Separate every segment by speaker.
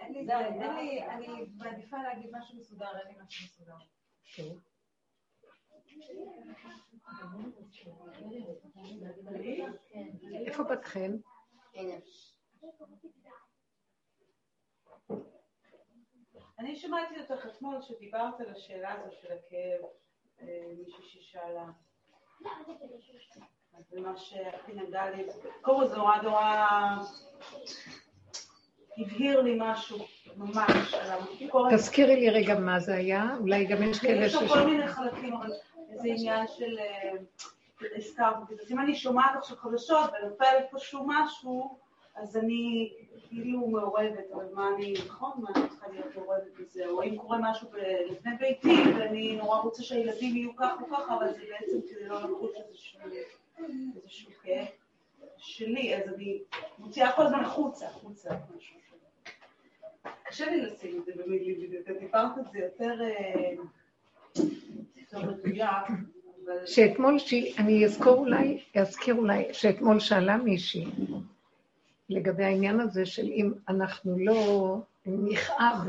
Speaker 1: אני מעדיפה להגיד משהו מסודר, אין לי משהו מסודר.
Speaker 2: איפה בת חן?
Speaker 1: אני שמעתי אותך אתמול שדיברת על השאלה הזו של הכאב, אה, מישהי ששאלה. זה מה שהכי נגע לי. קודם כל זה נורא נורא הבהיר לי משהו, ממש.
Speaker 2: תזכירי לי רגע מה זה היה, אולי גם יש כאלה
Speaker 1: ש... יש כל מיני חלקים, אבל זה עניין של... אה, הזכרתי, אז אם אני שומעת עכשיו חדשות ונופל פה שום משהו, אז אני כאילו מעורבת, אבל מה אני, נכון, מה אני צריכה להיות מעורבת בזה, או אם קורה משהו לפני ביתי, ואני נורא רוצה שהילדים יהיו כך או ככה, אבל זה בעצם כדי לא לחוש איזשהו כאב שלי, אז אני מוציאה כל הזמן החוצה, החוצה, משהו. קשה לי לשים את זה במילים, אתה דיברת את זה יותר אה, מדויק.
Speaker 2: שאתמול, אני אזכור אולי, אזכיר אולי, שאתמול שאלה מישהי לגבי העניין הזה של אם אנחנו לא נכאב,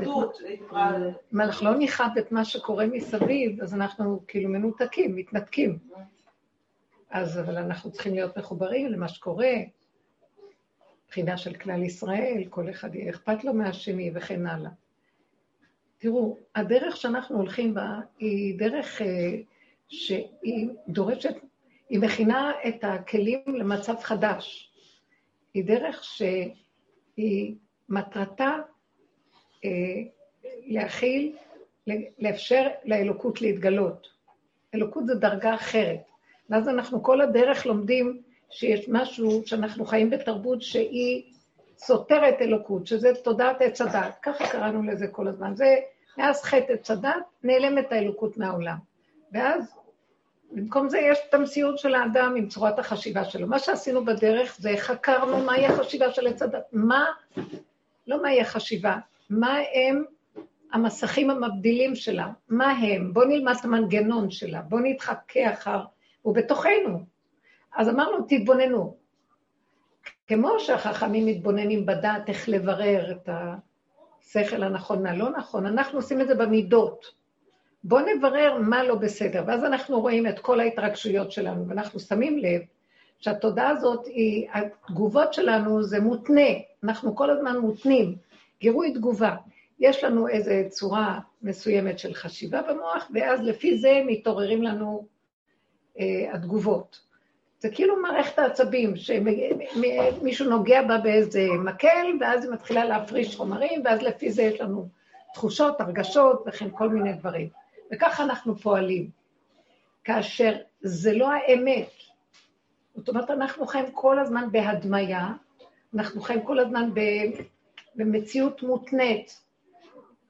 Speaker 2: אם אנחנו לא נכאב את מה שקורה מסביב, אז אנחנו כאילו מנותקים, מתנתקים. אז אבל אנחנו צריכים להיות מחוברים למה שקורה, מבחינה של כלל ישראל, כל אחד יהיה אכפת לו מהשני וכן הלאה. תראו, הדרך שאנחנו הולכים בה היא דרך אה, שהיא דורשת, היא מכינה את הכלים למצב חדש. היא דרך שהיא מטרתה אה, להכיל, לאפשר לאלוקות להתגלות. אלוקות זה דרגה אחרת. ואז אנחנו כל הדרך לומדים שיש משהו שאנחנו חיים בתרבות שהיא סותרת אלוקות, שזה תודעת עץ הדת. ככה קראנו לזה כל הזמן. זה, מאז חטא עץ הדת, נעלמת האלוקות מהעולם. ואז במקום זה יש את המציאות של האדם עם צורת החשיבה שלו. מה שעשינו בדרך זה חקרנו מהי החשיבה של עץ הדת. מה, לא מהי החשיבה, מה הם המסכים המבדילים שלה, מה הם, בואו נלמד את המנגנון שלה, בואו נתחכה אחר, הוא בתוכנו. אז אמרנו, תתבוננו. כמו שהחכמים מתבוננים בדעת איך לברר את השכל הנכון מהלא נכון, אנחנו עושים את זה במידות. בואו נברר מה לא בסדר, ואז אנחנו רואים את כל ההתרגשויות שלנו, ואנחנו שמים לב שהתודעה הזאת היא, התגובות שלנו זה מותנה, אנחנו כל הזמן מותנים, גירוי תגובה. יש לנו איזו צורה מסוימת של חשיבה במוח, ואז לפי זה מתעוררים לנו אה, התגובות. זה כאילו מערכת העצבים, שמישהו נוגע בה באיזה מקל, ואז היא מתחילה להפריש חומרים, ואז לפי זה יש לנו תחושות, הרגשות וכן כל מיני דברים. וככה אנחנו פועלים. כאשר זה לא האמת. זאת אומרת, אנחנו חיים כל הזמן בהדמיה, אנחנו חיים כל הזמן במציאות מותנית,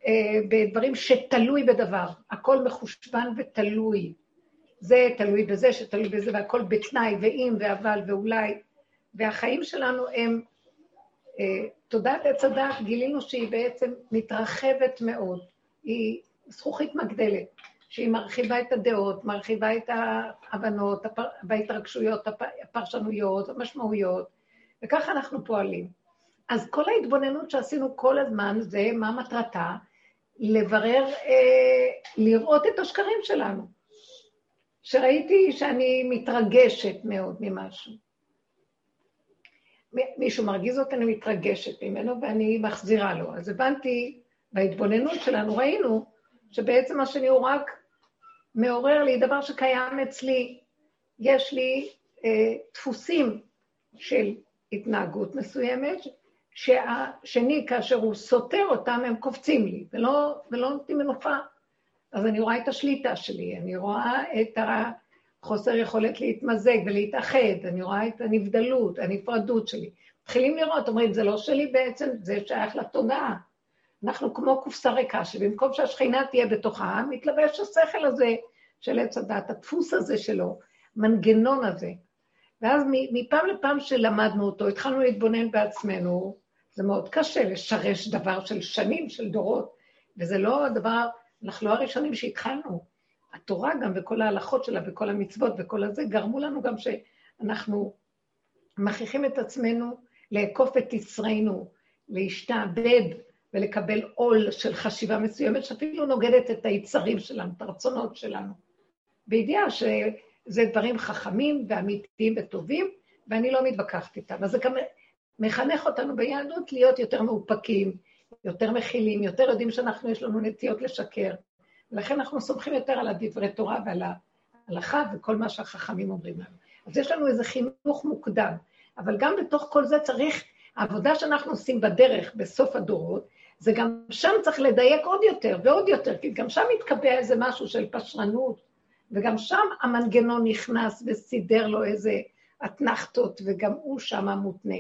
Speaker 2: אה, בדברים שתלוי בדבר, הכל מחושבן ותלוי. זה תלוי בזה, שתלוי בזה, והכל בתנאי, ואם, ואבל, ואולי. והחיים שלנו הם, אה, תודעת עץ הדת, גילינו שהיא בעצם מתרחבת מאוד. היא זכוכית מגדלת, שהיא מרחיבה את הדעות, מרחיבה את ההבנות, בהתרגשויות, הפרשנויות, המשמעויות, וככה אנחנו פועלים. אז כל ההתבוננות שעשינו כל הזמן, זה מה מטרתה? לברר, אה, לראות את השקרים שלנו. שראיתי שאני מתרגשת מאוד ממשהו. מישהו מרגיז אותי, אני מתרגשת ממנו ואני מחזירה לו. אז הבנתי, בהתבוננות שלנו ראינו שבעצם השני הוא רק מעורר לי דבר שקיים אצלי. יש לי אה, דפוסים של התנהגות מסוימת, שהשני, כאשר הוא סותר אותם, הם קופצים לי, ולא, נותנים מנוחה. אז אני רואה את השליטה שלי, אני רואה את החוסר יכולת להתמזג ולהתאחד, אני רואה את הנבדלות, הנפרדות שלי. מתחילים לראות, אומרים, זה לא שלי בעצם, זה שייך לתודעה. אנחנו כמו קופסה ריקה, שבמקום שהשכינה תהיה בתוכה, מתלבש השכל הזה של עץ הדת, הדפוס הזה שלו, מנגנון הזה. ואז מפעם לפעם שלמדנו אותו, התחלנו להתבונן בעצמנו, זה מאוד קשה לשרש דבר של שנים, של דורות, וזה לא הדבר, אנחנו לא הראשונים שהתחלנו. התורה גם וכל ההלכות שלה וכל המצוות וכל הזה, גרמו לנו גם שאנחנו מכריחים את עצמנו לאכוף את יצרנו, להשתעבד ולקבל עול של חשיבה מסוימת, שאפילו נוגדת את היצרים שלנו, את הרצונות שלנו. בידיעה שזה דברים חכמים ואמיתיים וטובים, ואני לא מתווכחת איתם. אז זה גם מחנך אותנו ביהדות להיות יותר מאופקים, יותר מכילים, יותר יודעים שאנחנו, יש לנו נטיות לשקר. ולכן אנחנו סומכים יותר על הדברי תורה ועל ההלכה וכל מה שהחכמים אומרים לנו. אז יש לנו איזה חינוך מוקדם, אבל גם בתוך כל זה צריך, העבודה שאנחנו עושים בדרך, בסוף הדורות, זה גם שם צריך לדייק עוד יותר ועוד יותר, כי גם שם מתקבע איזה משהו של פשרנות, וגם שם המנגנון נכנס וסידר לו איזה אתנחתות, וגם הוא שם מותנה.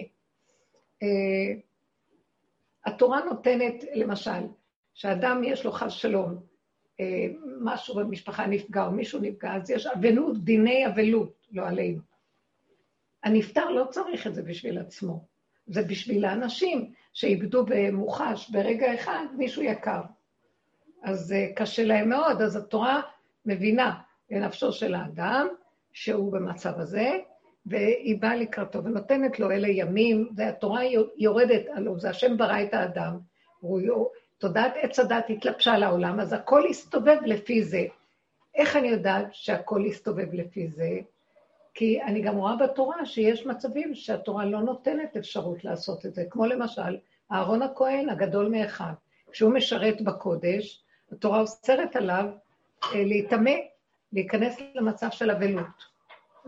Speaker 2: אה, התורה נותנת, למשל, שאדם יש לו חס שלום, אה, משהו במשפחה נפגע או מישהו נפגע, אז יש אבלות, דיני אבלות, לא עלינו. הנפטר לא צריך את זה בשביל עצמו, זה בשביל האנשים שאיבדו במוחש ברגע אחד מישהו יקר. אז זה קשה להם מאוד, אז התורה מבינה לנפשו של האדם שהוא במצב הזה, והיא באה לקראתו ונותנת לו אלה ימים, והתורה יורדת עלו, זה השם ברא את האדם, תודעת עץ הדת התלבשה על העולם, אז הכל יסתובב לפי זה. איך אני יודעת שהכל יסתובב לפי זה? כי אני גם רואה בתורה שיש מצבים שהתורה לא נותנת אפשרות לעשות את זה, כמו למשל, אהרון הכהן הגדול מאחד, כשהוא משרת בקודש, התורה אוסרת עליו אה, להיטמא, להיכנס למצב של אבלות.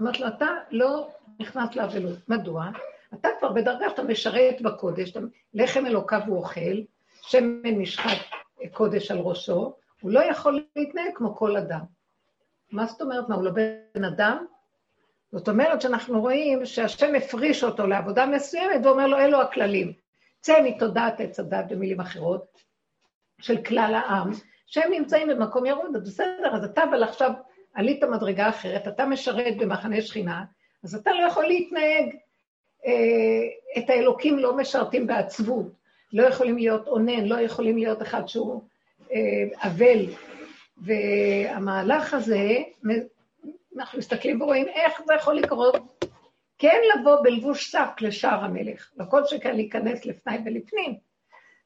Speaker 2: אמרת לו, אתה לא נכנס לאבלות. מדוע? אתה כבר בדרגה שאתה משרת בקודש, לחם אלוקיו הוא אוכל, שמן משחת קודש על ראשו, הוא לא יכול להתנהג כמו כל אדם. מה זאת אומרת? מה, הוא לא בן אדם? זאת אומרת שאנחנו רואים שהשם הפריש אותו לעבודה מסוימת ואומר לו, אלו הכללים. צא מתודעת עץ הדת במילים אחרות, של כלל העם, שהם נמצאים במקום ירוד, אז בסדר, אז אתה אבל עכשיו עלית מדרגה אחרת, אתה משרת במחנה שכינה, אז אתה לא יכול להתנהג, אה, את האלוקים לא משרתים בעצבות, לא יכולים להיות אונן, לא יכולים להיות אחד שהוא אה, אבל. והמהלך הזה, אנחנו מסתכלים ורואים איך זה יכול לקרות. כן לבוא בלבוש שק לשער המלך, וכל שכן להיכנס לפני ולפנים.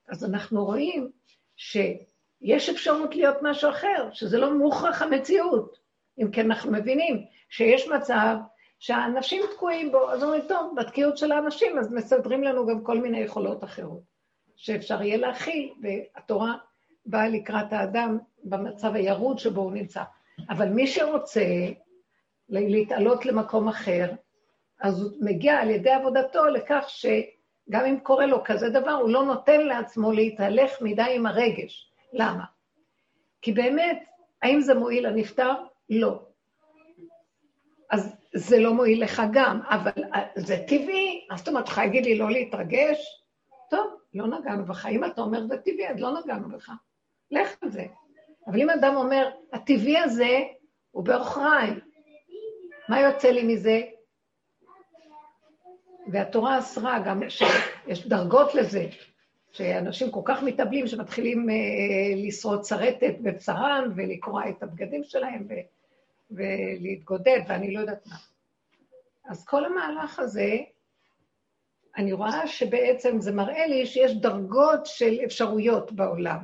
Speaker 2: אז אנחנו רואים שיש אפשרות להיות משהו אחר, שזה לא מוכרח המציאות. אם כן אנחנו מבינים שיש מצב שהאנשים תקועים בו, אז אומרים, טוב, בתקיעות של האנשים, אז מסדרים לנו גם כל מיני יכולות אחרות, שאפשר יהיה להכיל, והתורה באה לקראת האדם במצב הירוד שבו הוא נמצא. אבל מי שרוצה להתעלות למקום אחר, אז הוא מגיע על ידי עבודתו לכך שגם אם קורה לו כזה דבר, הוא לא נותן לעצמו להתהלך מדי עם הרגש. למה? כי באמת, האם זה מועיל לנפטר? לא. אז זה לא מועיל לך גם, אבל זה טבעי, אז זאת אומרת, להגיד לי לא להתרגש? טוב, לא נגענו בך. אם אתה אומר זה טבעי, אז לא נגענו בך. לך על זה. אבל אם אדם אומר, הטבעי הזה הוא בעוכריי, מה יוצא לי מזה? והתורה אסרה גם שיש דרגות לזה, שאנשים כל כך מתאבלים שמתחילים אה, לשרוד שרטת בבשרם ולקרוע את הבגדים שלהם ו, ולהתגודד ואני לא יודעת מה. אז כל המהלך הזה, אני רואה שבעצם זה מראה לי שיש דרגות של אפשרויות בעולם.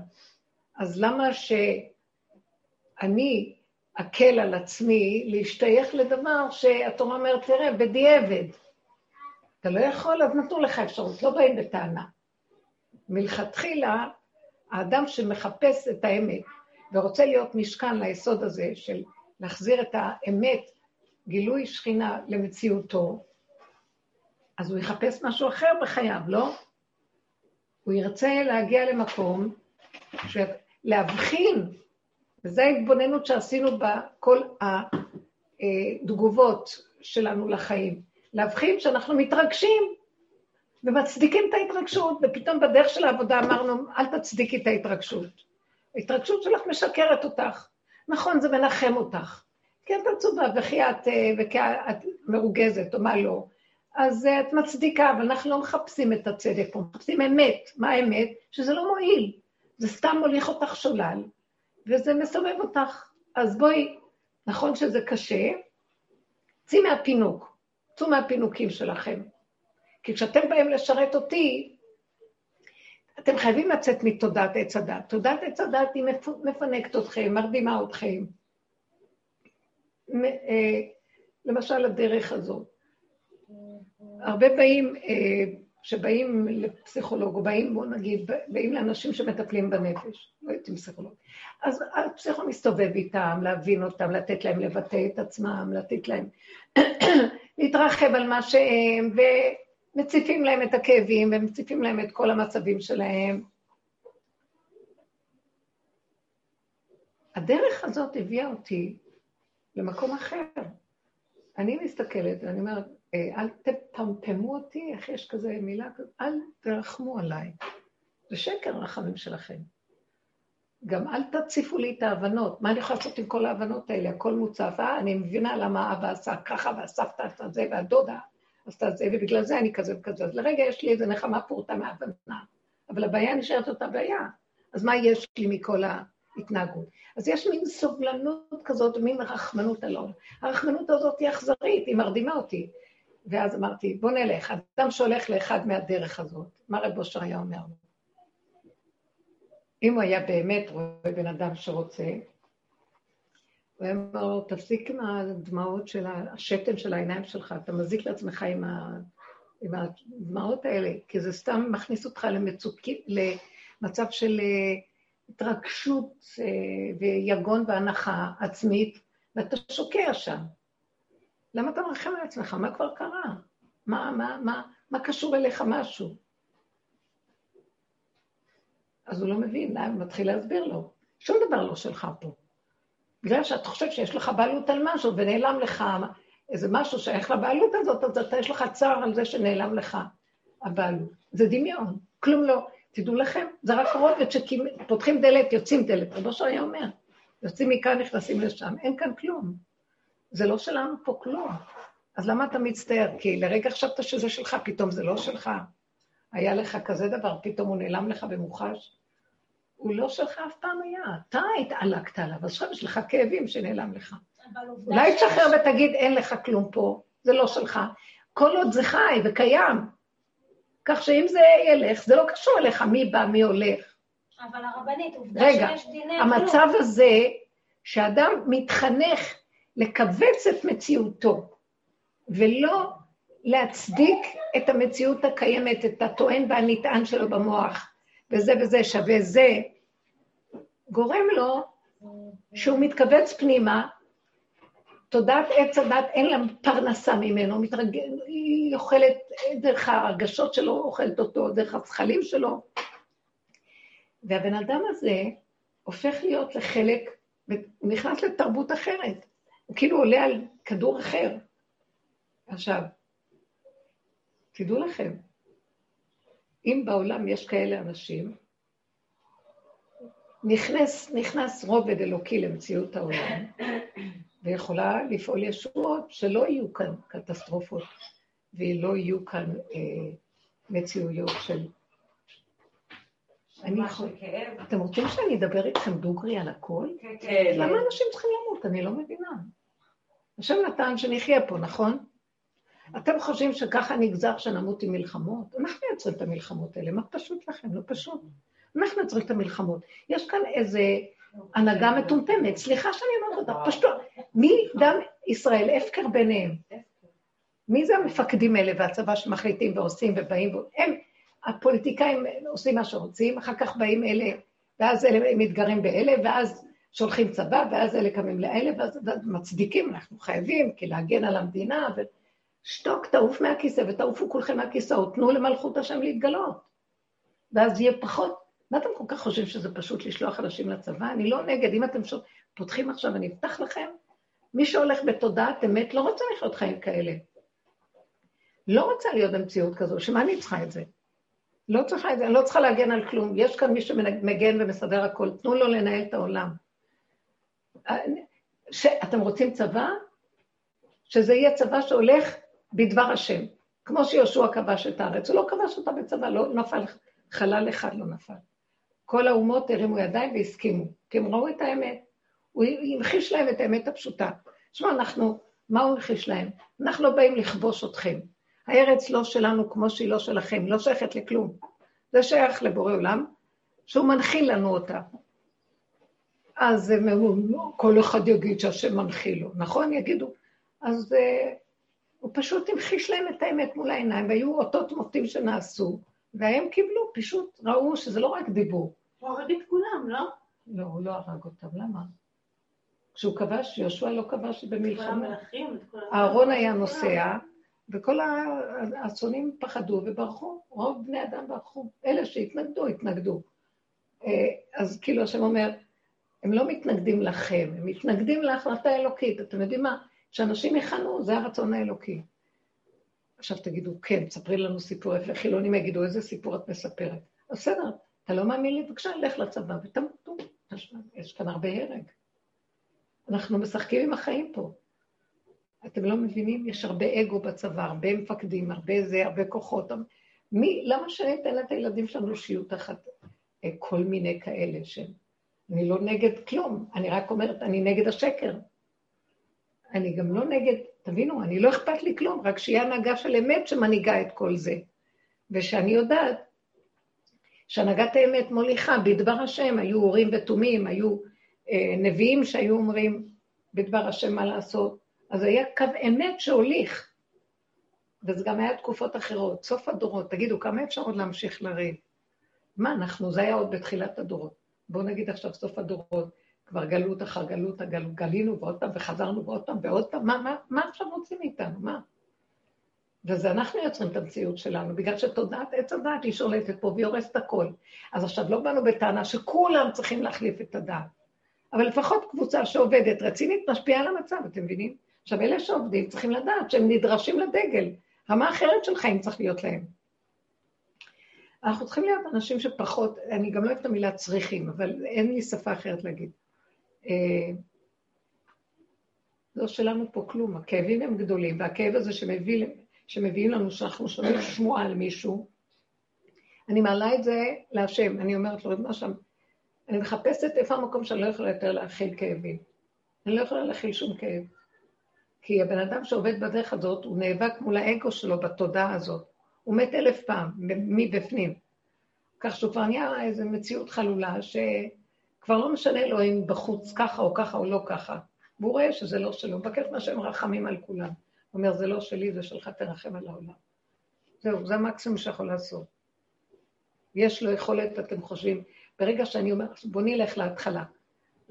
Speaker 2: אז למה שאני אקל על עצמי להשתייך לדבר שהתורה אומרת, תראה, בדיעבד. אתה לא יכול, אז נתנו לך אפשרות, לא באים בטענה. מלכתחילה, האדם שמחפש את האמת ורוצה להיות משכן ליסוד הזה של להחזיר את האמת, גילוי שכינה למציאותו, אז הוא יחפש משהו אחר בחייו, לא? הוא ירצה להגיע למקום, להבחין וזו ההתבוננות שעשינו בכל התגובות שלנו לחיים. להבחין שאנחנו מתרגשים ומצדיקים את ההתרגשות, ופתאום בדרך של העבודה אמרנו, אל תצדיקי את ההתרגשות. ההתרגשות שלך משקרת אותך. נכון, זה מנחם אותך. כי את עצובה וכי את, וכי את מרוגזת, או מה לא. אז את מצדיקה, אבל אנחנו לא מחפשים את הצדק פה, מחפשים אמת. מה האמת? שזה לא מועיל. זה סתם מוליך אותך שולל, וזה מסובב אותך. אז בואי, נכון שזה קשה, צאי מהפינוק, צאו מהפינוקים שלכם. כי כשאתם באים לשרת אותי, אתם חייבים לצאת מתודעת עץ הדת. תודעת עץ הדת היא מפנקת אתכם, מרדימה אתכם. אה, למשל, הדרך הזאת. הרבה באים, אה, שבאים לפסיכולוג, או באים, בואו נגיד, באים לאנשים שמטפלים בנפש, לא יודעים פסיכולוג. אז הפסיכולוג מסתובב איתם, להבין אותם, לתת להם לבטא את עצמם, לתת להם להתרחב על מה שהם, ומציפים להם את הכאבים, ומציפים להם את כל המצבים שלהם. הדרך הזאת הביאה אותי למקום אחר. אני מסתכלת ואני אומרת, אה, אל תפמפמו אותי, איך יש כזה מילה כזאת, אל תרחמו עליי. זה שקר הרחמים שלכם. גם אל תציפו לי את ההבנות. מה אני יכולה לעשות עם כל ההבנות האלה? הכל מוצף. אה, אני מבינה למה אבא עשה ככה, והסבתא עשתה זה, והדודה עשתה זה, ובגלל זה אני כזה וכזה. אז לרגע יש לי איזה נחמה פורטה מההבנה. אבל הבעיה נשארת אותה בעיה. אז מה יש לי מכל ההתנהגות? אז יש מין סובלנות כזאת, מין רחמנות על. הרחמנות הזאת היא אכזרית, היא מרדימה אותי. ואז אמרתי, בוא נלך. אדם שהולך לאחד מהדרך הזאת, מה רב אושר היה אומר? אם הוא היה באמת רואה בן אדם שרוצה, הוא היה אומר לו, תפסיק עם הדמעות של השתן של העיניים שלך, אתה מזיק לעצמך עם, ה... עם הדמעות האלה, כי זה סתם מכניס אותך למצוקים, למצב של אה, התרגשות אה, ויגון והנחה עצמית, ואתה שוקע שם. למה אתה מרחם על עצמך? מה כבר קרה? מה, מה, מה, מה קשור אליך משהו? אז הוא לא מבין, הוא מתחיל להסביר לו. שום דבר לא שלך פה. בגלל שאתה חושב שיש לך בעלות על משהו ונעלם לך איזה משהו שייך לבעלות הזאת, אז אתה יש לך צער על זה שנעלם לך הבעלות. זה דמיון, כלום לא. תדעו לכם, זה רק רובד שפותחים דלת, יוצאים דלת. רבו שהיה אומר, יוצאים מכאן, נכנסים לשם, אין כאן כלום. זה לא שלנו פה כלום. אז למה אתה מצטער? כי לרגע חשבת שזה שלך, פתאום זה לא שלך. היה לך כזה דבר, פתאום הוא נעלם לך במוחש. הוא לא שלך אף פעם היה. אתה התעלקת עליו, אז עכשיו יש לך כאבים שנעלם לך. אולי תשחרר ותגיד, אין לך כלום פה, זה לא שלך. כל עוד זה חי וקיים. כך שאם זה ילך, זה לא קשור אליך מי בא, מי הולך.
Speaker 3: אבל הרבנית, עובדה רגע, שיש דיני
Speaker 2: כלום. המצב הזה, שאדם מתחנך לכווץ את מציאותו, ולא להצדיק את המציאות הקיימת, את הטוען והנטען שלו במוח, וזה וזה שווה זה, גורם לו שהוא מתכווץ פנימה, תודעת עץ הדת אין לה פרנסה ממנו, מתרג... היא אוכלת דרך הרגשות שלו, אוכלת אותו, דרך הזכלים שלו. והבן אדם הזה הופך להיות לחלק, הוא נכנס לתרבות אחרת. הוא כאילו עולה על כדור אחר. עכשיו, תדעו לכם, אם בעולם יש כאלה אנשים, נכנס, נכנס רובד אלוקי למציאות העולם, ויכולה לפעול ישועות שלא יהיו כאן קטסטרופות, ולא יהיו כאן אה, מציאויות של... אני יכול... אתם רוצים שאני אדבר איתכם דוגרי על הכל? כן, כן. למה אנשים צריכים למות? אני לא מבינה. השם נתן שנחיה פה, נכון? אתם חושבים שככה נגזר שנמות עם מלחמות? אנחנו יוצרים את המלחמות האלה, מה פשוט לכם? לא פשוט. אנחנו יוצרים את המלחמות. יש כאן איזה הנהגה מטומטמת, סליחה שאני אומרת אותה, פשוט, מי דם ישראל הפקר ביניהם? מי זה המפקדים האלה והצבא שמחליטים ועושים ובאים, הם, הפוליטיקאים עושים מה שרוצים, אחר כך באים אלה, ואז אלה מתגרים באלה, ואז שולחים צבא, ואז אלה קמים לאלה, ואז מצדיקים, אנחנו חייבים, כי להגן על המדינה, ושתוק, תעוף מהכיסא, ותעופו כולכם מהכיסאות, תנו למלכות השם להתגלות. ואז יהיה פחות. מה אתם כל כך חושבים שזה פשוט לשלוח אנשים לצבא? אני לא נגד, אם אתם שוב, פותחים עכשיו, אני אפתח לכם, מי שהולך בתודעת אמת לא רוצה לחיות חיים כאלה. לא רוצה להיות במציאות כזו, שמה אני צריכה את זה? לא צריכה את זה, אני לא צריכה להגן על כלום. יש כאן מי שמגן ומסדר הכל, תנו לו לנהל את העולם. ש... אתם רוצים צבא? שזה יהיה צבא שהולך בדבר השם. כמו שיהושע כבש את הארץ, הוא לא כבש אותה בצבא, לא נפל, חלל אחד לא נפל. כל האומות הרימו ידיים והסכימו, כי הם ראו את האמת. הוא המחיש להם את האמת הפשוטה. תשמע, אנחנו, מה הוא המחיש להם? אנחנו לא באים לכבוש אתכם. הארץ לא שלנו כמו שהיא לא שלכם, לא שייכת לכלום. זה שייך לבורא עולם, שהוא מנחיל לנו אותה. אז הם אמרו, כל אחד יגיד שהשם מנחיל לו, נכון? יגידו. אז uh, הוא פשוט המחיש להם את האמת מול העיניים, והיו אותות מופתים שנעשו, והם קיבלו, פשוט ראו שזה לא רק דיבור.
Speaker 1: הוא הרג את כולם, לא?
Speaker 2: לא, הוא לא הרג אותם, למה? כשהוא כבש, יהושע לא כבש במלחמה. אהרון היה נוסע, וכל הצונים פחדו וברחו, רוב בני אדם ברחו. אלה שהתנגדו, התנגדו. אה, אז כאילו השם אומר, הם לא מתנגדים לכם, הם מתנגדים להחלטה האלוקית. אתם יודעים מה? כשאנשים יכנו, זה הרצון האלוקי. עכשיו תגידו, כן, ספרי לנו סיפור יפה. חילונים יגידו, איזה סיפור את מספרת? בסדר, אתה לא מאמין לי? בבקשה, לך לצבא ותמותו. יש כאן הרבה הרג. אנחנו משחקים עם החיים פה. אתם לא מבינים? יש הרבה אגו בצבא, הרבה מפקדים, הרבה זה, הרבה כוחות. מי, למה שאני אתן את הילדים שלנו שיהיו תחת אה, כל מיני כאלה שהם... אני לא נגד כלום, אני רק אומרת, אני נגד השקר. אני גם לא נגד, תבינו, אני לא אכפת לי כלום, רק שיהיה הנהגה של אמת שמנהיגה את כל זה. ושאני יודעת שהנהגת האמת מוליכה, בדבר השם, היו אורים ותומים, היו אה, נביאים שהיו אומרים בדבר השם מה לעשות, אז היה קו אמת שהוליך. וזה גם היה תקופות אחרות, סוף הדורות. תגידו, כמה אפשר עוד להמשיך לריב? מה אנחנו, זה היה עוד בתחילת הדורות. בואו נגיד עכשיו סוף הדורות, כבר גלות אחר גלות, הגל, גלינו ועוד פעם וחזרנו ועוד פעם ועוד פעם, מה, מה, מה עכשיו רוצים מאיתנו, מה? וזה אנחנו יוצרים את המציאות שלנו, בגלל שתודעת עץ הדעת היא שולטת פה והיא הורסת הכל. אז עכשיו לא באנו בטענה שכולם צריכים להחליף את הדעת, אבל לפחות קבוצה שעובדת רצינית משפיעה על המצב, אתם מבינים? עכשיו, אלה שעובדים צריכים לדעת שהם נדרשים לדגל. רמה אחרת של חיים צריך להיות להם. אנחנו צריכים להיות אנשים שפחות, אני גם לא אוהבת את המילה צריכים, אבל אין לי שפה אחרת להגיד. אה, לא שלנו פה כלום, הכאבים הם גדולים, והכאב הזה שמביא, שמביאים לנו שאנחנו שומעים שמועה על מישהו, אני מעלה את זה להשם, אני אומרת לו, מה שם, אני מחפשת איפה המקום שאני לא יכולה יותר להכיל כאבים. אני לא יכולה להכיל שום כאב. כי הבן אדם שעובד בדרך הזאת, הוא נאבק מול האגו שלו בתודעה הזאת. הוא מת אלף פעם, מבפנים. כך שהוא כבר נהיה איזו מציאות חלולה, שכבר לא משנה לו אם בחוץ ככה או ככה או לא ככה. והוא רואה שזה לא שלו, מבקש מהשם רחמים על כולם. הוא אומר, זה לא שלי, זה שלך, תרחם על העולם. זהו, זה המקסימום שיכול לעשות. יש לו יכולת, אתם חושבים, ברגע שאני אומרת, בוא נלך להתחלה.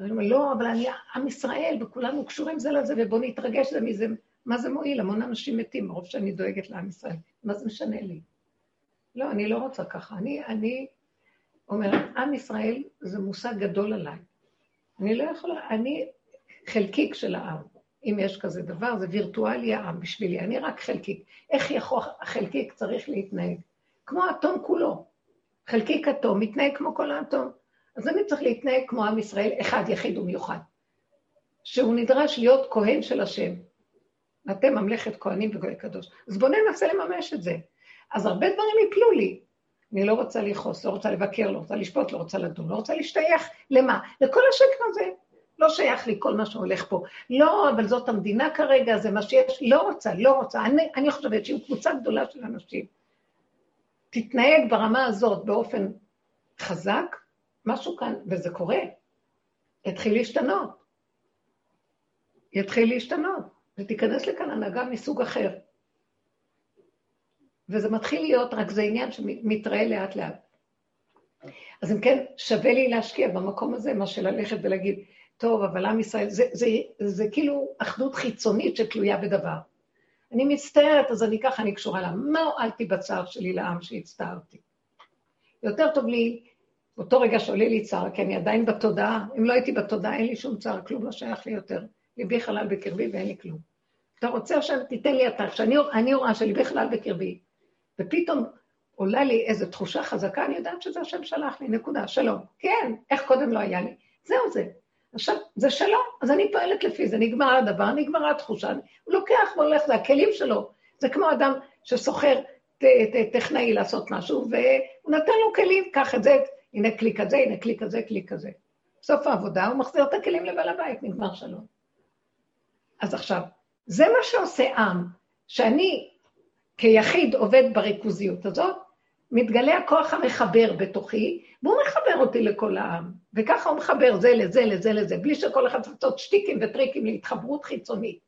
Speaker 2: אני אומר, לא, אבל אני עם ישראל, וכולנו קשורים זה לזה, ובוא נתרגש זה מזה. מה זה מועיל? המון אנשים מתים, מרוב שאני דואגת לעם ישראל. מה זה משנה לי? לא, אני לא רוצה ככה. אני, אני אומרת, עם ישראל זה מושג גדול עליי. אני לא יכולה, אני חלקיק של העם. אם יש כזה דבר, זה וירטואלי העם בשבילי, אני רק חלקיק. איך יכול החלקיק צריך להתנהג? כמו האטום כולו. חלקיק אטום מתנהג כמו כל האטום. אז אני צריך להתנהג כמו עם ישראל, אחד יחיד ומיוחד. שהוא נדרש להיות כהן של השם. אתם ממלכת כהנים וגוי קדוש. אז בואו ננסה לממש את זה. אז הרבה דברים יפלו לי. אני לא רוצה לכעוס, לא רוצה לבקר, לא רוצה לשפוט, לא רוצה לדון, לא רוצה להשתייך. למה? לכל השקר הזה. לא שייך לי כל מה שהולך פה. לא, אבל זאת המדינה כרגע, זה מה שיש. לא רוצה, לא רוצה. אני, אני חושבת שאם קבוצה גדולה של אנשים תתנהג ברמה הזאת באופן חזק, משהו כאן, וזה קורה, יתחיל להשתנות. יתחיל להשתנות, ותיכנס לכאן הנהגה מסוג אחר. וזה מתחיל להיות, רק זה עניין שמתראה לאט לאט. אז אם כן, שווה לי להשקיע במקום הזה, מה שללכת ולהגיד, טוב, אבל עם ישראל, זה, זה, זה, זה כאילו אחדות חיצונית שתלויה בדבר. אני מצטערת, אז אני ככה, אני קשורה לה. מה הועלתי בצער שלי לעם שהצטערתי? יותר טוב לי באותו רגע שעולה לי צער, כי אני עדיין בתודעה, אם לא הייתי בתודעה, אין לי שום צער, כלום לא שייך לי יותר. ליבי חלל בקרבי ואין לי כלום. אתה רוצה עכשיו, תיתן לי אתה, שאני רואה שליבי חלל בקרבי, ופתאום עולה לי איזו תחושה חזקה, אני יודעת שזה השם שלח לי, נקודה, שלום. כן, איך קודם לא היה לי? זהו זה. עכשיו, זה שלום, אז אני פועלת לפי זה, נגמר הדבר, נגמרה התחושה, הוא לוקח והולך, זה הכלים שלו. זה כמו אדם שסוחר טכנאי לעשות משהו, והוא נתן לו כלים, קח את זה, הנה כלי כזה, הנה כלי כזה, כלי כזה. בסוף העבודה הוא מחזיר את הכלים לבעל הבית, נגמר שלום. אז עכשיו, זה מה שעושה עם, שאני כיחיד עובד בריכוזיות הזאת, מתגלה הכוח המחבר בתוכי, והוא מחבר אותי לכל העם. וככה הוא מחבר זה לזה, לזה, לזה, בלי שכל אחד צריך לעשות שטיקים וטריקים להתחברות חיצונית.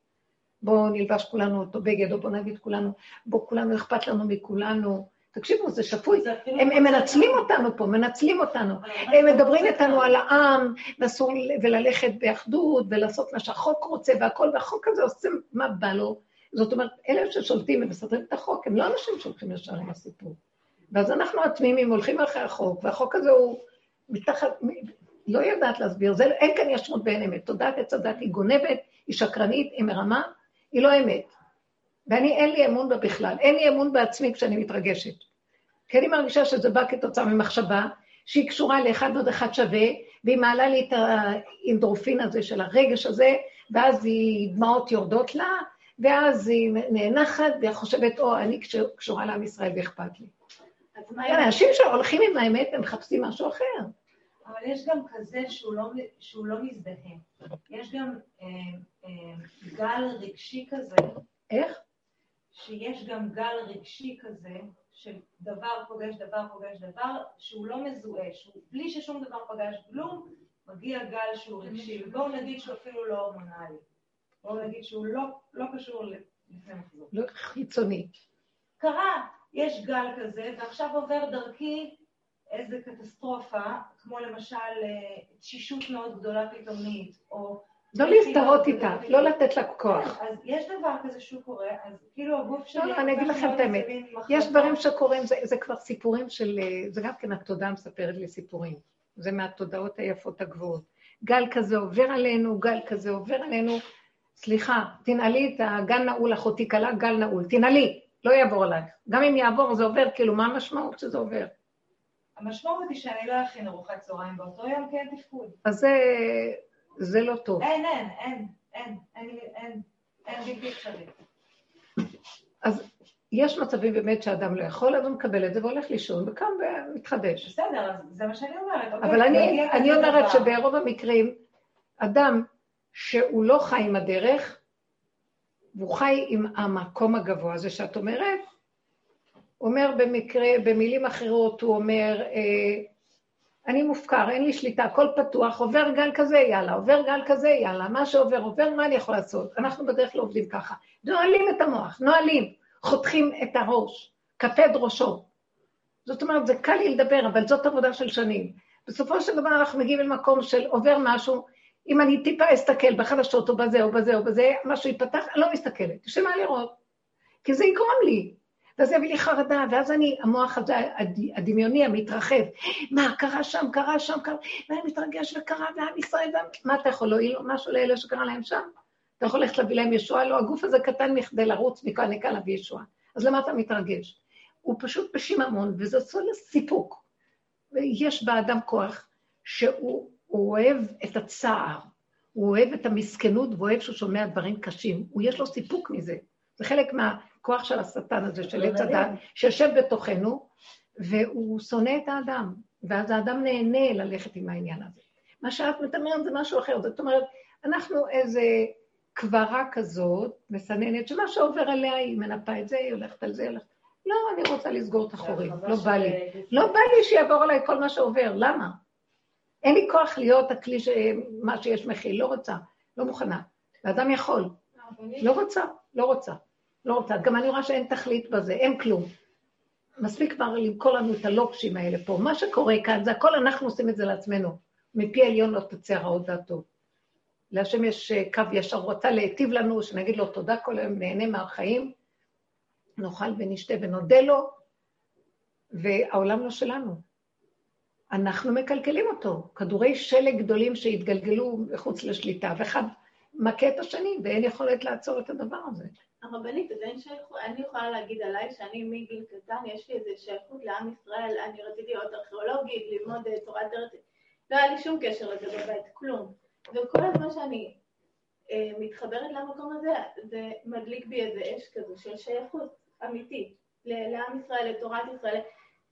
Speaker 2: בואו נלבש כולנו אותו בגד, או בואו נגיד כולנו, בואו כולנו אכפת לנו מכולנו. תקשיבו, זה שפוי. הם, הם מנצלים אותנו פה, מנצלים אותנו. הם מדברים איתנו על העם, ואסור, וללכת באחדות, ולעשות מה שהחוק רוצה והכל, והחוק הזה עושה מה בא לו. זאת אומרת, אלה ששולטים ומסדרים את החוק, הם לא אנשים שהולכים ישר עם הסיפור. ואז אנחנו התמימים הולכים אחרי החוק, והחוק הזה הוא מתחת, לא יודעת להסביר, זה, אין כאן ישרות ואין אמת. תודעת עץ הדת היא גונבת, היא שקרנית, היא מרמה, היא לא אמת. ואני, אין לי אמון בה בכלל, אין לי אמון בעצמי כשאני מתרגשת. כי אני מרגישה שזה בא כתוצאה ממחשבה שהיא קשורה לאחד עוד אחד שווה, והיא מעלה לי את האינדרופין הזה של הרגש הזה, ואז היא, דמעות יורדות לה, ואז היא נאנחת, והיא חושבת, או, אני קשורה לעם ישראל ואכפת לי. אנשים שהולכים עם האמת, הם מחפשים משהו אחר.
Speaker 1: אבל יש גם כזה שהוא לא, שהוא לא מזדהה. יש גם אה, אה, גל רגשי כזה.
Speaker 2: איך?
Speaker 1: שיש גם גל רגשי כזה, של דבר פוגש דבר פוגש דבר, שהוא לא מזוהה, שהוא בלי ששום דבר פגש כלום, מגיע גל שהוא רגשי. ובואו נגיד שהוא אפילו לא הורמונלי. בואו נגיד שהוא לא, לא קשור לפני מחזור.
Speaker 2: לא חיצוני.
Speaker 1: קרה, יש גל כזה, ועכשיו עובר דרכי איזה קטסטרופה, כמו למשל אה, תשישות מאוד גדולה פתאומית, או...
Speaker 2: לא להזדהות איתה, לא לתת לה כוח.
Speaker 1: כן, אז יש דבר כזה שהוא קורה, אז כאילו הגוף שלי...
Speaker 2: לא, לא, אני אגיד לכם את האמת. יש דברים שקורים, זה כבר סיפורים של... אה, זה גם כן התודעה מספרת לי סיפורים. זה מהתודעות היפות הגבוהות. גל כזה עובר עלינו, גל כזה עובר עלינו. סליחה, תנעלי את הגל נעול, אחותי קלה, גל נעול. תנעלי. לא יעבור עלייך. גם אם יעבור זה עובר, כאילו, מה המשמעות שזה עובר?
Speaker 1: המשמעות היא שאני לא אכין ארוחת צהריים באותו יום, כי אין תפקוד.
Speaker 2: אז זה, זה לא טוב.
Speaker 1: אין, אין, אין, אין, אין, אין, אין בלתי אפשרי.
Speaker 2: אז יש מצבים באמת שאדם לא יכול, אז הוא מקבל את זה והולך לישון וקם ומתחדש.
Speaker 1: בסדר, זה מה שאני אומרת.
Speaker 2: אבל אוקיי, אני, אני אומרת שברוב המקרים, אדם שהוא לא חי עם הדרך, והוא חי עם המקום הגבוה הזה שאת אומרת, אומר במקרה, במילים אחרות, הוא אומר, אה, אני מופקר, אין לי שליטה, הכל פתוח, עובר גל כזה, יאללה, עובר גל כזה, יאללה, מה שעובר, עובר, מה אני יכול לעשות? אנחנו בדרך כלל עובדים ככה. נועלים את המוח, נועלים, חותכים את הראש, כפד ראשו. זאת אומרת, זה קל לי לדבר, אבל זאת עבודה של שנים. בסופו של דבר אנחנו מגיעים למקום של עובר משהו, אם אני טיפה אסתכל בחדשות או בזה או בזה או בזה, משהו ייפתח, אני לא מסתכלת, יש מה לראות. כי זה יגרום לי. ואז זה יביא לי חרדה, ואז אני, המוח הזה, הדמיוני, המתרחב, מה, קרה שם, קרה שם, קרה, ואני מתרגש וקרה, ועם ישראל, מה אתה יכול להועיל משהו לאלה שקרה להם שם? אתה יכול ללכת להביא להם ישועה? לא, הגוף הזה קטן מכדי לרוץ מכאן לכאן להביא ישועה. אז למה אתה מתרגש? הוא פשוט בשיממון, וזה עושה לסיפוק. ויש באדם כוח שהוא הוא אוהב את הצער, הוא אוהב את המסכנות והוא אוהב שהוא שומע דברים קשים. הוא יש לו סיפוק מזה. זה חלק מהכוח של השטן הזה, של עץ הדת, שיושב בתוכנו, והוא שונא את האדם, ואז האדם נהנה ללכת עם העניין הזה. מה שאת מתאמרת זה משהו אחר, זאת אומרת, אנחנו איזה קברה כזאת, מסננת, שמה שעובר עליה היא מנפה את זה, היא הולכת על זה, הולכת... לא, אני רוצה לסגור את החורים, לא בא לי. לא בא לי שיעבור עליי כל מה שעובר, למה? אין לי כוח להיות הכלי, ש... מה שיש מכיל, לא רוצה, לא מוכנה. ואדם יכול. לא רוצה, לא רוצה, לא רוצה. גם אני רואה שאין תכלית בזה, אין כלום. מספיק כבר למכור לנו את הלוקשים האלה פה. מה שקורה כאן, זה הכל אנחנו עושים את זה לעצמנו. מפי עליון לא תצא רעות דעתו. להשם יש אה, קו ישר, הוא רצה להיטיב לנו, שנגיד לו תודה כל היום, נהנה מהחיים, נאכל ונשתה ונודה לו, והעולם לא שלנו. אנחנו מקלקלים אותו. כדורי שלג גדולים שהתגלגלו מחוץ לשליטה, ואחד מכה את השני, ואין יכולת לעצור את הדבר הזה.
Speaker 4: הרבנית, אז אין שייכות, אני יכולה להגיד עליי שאני מגיל קטן, יש לי איזו שייכות לעם ישראל, אני רציתי להיות ארכיאולוגית, ללמוד אה, תורת ארץ, לא היה לי שום קשר לזה בבית, כלום. וכל הזמן שאני אה, מתחברת למקום הזה, זה מדליק בי איזה אש כזו של שייכות אמיתית לעם ישראל, לתורת ישראל.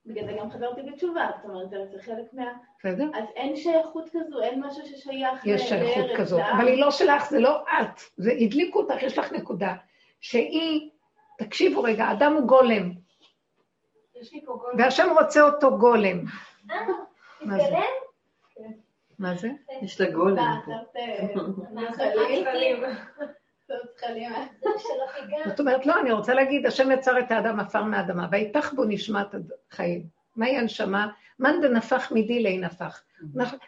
Speaker 4: בגלל זה גם חזרתי בתשובה, זאת אומרת, זה חלק מה... בסדר. אז אין שייכות כזו, אין משהו ששייך לארץ.
Speaker 2: יש שייכות כזו, אבל היא לא שלך, זה לא את. זה הדליקו אותך, יש לך נקודה. שהיא, תקשיבו רגע, אדם הוא גולם. והשם רוצה אותו גולם.
Speaker 3: אה, מתקדם?
Speaker 2: מה זה?
Speaker 5: יש לה גולם.
Speaker 2: זאת אומרת, לא, אני רוצה להגיד, השם יצר את האדם עפר מהאדמה, ויפח בו נשמת חיים. מהי הנשמה? מאן דנפח מידי לי נפח.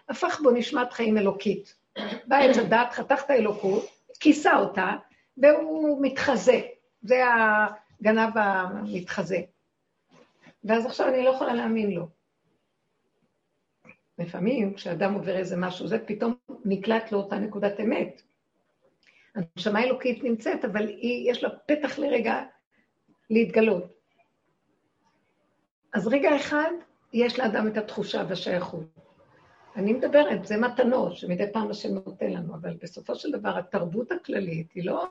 Speaker 2: הפך בו נשמת חיים אלוקית. בא עץ הדת, חתך את האלוקות, כיסה אותה, והוא מתחזה. זה הגנב המתחזה. ואז עכשיו אני לא יכולה להאמין לו. לפעמים כשאדם עובר איזה משהו, זה פתאום נקלט לאותה נקודת אמת. הנשמה האלוקית נמצאת, אבל היא, יש לה פתח לרגע להתגלות. אז רגע אחד, יש לאדם את התחושה והשייכות. אני מדברת, זה מתנות שמדי פעם השם נותן לנו, אבל בסופו של דבר התרבות הכללית היא לא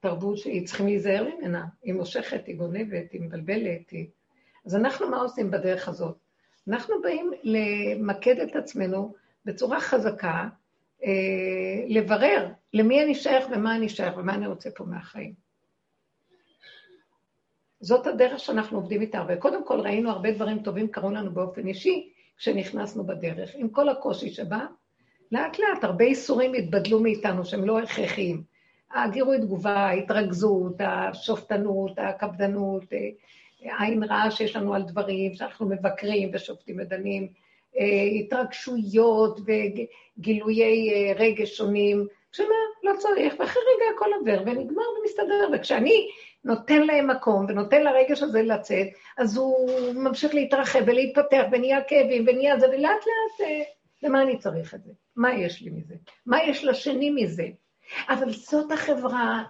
Speaker 2: תרבות שהיא צריכים להיזהר ממנה, היא מושכת, היא גונבת, היא מבלבלת, היא... אז אנחנו מה עושים בדרך הזאת? אנחנו באים למקד את עצמנו בצורה חזקה, לברר למי אני שייך ומה אני שייך ומה אני רוצה פה מהחיים. זאת הדרך שאנחנו עובדים איתה, וקודם כל ראינו הרבה דברים טובים קרו לנו באופן אישי כשנכנסנו בדרך, עם כל הקושי שבא, לאט לאט הרבה איסורים התבדלו מאיתנו שהם לא הכרחיים. הגירוי תגובה, ההתרכזות, השופטנות, הקפדנות, עין רעה שיש לנו על דברים, שאנחנו מבקרים ושופטים ודנים, התרגשויות וגילויי רגש שונים, שמה, לא צריך, ואחרי רגע הכל עובר ונגמר ומסתדר, וכשאני נותן להם מקום ונותן לרגש הזה לצאת, אז הוא ממשיך להתרחב ולהתפתח ונהיה כאבים ונהיה זה, ולאט לאט, למה אני צריך את זה? מה יש לי מזה? מה יש לשני מזה? אבל זאת החברה,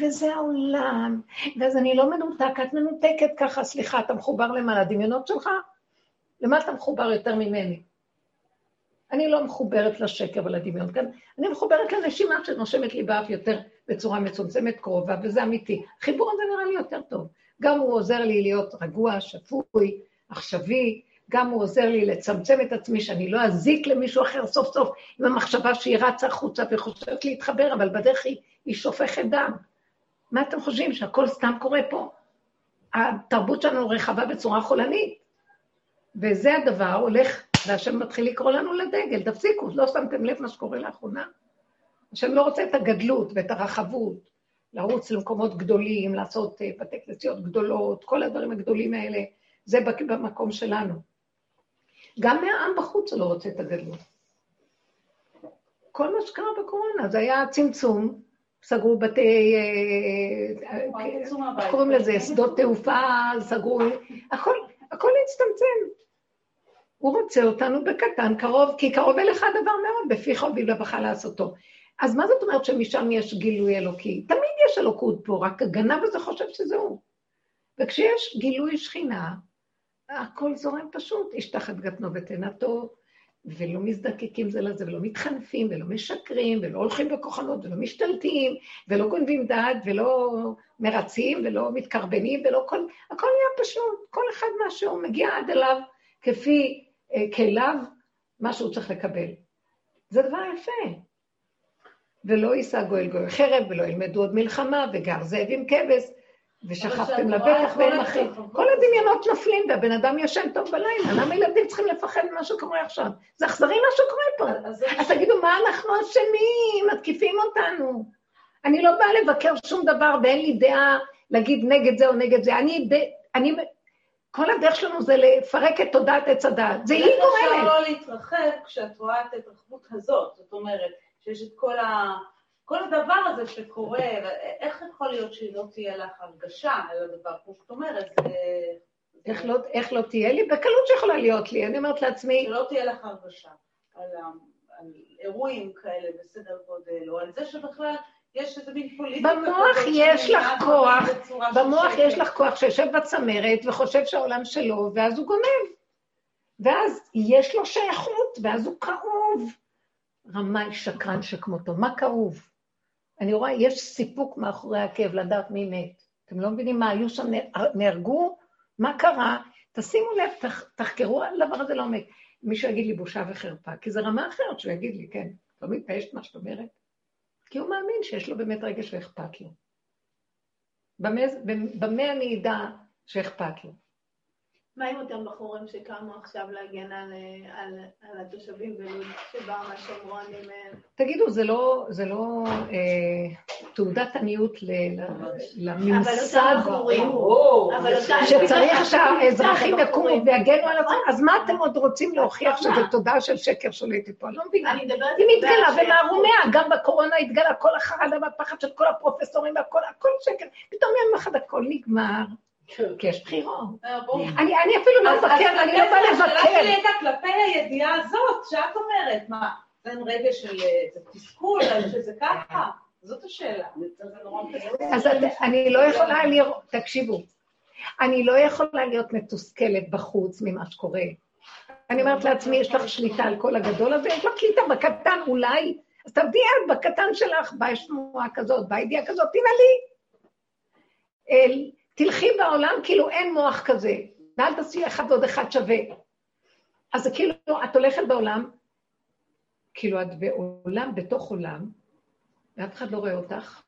Speaker 2: וזה העולם, ואז אני לא מנותק, את מנותקת ככה, סליחה, אתה מחובר למה? לדמיונות שלך? למה אתה מחובר יותר ממני? אני לא מחוברת לשקר ולדמיון כאן, אני מחוברת לנשימה שנושמת לי באף יותר בצורה מצומצמת קרובה, וזה אמיתי. החיבור הזה נראה לי יותר טוב. גם הוא עוזר לי להיות רגוע, שפוי, עכשווי, גם הוא עוזר לי לצמצם את עצמי, שאני לא אזיק למישהו אחר סוף סוף עם המחשבה שהיא רצה החוצה וחושבת להתחבר, אבל בדרך היא, היא שופכת דם. מה אתם חושבים, שהכל סתם קורה פה? התרבות שלנו רחבה בצורה חולנית. וזה הדבר, הולך, והשם מתחיל לקרוא לנו לדגל, תפסיקו, לא שמתם לב מה שקורה לאחרונה? השם לא רוצה את הגדלות ואת הרחבות, לרוץ למקומות גדולים, לעשות אה, בתי כנסיות גדולות, כל הדברים הגדולים האלה, זה במקום שלנו. גם מהעם בחוץ לא רוצה את הגדלות. כל מה שקרה בקורונה, זה היה צמצום, סגרו בתי, אה, אה, איך קוראים לזה, שדות תעופה, סגרו, הכל, הכל הצטמצם. הוא רוצה אותנו בקטן, קרוב, כי קרוב אליך הדבר מאוד, בפיך ובלבבך לעשותו. אז מה זאת אומרת שמשם יש גילוי אלוקי? תמיד יש אלוקות פה, רק הגנב הזה חושב שזה הוא. וכשיש גילוי שכינה, הכל זורם פשוט, איש תחת גתנו ותנתו, ולא מזדקקים זה לזה, ולא מתחנפים, ולא משקרים, ולא הולכים בכוחנות, ולא משתלטים, ולא גונבים דעת, ולא מרצים, ולא מתקרבנים, ולא כל... הכל נהיה פשוט, כל אחד מה שהוא מגיע עד אליו כפי כליו, מה שהוא צריך לקבל. זה דבר יפה. ולא יישא גואל גואל חרב, ולא ילמדו עוד מלחמה, וגר זאב עם כבש, ושכחתם לבטח ואין אחים. כל הדמיונות נופלים, והבן אדם ישן טוב בלילה. למה ילדים צריכים לפחד ממה שקורה עכשיו? זה אכזרי מה שקורה פה. אז תגידו, מה אנחנו אשמים? מתקיפים אותנו. אני לא באה לבקר שום דבר ואין לי דעה להגיד נגד זה או נגד זה. אני, אני, כל הדרך שלנו זה לפרק את תודעת עץ הדעת. זה היא גורמת.
Speaker 1: אפשר לא להתרחב כשאת רואה את ההתרחבות הזאת. זאת אומרת, שיש את כל ה... כל הדבר הזה שקורה, איך יכול להיות שהיא לא תהיה לך הרגשה על הדבר, כמו שאת אומרת.
Speaker 2: איך לא, איך לא תהיה לי? בקלות שיכולה להיות לי, אני אומרת לעצמי...
Speaker 1: שלא תהיה לך הרגשה על, על אירועים כאלה בסדר גודל, או על זה שבכלל יש איזה מין פוליטיקה
Speaker 2: במוח יש לך כוח, במוח יש לך כוח שיושב בצמרת וחושב שהעולם שלו, ואז הוא גונב. ואז יש לו שייכות, ואז הוא כאוב. רמאי שקרן שכמותו, מה כאוב? אני רואה, יש סיפוק מאחורי הכאב לדעת מי מת. אתם לא מבינים מה, היו שם, נהרגו? מה קרה? תשימו לב, תח, תחקרו על הדבר הזה לעומק. מישהו יגיד לי בושה וחרפה, כי זו רמה אחרת שהוא יגיד לי, כן, לא מתביישת מה שאת אומרת? כי הוא מאמין שיש לו באמת רגש ואכפת לו. במה, במה אני אדע שאכפת לו?
Speaker 4: מה עם אותם בחורים שקמו עכשיו להגן על, על, על התושבים בלוד, שבאו מהשומרונים?
Speaker 2: תגידו, זה לא, זה לא אה, תעודת עניות לממסד, שצריך שהאזרחים יקומו ויגנו על עצמם, אז מה אתם עוד רוצים להוכיח שזה תודה של שקר שולטת פה? אני לא מבינה. אם התגלה ומערומיה, גם בקורונה התגלה כל החרדה והפחד של כל הפרופסורים והכל, הכל שקר. פתאום יום אחד הכל נגמר. כן. כי יש בחירות. אה, אני אפילו לא מבקר, אני לא באה לבקר. השאלה
Speaker 1: שלי הייתה כלפי הידיעה הזאת, שאת אומרת, מה, אין רגע של אה, תסכול, שזה ככה? זאת השאלה.
Speaker 2: אז אני לא יכולה לראות, תקשיבו, אני לא יכולה להיות מתוסכלת בחוץ ממה שקורה. אני אומרת לעצמי, יש לך שליטה על כל הגדול הזה, יש לך שליטה בקטן אולי, אז תבדיעי את בקטן שלך, באה שמועה כזאת, באה ידיעה כזאת, תנעלי. תלכי בעולם כאילו אין מוח כזה, ואל תעשי אחד ועוד אחד שווה. אז זה כאילו, את הולכת בעולם, כאילו את בעולם בתוך עולם, ואף אחד לא רואה אותך,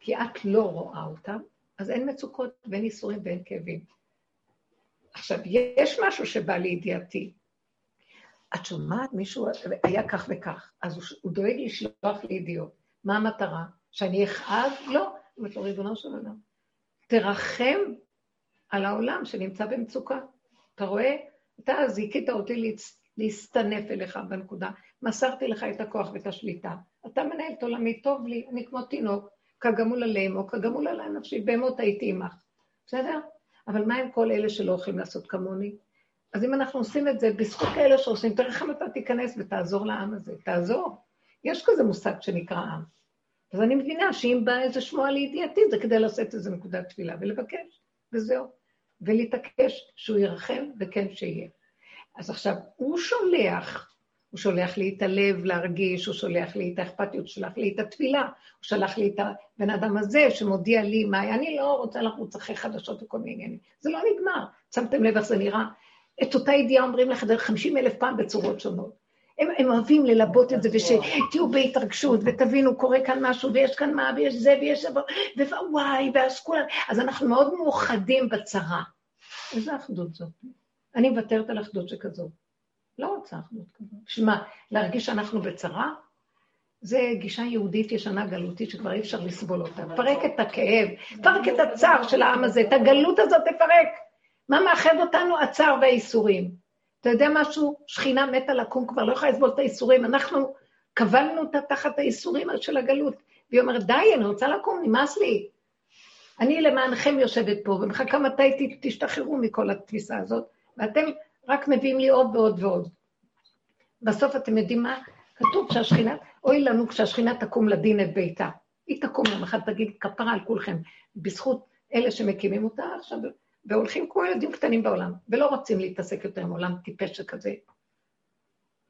Speaker 2: כי את לא רואה אותם, אז אין מצוקות ואין ייסורים ואין כאבים. עכשיו, יש משהו שבא לידיעתי. את שומעת, מישהו היה כך וכך, אז הוא, הוא דואג לשלוח לי ידיעות. מה המטרה? שאני אכאב? לא. אומרת לו, ריבונו של אדם, תרחם על העולם שנמצא במצוקה. אתה רואה? אתה זיכית אותי להסתנף אליך בנקודה. מסרתי לך את הכוח ואת השליטה. אתה מנהל את עולמי, טוב לי, אני כמו תינוק, כגמול עליהם או כגמול עלי נפשי, בהמות הייתי עמך. בסדר? אבל מה עם כל אלה שלא יכולים לעשות כמוני? אז אם אנחנו עושים את זה, בזכות כאלה שעושים, תרחם אתה תיכנס ותעזור לעם הזה, תעזור. יש כזה מושג שנקרא עם. אז אני מבינה שאם בא איזה שמועה לידיעתי, זה כדי לעשות איזה נקודת תפילה ולבקש, וזהו. ולהתעקש שהוא ירחם וכן שיהיה. אז עכשיו, הוא שולח, הוא שולח לי את הלב להרגיש, הוא שולח לי את האכפתיות, הוא שולח לי את התפילה, הוא שלח לי את הבן אדם הזה שמודיע לי מה היה, אני לא רוצה לרוץ אחרי חדשות וכל מיני עניינים. זה לא נגמר. שמתם לב איך זה נראה? את אותה ידיעה אומרים לך דרך 50 אלף פעם בצורות שונות. הם, הם אוהבים ללבות את זה, ושתהיו בהתרגשות, ותבינו, קורה כאן משהו, ויש כאן מה, ויש זה, ויש ווואי, ואז כולם... אז אנחנו מאוד מאוחדים בצרה. איזה אחדות זאת? אני מוותרת על אחדות שכזאת. לא רוצה אחדות כזאת. בשביל מה? להרגיש שאנחנו בצרה? זה גישה יהודית ישנה גלותית שכבר אי אפשר לסבול אותה. פרק את הכאב, פרק את הצער של העם הזה, את הגלות הזאת תפרק. מה מאחד אותנו? הצער והייסורים. אתה יודע משהו? שכינה מתה לקום, כבר לא יכולה לסבול את הייסורים. אנחנו קבלנו אותה תחת הייסורים של הגלות. והיא אומרת, די, אני רוצה לקום, נמאס לי. אני למענכם יושבת פה, ומחכה מתי תשתחררו מכל התפיסה הזאת, ואתם רק מביאים לי עוד ועוד ועוד. בסוף אתם יודעים מה? כתוב שהשכינה, אוי לנו כשהשכינה תקום לדין את ביתה. היא תקום יום אחד, תגיד, כפרה על כולכם, בזכות אלה שמקימים אותה, עכשיו והולכים כמו ילדים קטנים בעולם, ולא רוצים להתעסק יותר עם עולם טיפש שכזה.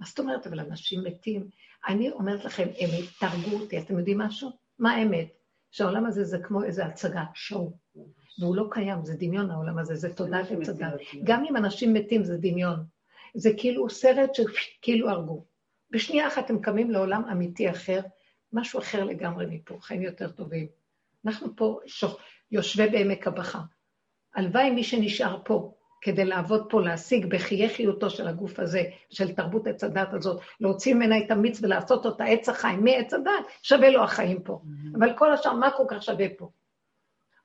Speaker 2: מה זאת אומרת? אבל אנשים מתים. אני אומרת לכם, אמת, תהרגו אותי, אתם יודעים משהו? מה האמת? שהעולם הזה זה כמו איזו הצגה, שואו. והוא לא קיים, זה דמיון העולם הזה, זה תודעת הצגה. גם אם אנשים מתים זה דמיון. זה כאילו סרט שכאילו הרגו. בשנייה אחת הם קמים לעולם אמיתי אחר, משהו אחר לגמרי מפה, חיים יותר טובים. אנחנו פה שוח, יושבי בעמק הבכה. הלוואי מי שנשאר פה כדי לעבוד פה, להשיג בחיי חיותו של הגוף הזה, של תרבות עץ הדת הזאת, להוציא ממנה את המיץ ולעשות אותה עץ החיים מעץ הדת, שווה לו החיים פה. Mm-hmm. אבל כל השאר, מה כל כך שווה פה?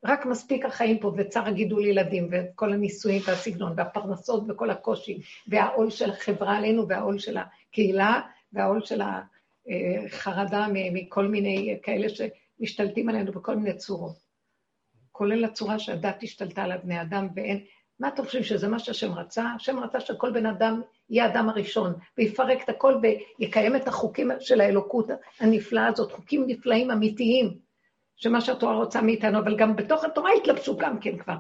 Speaker 2: רק מספיק החיים פה, וצר הגידול ילדים, וכל הנישואים והסגנון, והפרנסות וכל הקושי, והעול של החברה עלינו, והעול של הקהילה, והעול של החרדה מכל מיני כאלה שמשתלטים עלינו בכל מיני צורות. כולל הצורה שהדת השתלטה על בני אדם, ואין... מה אתם חושבים, שזה מה שהשם רצה? השם רצה שכל בן אדם יהיה האדם הראשון, ויפרק את הכל ויקיים את החוקים של האלוקות הנפלאה הזאת, חוקים נפלאים אמיתיים, שמה שהתורה רוצה מאיתנו, אבל גם בתוך התורה התלבשו גם כן כבר,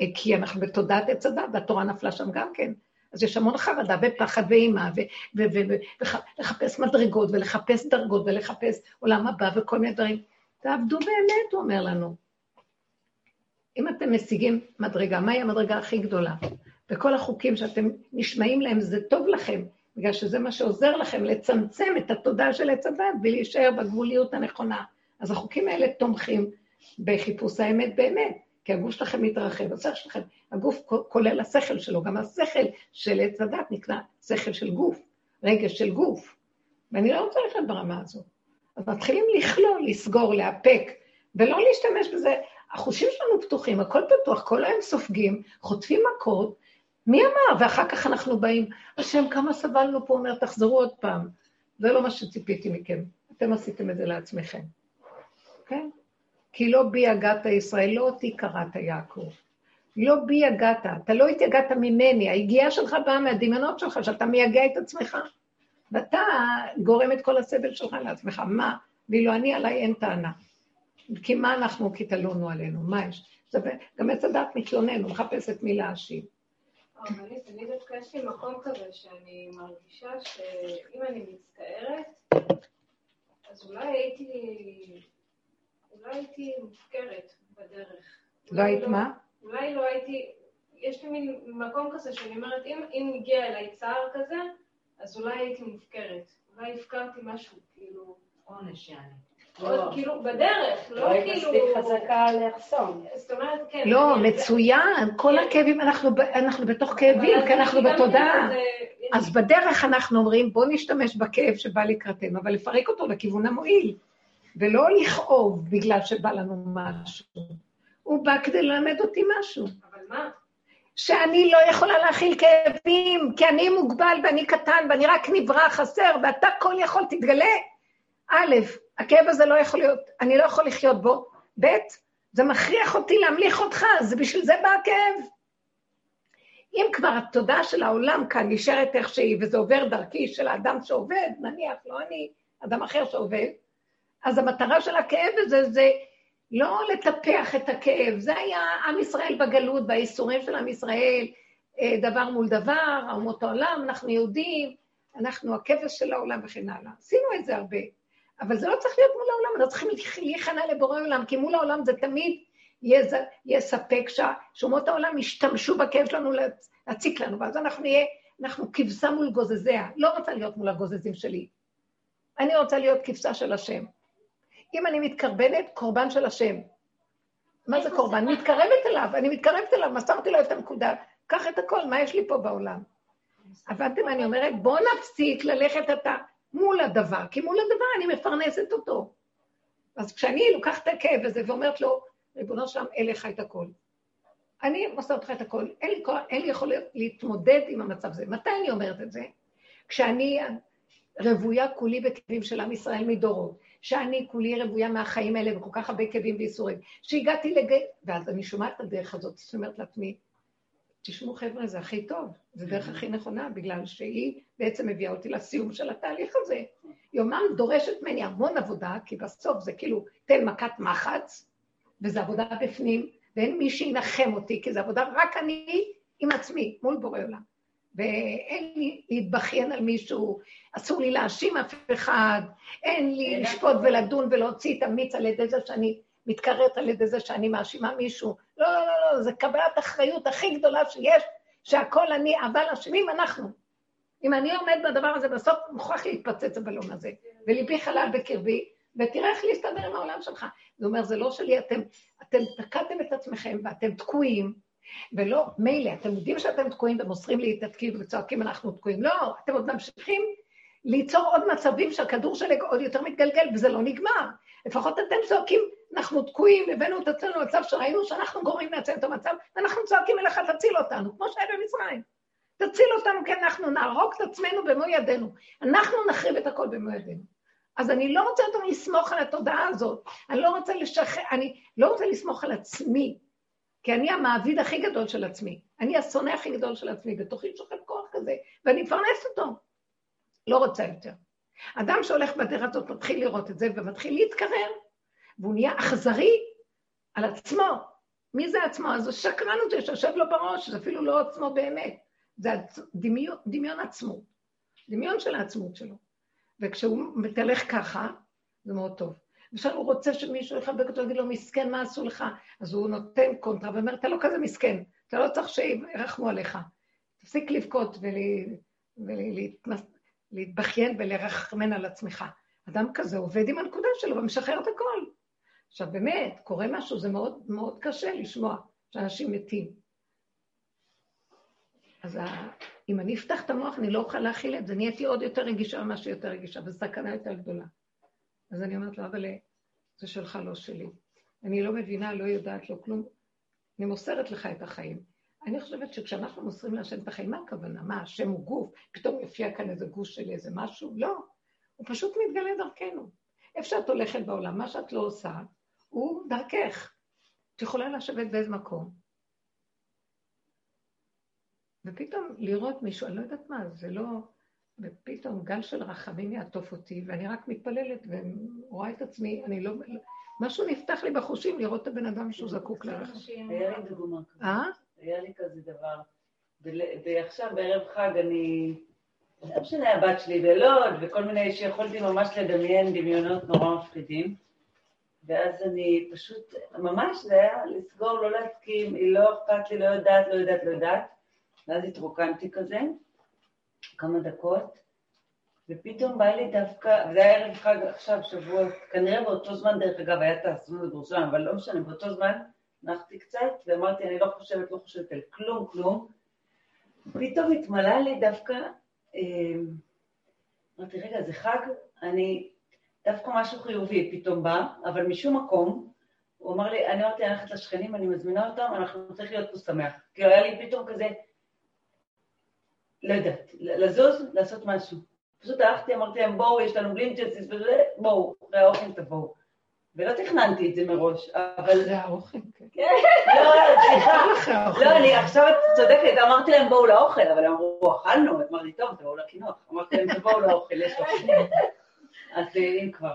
Speaker 2: אה, כי אנחנו בתודעת עץ הדת, והתורה נפלה שם גם כן. אז יש המון חרדה ופחד ואימה, ולחפש מדרגות, ולחפש דרגות, ולחפש עולם הבא וכל מיני דברים. תעבדו באמת, הוא אומר לנו. אם אתם משיגים מדרגה, מהי המדרגה הכי גדולה? וכל החוקים שאתם נשמעים להם, זה טוב לכם, בגלל שזה מה שעוזר לכם לצמצם את התודעה של עץ הדת ולהישאר בגבוליות הנכונה. אז החוקים האלה תומכים בחיפוש האמת באמת, כי הגוף שלכם מתרחב, השכל שלכם, הגוף כולל השכל שלו, גם השכל של עץ הדת נקרא שכל של גוף, רגש של גוף. ואני לא רוצה ללכת ברמה הזאת. אז מתחילים לכלול, לסגור, לאפק, ולא להשתמש בזה. החושים שלנו פתוחים, הכל פתוח, כל היום סופגים, חוטפים מכות. מי אמר? ואחר כך אנחנו באים, השם, כמה סבלנו פה, אומר, תחזרו עוד פעם. זה לא מה שציפיתי מכם. אתם עשיתם את זה לעצמכם. כן? כי לא בי הגעת ישראל, לא אותי קראת יעקב. לא בי הגעת, אתה לא התייגעת ממני, היגיעה שלך באה מהדמיונות שלך, שאתה מייגע את עצמך. ואתה גורם את כל הסבל שלך לעצמך. מה? ואילו אני עליי אין טענה. כי מה אנחנו, כי תלונו עלינו, מה יש? זה, גם עץ הדעת מתלונן, הוא מחפש את מי להאשים.
Speaker 4: אבל אני דווקא יש לי מקום כזה שאני מרגישה שאם אני מצטערת, אז אולי הייתי, אולי הייתי מופקרת בדרך.
Speaker 2: לא היית לא, מה?
Speaker 4: אולי לא הייתי, יש לי מין מקום כזה שאני אומרת, אם, אם הגיע אליי צער כזה, אז אולי הייתי מופקרת. אולי הפקרתי משהו, כאילו...
Speaker 1: עונש יעני.
Speaker 4: לא. כאילו, בדרך, לא, כאילו...
Speaker 1: לא מספיק חזקה לאחסון.
Speaker 4: זאת אומרת, כן.
Speaker 2: לא, מצוין, כל כן. הכאבים, אנחנו בתוך כאבים, כי אנחנו בתודעה. אז בדרך אנחנו אומרים, בואו נשתמש בכאב שבא לקראתנו, אבל לפרק אותו לכיוון המועיל, ולא לכאוב בגלל שבא לנו משהו. הוא בא כדי ללמד אותי משהו.
Speaker 4: אבל מה?
Speaker 2: שאני לא יכולה להכיל כאבים, כי אני מוגבל ואני קטן ואני רק נברא, חסר, ואתה כל יכול, תתגלה. א', הכאב הזה לא יכול להיות, אני לא יכול לחיות בו. ב', זה מכריח אותי להמליך אותך, זה בשביל זה בא הכאב. אם כבר התודעה של העולם כאן נשארת איך שהיא, וזה עובר דרכי של האדם שעובד, נניח, לא אני, אדם אחר שעובד, אז המטרה של הכאב הזה זה לא לטפח את הכאב, זה היה עם ישראל בגלות, והאיסורים של עם ישראל, אה, דבר מול דבר, אומות העולם, אנחנו יהודים, אנחנו הכבש של העולם וכן הלאה. עשינו את זה הרבה. אבל זה לא צריך להיות מול העולם, אנחנו צריכים להיכנע לבורא עולם, כי מול העולם זה תמיד יספק שאומות העולם ישתמשו בכאב שלנו להציק לנו, ואז אנחנו נהיה, אנחנו כבשה מול גוזזיה. לא רוצה להיות מול הגוזזים שלי. אני רוצה להיות כבשה של השם. אם אני מתקרבנת, קורבן של השם. מה זה קורבן? מתקרבת אליו, אני מתקרבת אליו, מסרתי לו את הנקודה. קח את הכל, מה יש לי פה בעולם? הבנתם? אני אומרת, בואו נפסיק ללכת אתה מול הדבר, כי מול הדבר אני מפרנסת אותו. אז כשאני לוקחת את הכאב הזה ואומרת לו, ריבונו שלם, אין לך את הכל. אני מוסרת לך את הכל, אין לי, אין לי יכולת להתמודד עם המצב הזה. מתי אני אומרת את זה? כשאני רוויה כולי בכאבים של עם ישראל מדורות, שאני כולי רוויה מהחיים האלה וכל כך הרבה כאבים וייסורים, שהגעתי לג... ואז אני שומעת את הדרך הזאת, זאת אומרת לעצמי, תשמעו חבר'ה, זה הכי טוב, זה דרך הכי נכונה, בגלל שהיא בעצם מביאה אותי לסיום של התהליך הזה. היא אומנם דורשת ממני המון עבודה, כי בסוף זה כאילו, תן מכת מחץ, וזו עבודה בפנים, ואין מי שינחם אותי, כי זו עבודה רק אני עם עצמי, מול בורא עולם. ואין לי להתבכיין על מישהו, אסור לי להאשים אף אחד, אין לי לשפוט ולדון ולהוציא את המיץ על ידי זה שאני מתקררת על ידי זה שאני מאשימה מישהו. לא, לא, לא, זה קבלת אחריות הכי גדולה שיש, שהכל אני, אבל אשמים אנחנו. אם אני עומד בדבר הזה, בסוף מוכרח להתפוצץ הבלון הזה, וליבי חלל בקרבי, ותראה איך להסתדר עם העולם שלך. זה אומר, זה לא שלי, אתם, אתם תקעתם את עצמכם ואתם תקועים, ולא, מילא, אתם יודעים שאתם תקועים ומוסרים לי את התקיעו וצועקים אנחנו תקועים. לא, אתם עוד ממשיכים ליצור עוד מצבים שהכדור שלג עוד יותר מתגלגל, וזה לא נגמר. לפחות אתם צועקים, אנחנו תקועים, הבאנו את עצמנו למצב שראינו שאנחנו גורמים לעצמנו את המצב, ואנחנו צועקים אליך, תציל אותנו, כמו שהיה במצרים. תציל אותנו, כי אנחנו נהרוג את עצמנו במו ידינו. אנחנו נחריב את הכל במו ידינו. אז אני לא רוצה יותר לסמוך על התודעה הזאת, אני לא רוצה לשחרר, אני לא רוצה לסמוך על עצמי, כי אני המעביד הכי גדול של עצמי. אני השונא הכי גדול של עצמי, בתוכי שוכב כוח כזה, ואני מפרנס אותו. לא רוצה יותר. אדם שהולך בדרך הזאת מתחיל לראות את זה ומתחיל להתקרר, והוא נהיה אכזרי על עצמו. מי זה עצמו? אז השקרן הזה שיושב לו בראש, זה אפילו לא עצמו באמת, זה דמיון, דמיון עצמות, דמיון של העצמות שלו. וכשהוא מתהלך ככה, זה מאוד טוב. עכשיו הוא רוצה שמישהו יחבק אותו ויגיד לו, מסכן, מה עשו לך? אז הוא נותן קונטרה ואומר, אתה לא כזה מסכן, אתה לא צריך שירחמו עליך. תפסיק לבכות ולהתבכיין ולרחמן על עצמך. אדם כזה עובד עם הנקודה שלו ומשחרר את הכל. עכשיו באמת, קורה משהו, זה מאוד מאוד קשה לשמוע שאנשים מתים. אז ה... אם אני אפתח את המוח, אני לא אוכל להכיל את זה, נהייתי עוד יותר רגישה ממה שיותר רגישה, וזו סכנה יותר גדולה. אז אני אומרת לו, אבל זה שלך, לא שלי. אני לא מבינה, לא יודעת, לא כלום. אני מוסרת לך את החיים. אני חושבת שכשאנחנו מוסרים להשם את החיים, מה הכוונה? מה, השם הוא גוף? פתאום יופיע כאן איזה גוש של איזה משהו? לא. הוא פשוט מתגלה דרכנו. איפה שאת הולכת בעולם, מה שאת לא עושה, הוא דרכך. את יכולה לשבת באיזה מקום. ופתאום לראות מישהו, אני לא יודעת מה, זה לא... ופתאום גל של רחמים יעטוף אותי, ואני רק מתפללת ורואה את עצמי, אני לא... משהו נפתח לי בחושים לראות את הבן אדם שהוא זקוק לרחמים.
Speaker 5: היה לי דוגמה כזאת.
Speaker 2: אה?
Speaker 5: היה לי כזה דבר. ועכשיו בערב חג אני... לא משנה, הבת שלי בלוד, וכל מיני שיכולתי ממש לדמיין דמיונות נורא מפחידים. ואז אני פשוט, ממש זה היה לסגור, לא להסכים, היא לא אכפת לי, לא יודעת, לא יודעת, לא יודעת. ואז התרוקנתי כזה, כמה דקות, ופתאום בא לי דווקא, וזה היה ערב חג עכשיו, שבוע, כנראה באותו זמן, דרך אגב, היה את בירושלים, אבל לא משנה, באותו זמן נחתי קצת, ואמרתי, אני לא חושבת, לא חושבת על כלום, כלום. פתאום התמלא לי דווקא, אה, אמרתי, רגע, זה חג, אני, דווקא משהו חיובי פתאום בא, אבל משום מקום, הוא אמר לי, אני אמרתי, אני הולכת לשכנים, אני מזמינה אותם, אנחנו צריכים להיות פה שמח. כי היה לי פתאום כזה, לא יודעת, לזוז, לעשות משהו. פשוט הלכתי, אמרתי להם, בואו, יש לנו בלינצ'סיס וזה, בואו, אחרי האוכל תבואו. ולא תכננתי את זה מראש, אבל...
Speaker 2: אחרי האוכל, כן.
Speaker 5: כן. לא, סליחה. לא, אני עכשיו את צודקת, אמרתי להם בואו לאוכל, אבל אמרו, אכלנו, אמרתי, טוב, תבואו לקינוח. אמרתי להם, תבואו לאוכל, יש אוכל. אז אם כבר.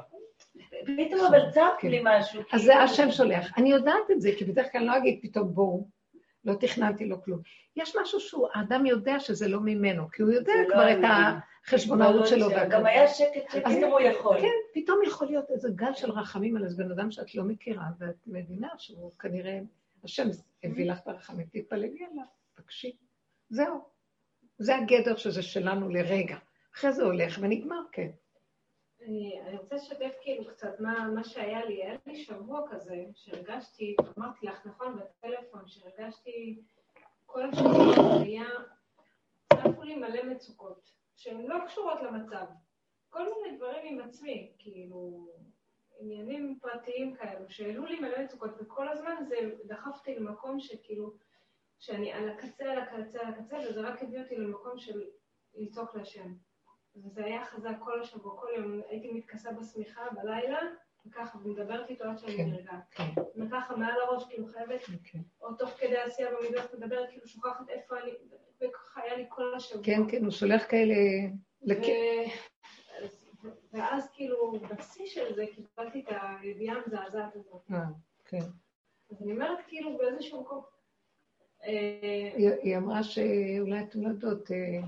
Speaker 5: פתאום אבל צף לי כן. משהו.
Speaker 2: אז זה כאילו- השם שולח. אני יודעת את זה, כי בדרך כלל לא אגיד פתאום בואו. לא תכננתי לו כלום. יש משהו שהוא, האדם יודע שזה לא ממנו, כי הוא יודע לא כבר את החשבונאות שלו.
Speaker 5: גם היה שקט שפתאום הוא יכול.
Speaker 2: כן, פתאום יכול להיות איזה גל של רחמים על איזה בן אדם שאת לא מכירה, ואת מבינה שהוא כנראה, השם הביא לך את הרחמים, תתפלגי עליו, תקשיב. זהו. זה הגדר שזה שלנו לרגע. אחרי זה הולך ונגמר, כן.
Speaker 3: אני רוצה לשתף כאילו קצת מה, מה שהיה לי. היה לי שבוע כזה שהרגשתי, אמרתי לך, נכון, בטלפון, שהרגשתי כל השבוע היה, צפו לי מלא מצוקות, שהן לא קשורות למצב. כל מיני דברים עם עצמי, כאילו, עניינים פרטיים כאלו, שהעלו לי מלא מצוקות, וכל הזמן זה דחפתי למקום שכאילו, שאני על הקצה, על הקצה, על הקצה, וזה רק הביא אותי למקום של לצעוק להשם. וזה היה חזק כל השבוע, כל יום הייתי מתכסה בשמיכה בלילה, וככה, ומדברת איתו עד שאני כן, נרגעת. כן. וככה מעל הראש, כאילו חייבת, כן. או תוך כדי עשייה במדרך מדברת, כאילו שוכחת איפה אני, וככה היה לי כל השבוע.
Speaker 2: כן, כן, הוא שולח כאלה...
Speaker 3: ואז כאילו, בשיא של זה, קיבלתי את הידיעה המזעזעת הזאת.
Speaker 2: אה, כן.
Speaker 3: אז אני אומרת, כאילו, באיזשהו מקום...
Speaker 2: אה, היא אמרה שאולי אתם לא יודעות, אה,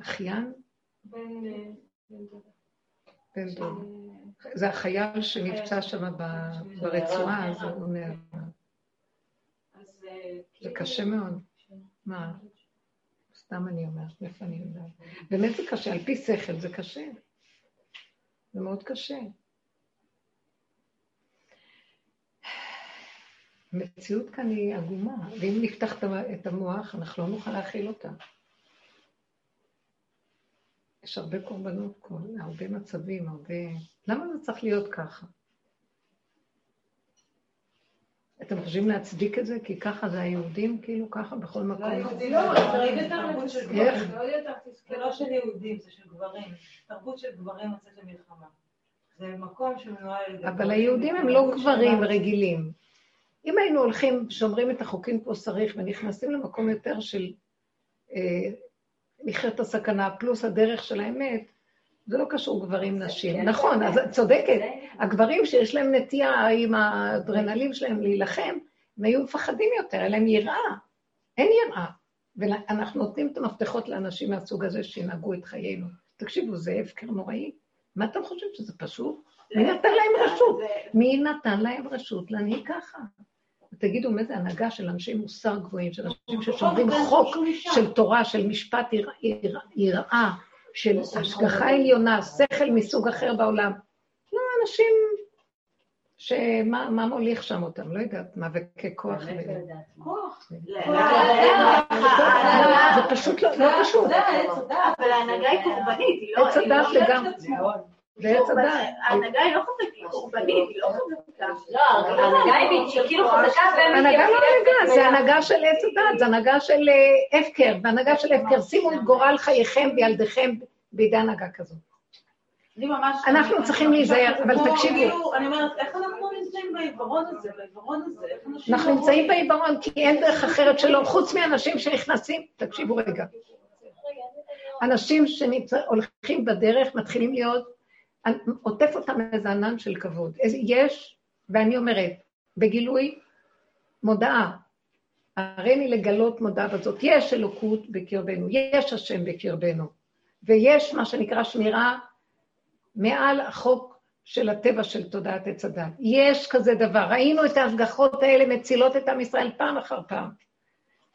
Speaker 2: אחיין? בן בן דוד. זה החייל שנפצע שם ברצועה, אז הוא נהרג. זה כאילו- קשה מאוד. מה? סתם אני אומרת, מאיפה אני יודעת? באמת זה קשה, על פי שכל זה קשה. זה מאוד קשה. המציאות כאן היא עגומה, ואם נפתח את המוח, אנחנו לא נוכל להכיל אותה. יש הרבה קורבנות כל, הרבה מצבים, הרבה... למה זה צריך להיות ככה? אתם חושבים להצדיק את זה? כי ככה זה היהודים, כאילו ככה בכל מקום? לא,
Speaker 1: יהודים, לא, זה תרבות של גברים. זה לא של יהודים, זה של גברים. תרבות של גברים יוצאת למלחמה. זה מקום שמנוהל...
Speaker 2: אבל היהודים הם לא גברים רגילים. אם היינו הולכים, שומרים את החוקים כמו שצריך, ונכנסים למקום יותר של אה, לחיות את הסכנה, פלוס הדרך של האמת, זה לא קשור גברים-נשים. כן, נכון, אז את צודקת. הגברים שיש להם נטייה עם האדרנלים שלהם להילחם, הם היו מפחדים יותר, אין להם יראה. אין יראה. ואנחנו נותנים את המפתחות לאנשים מהסוג הזה שינהגו את חיינו. תקשיבו, זה הפקר נוראי. מה אתם חושבים שזה פשוט? מי נתן להם רשות? מי נתן להם רשות להנהיג ככה? תגידו, מה זה הנהגה של אנשי מוסר גבוהים, של אנשים ששומרים חוק של תורה, של משפט יראה, של השגחה עליונה, שכל מסוג אחר בעולם. לא, אנשים שמה מוליך שם אותם? לא יודעת, מאבקי כוח.
Speaker 1: כוח.
Speaker 2: זה פשוט לא פשוט.
Speaker 4: אבל ההנהגה היא קורבנית, היא לא...
Speaker 2: עץ הדת לגמרי. זה עץ הדת.
Speaker 4: ההנהגה היא לא חזקה, היא קורבנית, היא לא חזקה.
Speaker 3: לא, ההנהגה היא כאילו חזקה
Speaker 2: הנהגה לא הנהגה, זה הנהגה של עץ הדת, זה הנהגה של הפקר, והנהגה של הפקר. שימו את גורל חייכם וילדיכם בידי הנהגה כזאת. אנחנו צריכים להיזהר, אבל תקשיבו.
Speaker 1: אני אומרת, איך אנחנו נמצאים בעיוורון הזה, בעיוורון הזה?
Speaker 2: אנחנו נמצאים בעיוורון כי אין דרך אחרת שלא, חוץ מאנשים שנכנסים, תקשיבו רגע. אנשים שהולכים בדרך מתחילים להיות, עוטף אותם איזה ענן של כבוד. יש, ואני אומרת, בגילוי מודעה, הריני לגלות מודעה בזאת, יש אלוקות בקרבנו, יש השם בקרבנו, ויש מה שנקרא שמירה מעל החוק של הטבע של תודעת עץ הדת. יש כזה דבר. ראינו את ההשגחות האלה מצילות את עם ישראל פעם אחר פעם.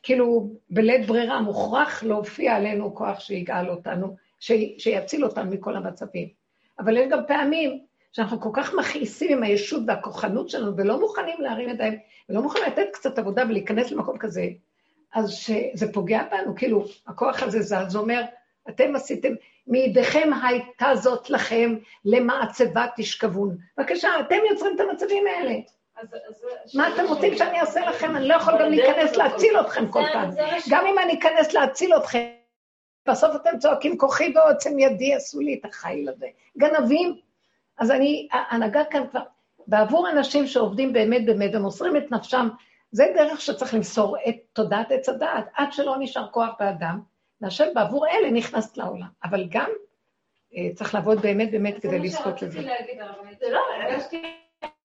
Speaker 2: כאילו, בלית ברירה, מוכרח להופיע עלינו כוח שיגאל אותנו, ש... שיציל אותנו מכל המצבים. אבל יש גם פעמים שאנחנו כל כך מכעיסים עם הישות והכוחנות שלנו, ולא מוכנים להרים ידיים, ולא מוכנים לתת קצת עבודה ולהיכנס למקום כזה, אז שזה פוגע בנו, כאילו, הכוח הזה זז, אומר, אתם עשיתם, מידיכם הייתה זאת לכם, למעצבה תשכבון. בבקשה, אתם יוצרים את המצבים האלה. מה אתם רוצים שאני אעשה לכם? אני לא יכול גם להיכנס להציל אתכם כל פעם. גם אם אני אכנס להציל אתכם, בסוף אתם צועקים, כוחי ועוצם ידי עשו לי את החיל הזה. גנבים. אז אני, ההנהגה כאן כבר, בעבור אנשים שעובדים באמת באמת ומוסרים את נפשם, זה דרך שצריך למסור את תודעת עץ הדעת, עד שלא נשאר כוח באדם. והשם בעבור אלה נכנס לעולם. אבל גם אה, צריך לעבוד באמת באמת כדי לזכות לזה.
Speaker 4: זה לא, הרגשתי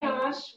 Speaker 4: ממש...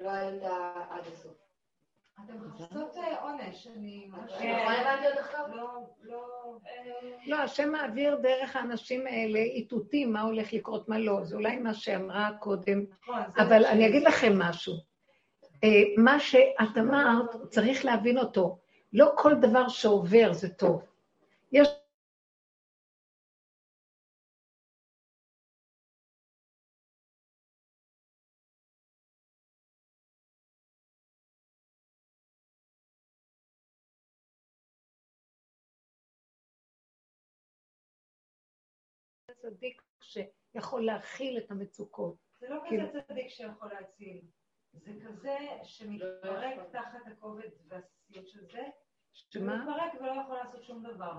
Speaker 3: לא היית עד הסוף. אתם מחפשות עונש, אני...
Speaker 2: לא, השם מעביר דרך האנשים האלה איתותים, מה הולך לקרות, מה לא. זה אולי מה שאמרה קודם, אבל אני אגיד לכם משהו. מה שאת אמרת, צריך להבין אותו. לא כל דבר שעובר זה טוב. יש שיכול להכיל את המצוקות.
Speaker 1: זה לא כזה צדיק שיכול להציל. זה כזה שמתפרק תחת הכובד והסיוט של זה,
Speaker 2: שמה?
Speaker 1: מתפרק ולא יכול לעשות שום דבר.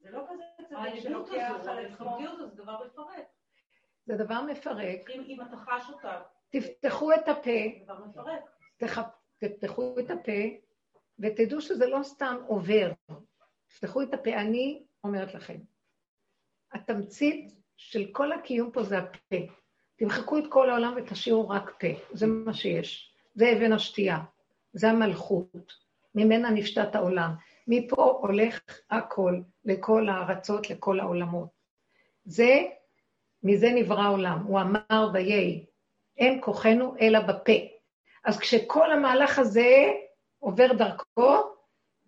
Speaker 1: זה לא כזה צדיק שלוקח על עצמו. זה דבר מפרק.
Speaker 2: זה דבר מפרק.
Speaker 1: אם אתה חש אותה.
Speaker 2: תפתחו את הפה.
Speaker 1: זה דבר מפרק.
Speaker 2: תפתחו את הפה, ותדעו שזה לא סתם עובר. תפתחו את הפה. אני אומרת לכם, התמצית של כל הקיום פה זה הפה. תמחקו את כל העולם ותשאירו רק פה, זה מה שיש. זה אבן השתייה, זה המלכות, ממנה נפשט העולם. מפה הולך הכל, לכל הארצות, לכל העולמות. זה, מזה נברא העולם. הוא אמר ויהי, אין כוחנו אלא בפה. אז כשכל המהלך הזה עובר דרכו,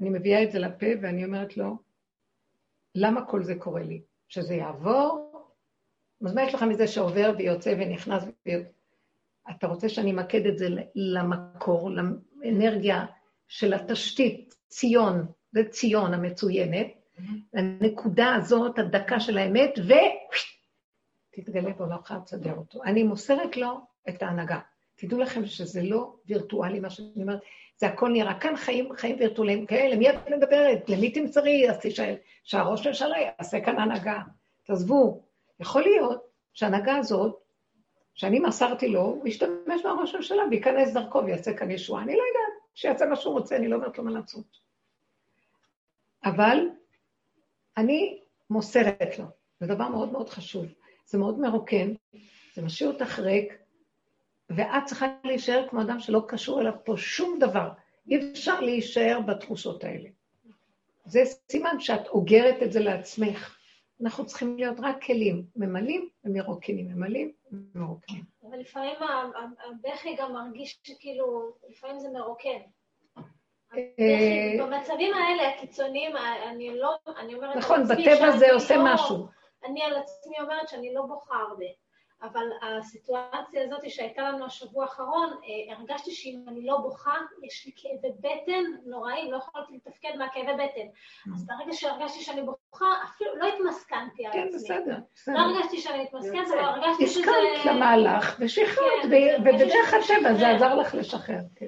Speaker 2: אני מביאה את זה לפה ואני אומרת לו, למה כל זה קורה לי? שזה יעבור, אז מה יש לך מזה שעובר ויוצא ונכנס? ו... אתה רוצה שאני אמקד את זה למקור, לאנרגיה של התשתית, ציון, זה ציון המצוינת, הנקודה הזאת, הדקה של האמת, ו... תתגלה בעולמך, תסדר אותו. אני מוסרת לו את ההנהגה. תדעו לכם שזה לא וירטואלי, מה שאני אומרת, זה הכל נראה כאן חיים, חיים וירטואליים כאלה, מי את מדברת? למי תמצרי? אז תשאל, שהראש ממשלה יעשה כאן הנהגה. תעזבו, יכול להיות שההנהגה הזאת, שאני מסרתי לו, הוא ישתמש בראש הממשלה וייכנס דרכו ויעשה כאן ישועה. אני לא יודעת, שיעשה מה שהוא רוצה, אני לא אומרת לו מה לעשות. אבל אני מוסרת לו, זה דבר מאוד מאוד חשוב. זה מאוד מרוקן, זה משאיר אותך ריק, ואת צריכה להישאר כמו אדם שלא קשור אליו פה שום דבר. אי אפשר להישאר בתחושות האלה. זה סימן שאת אוגרת את זה לעצמך. אנחנו צריכים להיות רק כלים, ממלאים ומרוקנים, ממלאים ומרוקנים.
Speaker 6: אבל לפעמים הבכי גם מרגיש שכאילו, לפעמים זה מרוקן. אה, במצבים האלה הקיצוניים, אני לא, אני אומרת...
Speaker 2: נכון, בטבע זה עושה
Speaker 6: לא-
Speaker 2: משהו.
Speaker 6: אני על עצמי אומרת שאני לא בוכה הרבה. אבל הסיטואציה הזאת שהייתה לנו השבוע האחרון, אה, הרגשתי שאם אני לא בוכה, יש לי כאבי בטן נוראים, לא יכולתי לתפקד מהכאבי בטן.
Speaker 2: Mm.
Speaker 6: אז ברגע שהרגשתי שאני בוכה, אפילו לא התמסכנתי על
Speaker 2: כן,
Speaker 6: עצמי.
Speaker 2: בסדר, בסדר.
Speaker 6: לא הרגשתי שאני מתמסכנת, אבל הרגשתי שזה...
Speaker 2: הסכמת למהלך ושחררת,
Speaker 6: כן, זה
Speaker 2: ובדרך הטבע זה. עזר לך לשחרר. כן.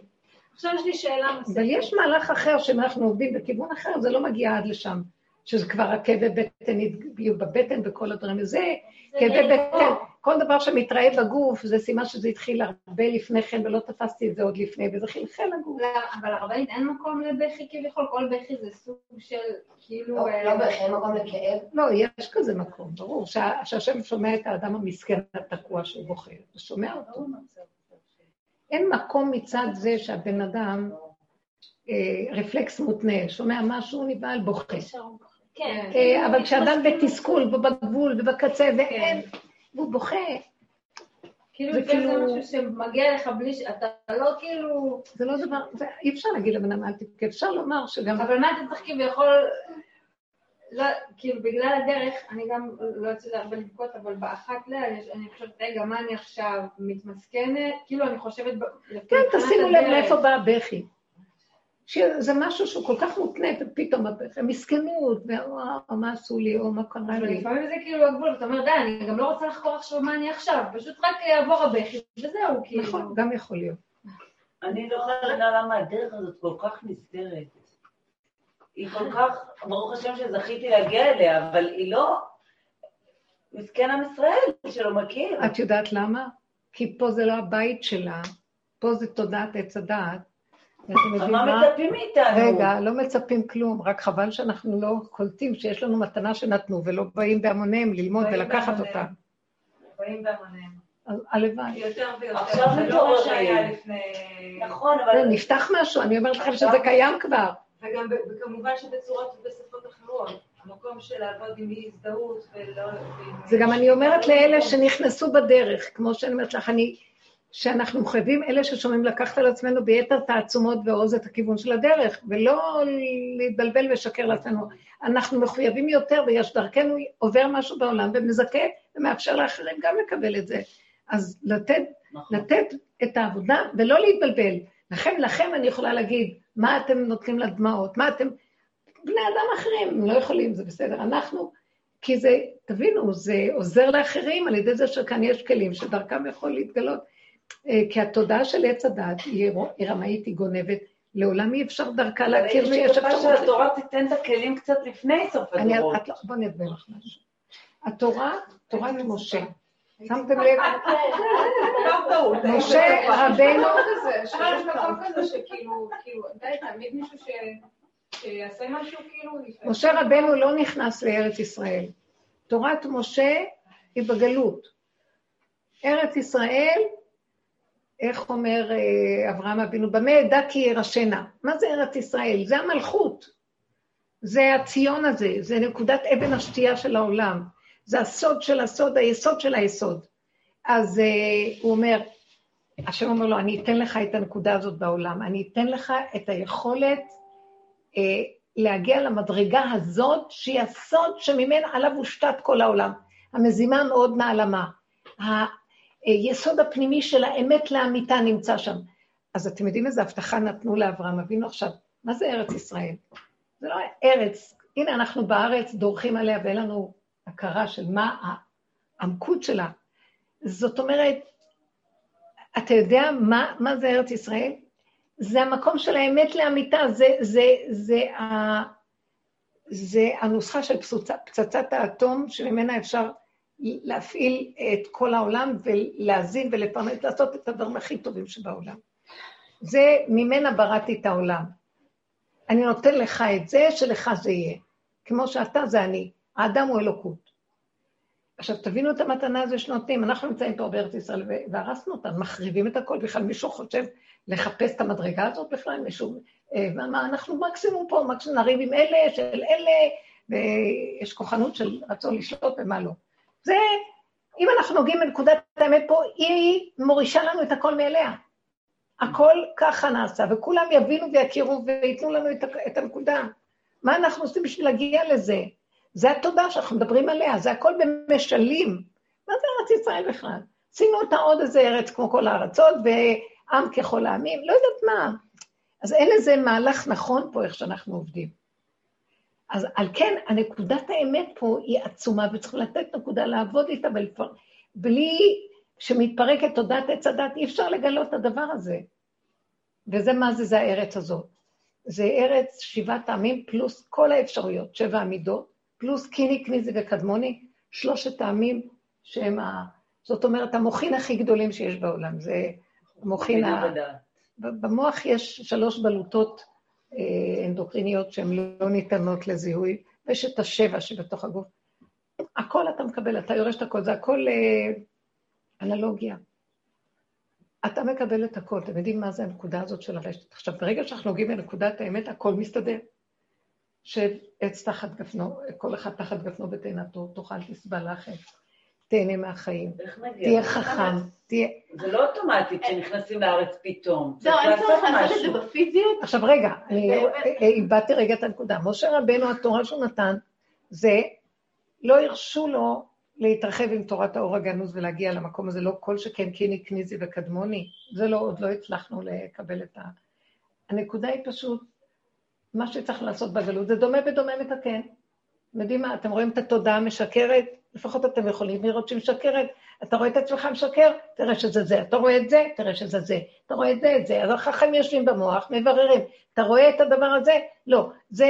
Speaker 6: עכשיו יש לי שאלה נוספת.
Speaker 2: אבל יש מהלך אחר, שאם אנחנו עובדים בכיוון אחר, זה לא מגיע עד לשם. שזה כבר הכאבי בטן יהיו בבטן וכל הדברים. זה כאבי בטן, כל דבר שמתראה בגוף, זה סימן שזה התחיל הרבה לפני כן, ולא תפסתי את זה עוד לפני, וזה חלחל לגוף.
Speaker 3: לא, אבל הרבנית, אין מקום לבכי כביכול, כל בכי זה סוג של כאילו...
Speaker 7: לא
Speaker 3: אה,
Speaker 7: לא בכי, אין מקום לכאב.
Speaker 2: לא, יש כזה מקום, ברור, שה- שהשם שומע את האדם המסכן התקוע שהוא בוכה, הוא שומע אותו. אין מקום מצד זה שהבן אדם, אה, רפלקס מותנה, שומע משהו, נבהל, בוכה.
Speaker 6: כן.
Speaker 2: אה, אבל כשאדם בתסכול ובגבול ובקצה ואין, והוא בוכה,
Speaker 3: כאילו
Speaker 2: זה כאילו-
Speaker 3: משהו שמגיע לך בלי ש... אתה לא כאילו...
Speaker 2: זה לא דבר, זה- אי אפשר להגיד לבן אדם אל תבכה, אפשר לומר שגם...
Speaker 3: אבל מה אתה צריך כביכול... לא, כאילו בגלל הדרך, אני גם לא יוצאת הרבה לבכות, אבל באחת ל... אני חושבת, רגע, מה אני עכשיו מתמסכנת? כאילו אני חושבת...
Speaker 2: כן, תשימו לב. מאיפה בא הבכי. שזה משהו שהוא כל כך מותנה, ופתאום הבכי, מסכנות, וואו, מה עשו לי, או מה קרה לי.
Speaker 3: לפעמים זה כאילו הגבול, ואתה אומר, די, אני גם לא רוצה לחקור עכשיו מה אני עכשיו, פשוט רק יעבור הבכי, וזהו, כאילו.
Speaker 2: נכון, גם יכול להיות.
Speaker 5: אני לא יכולה להבין למה הדרך הזאת כל כך נסתרת. היא כל כך, ברוך השם שזכיתי להגיע אליה, אבל היא לא... מסכן עם ישראל שלא מכיר.
Speaker 2: את יודעת למה? כי פה זה לא הבית שלה, פה זה תודעת עץ הדעת. יודעים
Speaker 5: מה
Speaker 2: מה?
Speaker 5: מצפים מאיתנו?
Speaker 2: רגע, לא מצפים כלום, רק חבל שאנחנו לא קולטים שיש לנו מתנה שנתנו ולא באים בהמוניהם ללמוד ולקחת. אותה.
Speaker 1: באים בהמוניהם.
Speaker 2: אז הלוואי.
Speaker 1: יותר ויותר.
Speaker 5: עכשיו
Speaker 1: זה לא מה. שהיה לפני...
Speaker 5: נכון, אבל...
Speaker 2: נפתח משהו, אני אומרת לכם שזה קיים כבר.
Speaker 1: וגם וכמובן שבצורות ובשפות אחרות. המקום של לעבוד עם אי הזדהות ולא...
Speaker 2: זה גם אני אומרת לאלה שנכנסו בדרך, כמו שאני אומרת לך, אני, שאנחנו מחייבים אלה ששומעים לקחת על עצמנו ביתר תעצומות ועוז את הכיוון של הדרך, ולא להתבלבל ולשקר לעצמנו. אנחנו מחויבים יותר, ויש דרכנו עובר משהו בעולם ומזכה ומאפשר לאחרים גם לקבל את זה. אז לתת,
Speaker 5: נכון.
Speaker 2: לתת את העבודה ולא להתבלבל. לכם, לכם אני יכולה להגיד, מה אתם נותנים לדמעות? מה אתם... בני אדם אחרים, הם לא יכולים, זה בסדר. אנחנו, כי זה, תבינו, זה עוזר לאחרים על ידי זה שכאן יש כלים שדרכם יכול להתגלות. אה, כי התודעה של עץ הדת היא רמאית, היא גונבת, לעולם אי אפשר דרכה להכיר ויש
Speaker 5: שותפה
Speaker 2: אפשרות...
Speaker 5: שהתורה תיתן את הכלים קצת לפני סוף
Speaker 2: אני,
Speaker 5: הדורות.
Speaker 2: לא, בוא נדבר לך משהו. התורה, תורת משה. שמתם לב?
Speaker 1: לא טעות.
Speaker 2: משה רבנו,
Speaker 3: יש מקום כזה שכאילו, כאילו, די, תמיד מישהו שיעשה משהו, כאילו...
Speaker 2: משה רבנו לא נכנס לארץ ישראל. תורת משה היא בגלות. ארץ ישראל, איך אומר אה, אברהם אבינו, במה אדע כי ירשנה? מה זה ארץ ישראל? זה המלכות. זה הציון הזה, זה נקודת אבן השתייה של העולם. זה הסוד של הסוד, היסוד של היסוד. אז אה, הוא אומר, השם אומר לו, אני אתן לך את הנקודה הזאת בעולם, אני אתן לך את היכולת אה, להגיע למדרגה הזאת, שהיא הסוד שממנה עליו הושתת כל העולם. המזימה מאוד נעלמה. היסוד הפנימי של האמת לאמיתה נמצא שם. אז אתם יודעים איזה הבטחה נתנו לאברהם אבינו עכשיו? מה זה ארץ ישראל? זה לא ארץ, הנה אנחנו בארץ דורכים עליה ואין לנו הכרה של מה העמקות שלה. זאת אומרת, אתה יודע מה, מה זה ארץ ישראל? זה המקום של האמת לאמיתה, זה, זה, זה, ה, זה הנוסחה של פצצת האטום, שממנה אפשר להפעיל את כל העולם ולהזין ולפרנס, לעשות את הדברים הכי טובים שבעולם. זה, ממנה בראתי את העולם. אני נותן לך את זה, שלך זה יהיה. כמו שאתה זה אני. האדם הוא אלוקות. עכשיו, תבינו את המתנה הזו שנותנים. אנחנו נמצאים פה בארץ ישראל והרסנו אותה, מחריבים את הכל. בכלל מישהו חושב לחפש את המדרגה הזאת בכלל? מישהו... אה, מה, אנחנו מקסימום פה, מקסימום נריב עם אלה, של אלה, ויש כוחנות של רצון לשלוט ומה לא. זה, אם אנחנו נוגעים בנקודת האמת פה, היא מורישה לנו את הכל מאליה. הכל ככה נעשה, וכולם יבינו ויכירו וייתנו לנו את, את הנקודה. מה אנחנו עושים בשביל להגיע לזה? זה התודה שאנחנו מדברים עליה, זה הכל במשלים. מה זה ארץ ישראל בכלל? שימו אותה עוד איזה ארץ כמו כל הארצות, ועם ככל העמים, לא יודעת מה. אז אין איזה מהלך נכון פה איך שאנחנו עובדים. אז על כן, הנקודת האמת פה היא עצומה, וצריך לתת נקודה לעבוד איתה, בלי שמתפרקת תודעת עץ הדת, אי אפשר לגלות את הדבר הזה. וזה מה זה, זה הארץ הזאת. זה ארץ שבעת העמים פלוס כל האפשרויות, שבע המידות, פלוס קיני, קניזי וקדמוני, שלושת העמים שהם ה... זאת אומרת, המוחין הכי גדולים שיש בעולם, זה המוחין ה... במוח יש שלוש בלוטות אנדוקריניות שהן לא ניתנות לזיהוי, ויש את השבע שבתוך הגוף. הכל אתה מקבל, אתה יורש את הכל, זה הכל אה, אנלוגיה. אתה מקבל את הכל, אתם יודעים מה זה הנקודה הזאת של הרשת. עכשיו, ברגע שאנחנו נוגעים בנקודת האמת, הכל מסתדר. שב עץ תחת גפנו, כל אחד תחת גפנו ותאנתו, תאכל תסבל לחם, תהנה מהחיים, תהיה חכם, תהיה...
Speaker 5: זה לא אוטומטי כשנכנסים לארץ פתאום.
Speaker 4: לא, אין צורך לעשות את זה בפיזיות.
Speaker 2: עכשיו רגע, אני איבדתי רגע את הנקודה. משה רבנו, התורה שהוא נתן, זה לא הרשו לו להתרחב עם תורת האור הגנוז ולהגיע למקום הזה, לא כל שכן קיני קניזי וקדמוני, זה לא, עוד לא הצלחנו לקבל את ה... הנקודה היא פשוט, מה שצריך לעשות בגלות זה דומה ודומה מתקן. אתם יודעים מה, אתם רואים את התודעה המשקרת? לפחות אתם יכולים לראות שהיא משקרת. אתה רואה את עצמך משקר? תראה שזה זה. אתה רואה את זה? תראה שזה זה. אתה רואה את זה, את זה. אז החכמים יושבים במוח, מבררים. אתה רואה את הדבר הזה? לא. זה,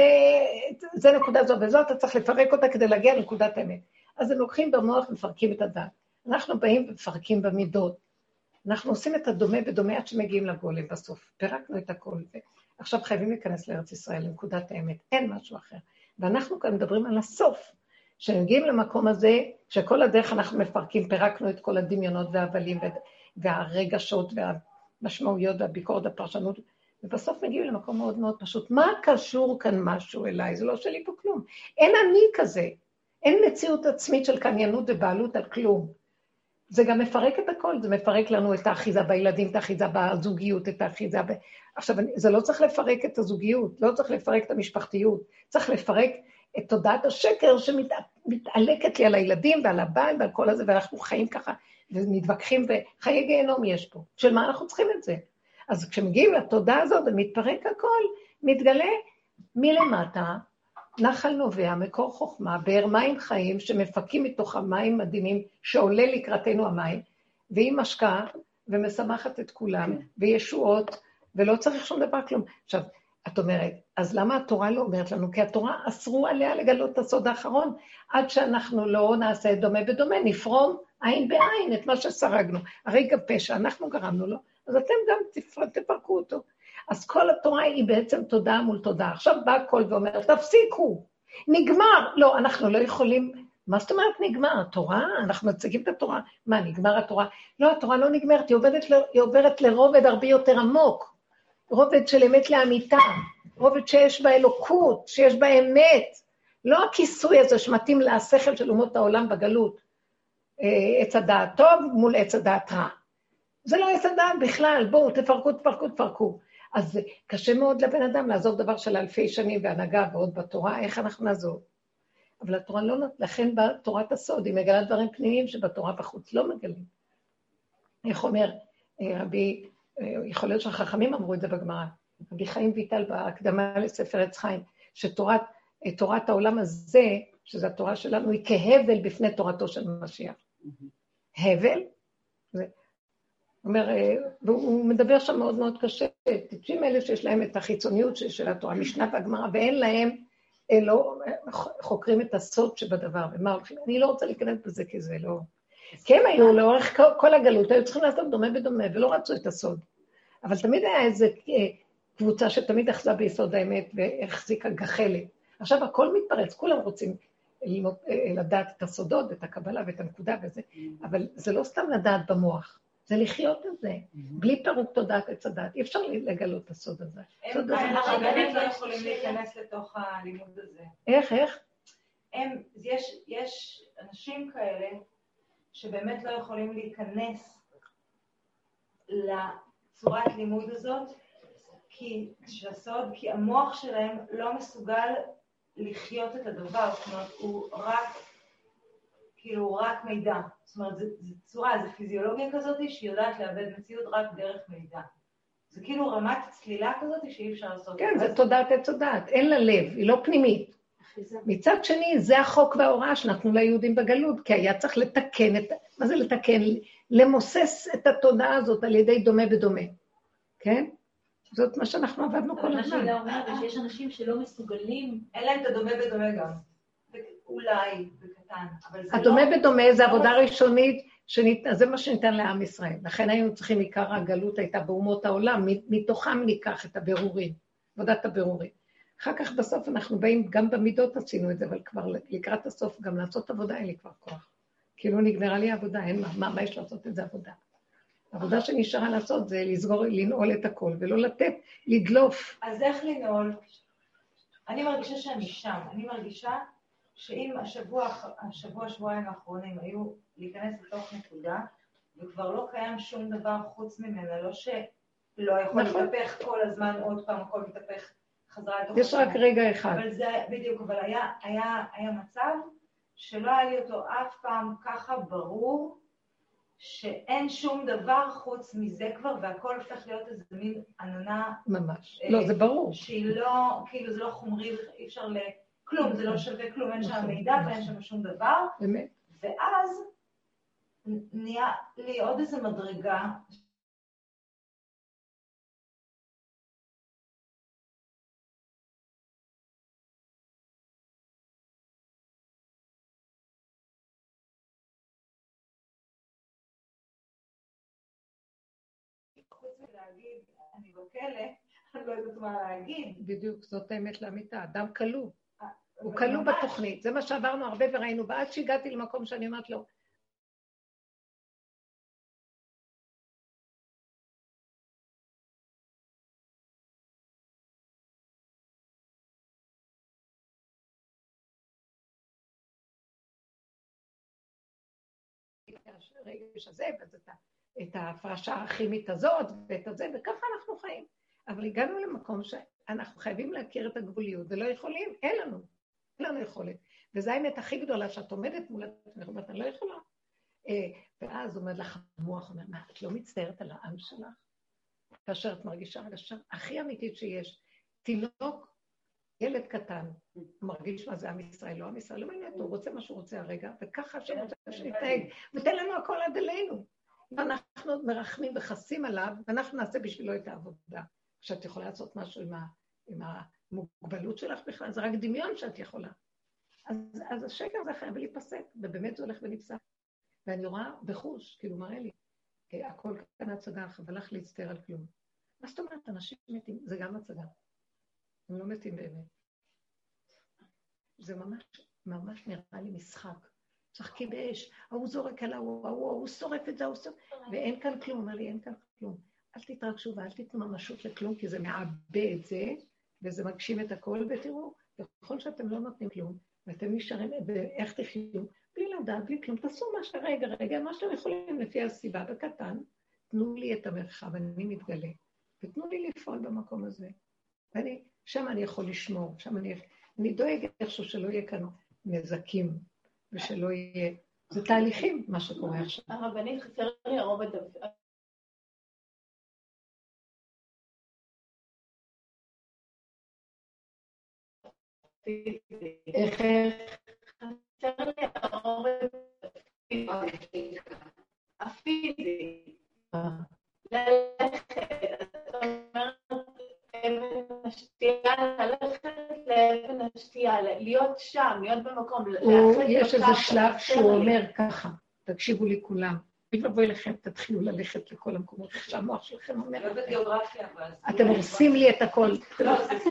Speaker 2: זה נקודה זו וזו, אתה צריך לפרק אותה כדי להגיע לנקודת האמת. אז הם לוקחים במוח ומפרקים את הדת. אנחנו באים ומפרקים במידות. אנחנו עושים את הדומה ודומה עד שמגיעים לגולם בסוף. פירקנו את הכל. עכשיו חייבים להיכנס לארץ ישראל, לנקודת האמת. אין משהו אחר. ואנחנו כאן מדברים על הסוף. כשמגיעים למקום הזה, שכל הדרך אנחנו מפרקים, פירקנו את כל הדמיונות וההבלים והרגשות והמשמעויות והביקורת והפרשנות, ובסוף מגיעים למקום מאוד מאוד פשוט. מה קשור כאן משהו אליי? זה לא שלי פה כלום. אין אני כזה. אין מציאות עצמית של קניינות ובעלות על כלום. זה גם מפרק את הכל, זה מפרק לנו את האחיזה בילדים, את האחיזה בזוגיות, את האחיזה ב... עכשיו, זה לא צריך לפרק את הזוגיות, לא צריך לפרק את המשפחתיות, צריך לפרק את תודעת השקר שמתעלקת לי על הילדים ועל הבעל ועל כל הזה, ואנחנו חיים ככה ומתווכחים, וחיי גיהנום יש פה. של מה אנחנו צריכים את זה? אז כשמגיעים לתודעה הזאת ומתפרק הכל, מתגלה מלמטה נחל נובע, מקור חוכמה, באר מים חיים שמפקים מתוך המים מדהימים, שעולה לקראתנו המים, והיא משקה ומשמחת את כולם, וישועות, ולא צריך שום דבר כלום. עכשיו, את אומרת, אז למה התורה לא אומרת לנו? כי התורה אסרו עליה לגלות את הסוד האחרון, עד שאנחנו לא נעשה דומה בדומה, נפרום עין בעין את מה שסרגנו. הרי גם פשע, אנחנו גרמנו לו, אז אתם גם תפרקו אותו. אז כל התורה היא בעצם תודעה מול תודעה. עכשיו בא הקול ואומר, תפסיקו, נגמר. לא, אנחנו לא יכולים... מה זאת אומרת נגמר? התורה? אנחנו מציגים את התורה. מה, נגמר התורה? לא, התורה לא נגמרת, היא עוברת, היא עוברת לרובד הרבה יותר עמוק. רובד של אמת לאמיתה, רובד שיש בה אלוקות, שיש בה אמת. לא הכיסוי הזה שמתאים לשכל של אומות העולם בגלות. אה, עץ הדעת טוב מול עץ הדעת רע. זה לא עץ הדעת בכלל, בואו, תפרקו, תפרקו, תפרקו. אז קשה מאוד לבן אדם לעזוב דבר של אלפי שנים בהנהגה ועוד בתורה, איך אנחנו נעזוב? אבל התורה לא, לכן באה תורת הסוד, היא מגלה דברים פנימיים שבתורה בחוץ לא מגלים. איך אומר אה, רבי, יכול להיות שהחכמים אמרו את זה בגמרא, רבי חיים ויטל בהקדמה לספר עץ חיים, שתורת תורת העולם הזה, שזו התורה שלנו, היא כהבל בפני תורתו של משיח. הבל, זה, אומר, אה, והוא מדבר שם מאוד מאוד קשה, טיפשים אלה שיש להם את החיצוניות של התורה, משנה והגמרא, ואין להם, אה, לא חוקרים את הסוד שבדבר, ומה הולכים, אני לא רוצה להיכנס בזה כי זה לא... כי הם היו לאורך כל הגלות, היו צריכים לעשות דומה ודומה, ולא רצו את הסוד. אבל תמיד היה איזו אה, קבוצה שתמיד אחזה ביסוד האמת והחזיקה גחלת. עכשיו הכל מתפרץ, כולם רוצים ללמוד, לדעת את הסודות ואת הקבלה ואת הנקודה וזה, אבל זה לא סתם לדעת במוח. זה לחיות את זה, בלי פירוק תודעת עץ הדת. אי אפשר לגלות את הסוד הזה.
Speaker 1: הרבנים לא יכולים להיכנס לתוך הלימוד הזה.
Speaker 2: איך, איך?
Speaker 1: הם, יש, יש אנשים כאלה שבאמת לא יכולים להיכנס לצורת לימוד הזאת, כי, של הסוד, כי המוח שלהם לא מסוגל לחיות את הדבר, זאת אומרת, הוא רק כאילו רק מידע. זאת אומרת, זו צורה, זו פיזיולוגיה כזאת שהיא יודעת לאבד מציאות רק דרך מידע. זה כאילו רמת צלילה כזאת שאי אפשר לעשות.
Speaker 2: כן, זה תודעת עץ תודעת, אין לה לב, היא לא פנימית. מצד שני, זה החוק וההוראה שנתנו ליהודים בגלות, כי היה צריך לתקן את... מה זה לתקן? למוסס את התודעה הזאת על ידי דומה בדומה, כן? זאת מה שאנחנו עבדנו כל הזמן.
Speaker 6: מה אומרת שיש אנשים שלא מסוגלים...
Speaker 1: אין להם את הדומה בדומה גם. אולי בקטן, אבל זה
Speaker 2: הדומה לא... בדומה זה עבודה ראשונית, זה מה שניתן לעם ישראל. לכן היינו צריכים, עיקר הגלות הייתה באומות העולם, מתוכם ניקח את הבירורים, עבודת הבירורים. אחר כך בסוף אנחנו באים, גם במידות עשינו את זה, אבל כבר לקראת הסוף גם לעשות עבודה אין לי כבר כוח. כאילו נגמרה לי עבודה, אין מה, מה, מה יש לעשות את זה עבודה? העבודה שנשארה לעשות זה לסגור, לנעול את הכל, ולא לתת, לדלוף.
Speaker 1: אז איך לנעול? אני מרגישה שאני שם, אני מרגישה שאם השבוע, השבוע, שבועיים האחרונים היו להיכנס לתוך נקודה, וכבר לא קיים שום דבר חוץ ממנה, לא שלא יכול נכון. להתהפך כל הזמן, עוד פעם הכל מתהפך חזרה לתוך...
Speaker 2: יש רק רגע אחד.
Speaker 1: אבל זה, בדיוק, אבל היה, היה, היה מצב שלא היה לי אותו אף פעם ככה ברור, שאין שום דבר חוץ מזה כבר, והכל הופך להיות איזה מין עננה...
Speaker 2: ממש. אה, לא, זה ברור.
Speaker 1: שהיא לא, כאילו, זה לא חומרי, אי אפשר ל... כלום, זה לא שווה כלום, אין שם נכון, מידע ואין נכון. שם שום דבר. ואז נהיה לי עוד איזה מדרגה חוץ מלהגיד, אני בכלא, אני לא יודעת מה להגיד.
Speaker 2: בדיוק, זאת האמת לאמיתה, אדם כלוא. הוא כלוא בתוכנית, זה מה שעברנו הרבה וראינו, ועד שהגעתי למקום שאני אומרת לו, הרגש הזה, ואז את, את ההפרשה הכימית הזאת, ואת הזה, וככה אנחנו חיים. אבל הגענו למקום שאנחנו חייבים להכיר את הגבוליות, ולא יכולים, אין לנו. אין לנו יכולת. וזו האמת הכי גדולה, שאת עומדת מול עצמך אני לא יכולה. אה, ואז עומד לך המוח, אומר, מה, את לא מצטערת על העם שלך? כאשר את מרגישה הרגשה הכי אמיתית שיש. תינוק, ילד קטן, מרגיש מה זה עם ישראל, לא עם ישראל, לא מעניין הוא רוצה מה שהוא רוצה הרגע, וככה השם רוצה שנתנהג, ותן לנו הכל עד אלינו. אם אנחנו מרחמים וחסים עליו, ואנחנו נעשה בשבילו את העבודה. כשאת יכולה לעשות משהו עם, ה, עם המוגבלות שלך בכלל, זה רק דמיון שאת יכולה. אז, אז השקר הזה חייב להיפסק, ובאמת זה הולך ונפסק. ואני רואה בחוש, כאילו מראה לי, אה, הכל כאן הצגה, חבל לך להצטער על כלום. מה זאת אומרת, אנשים מתים, זה גם הצגה. הם לא מתים באמת. זה ממש, ממש נראה לי משחק. משחקים באש, ההוא זורק על ההוא, ההוא, ההוא שורף את זה, ההוא שורף, ואין כאן כלום, אמר לי, אין כאן כלום. אל תתרגשו ואל תיתנו ממשות לכלום, כי זה מעבה את זה, וזה מגשים את הכל, ותראו, ככל שאתם לא נותנים כלום, ואתם נשארים, ואיך תחיו, בלי לדעת, בלי כלום, תעשו מה שאתם, רגע, רגע, מה שאתם יכולים לפי הסיבה בקטן, תנו לי את המרחב, אני מתגלה, ותנו לי לפעול במקום הזה. ואני, שם אני יכול לשמור, שם אני, אני דואג איכשהו שלא יהיה כאן נזקים, ושלא יהיה, זה תהליכים, מה שקורה עכשיו.
Speaker 4: הרבנית, חסר לי הרובד
Speaker 2: איך...
Speaker 4: חסר לי הרובד הפיזי. ללכת, את אומרת, אבן השתייה, ללכת לאבן השתייה, להיות שם, להיות במקום,
Speaker 2: יש איזה שלב שהוא אומר ככה, תקשיבו לי כולם, אוי ואבוי לכם, תתחילו ללכת לכל המקומות שהמוח שלכם אומר. אתם הורסים לי את הכל.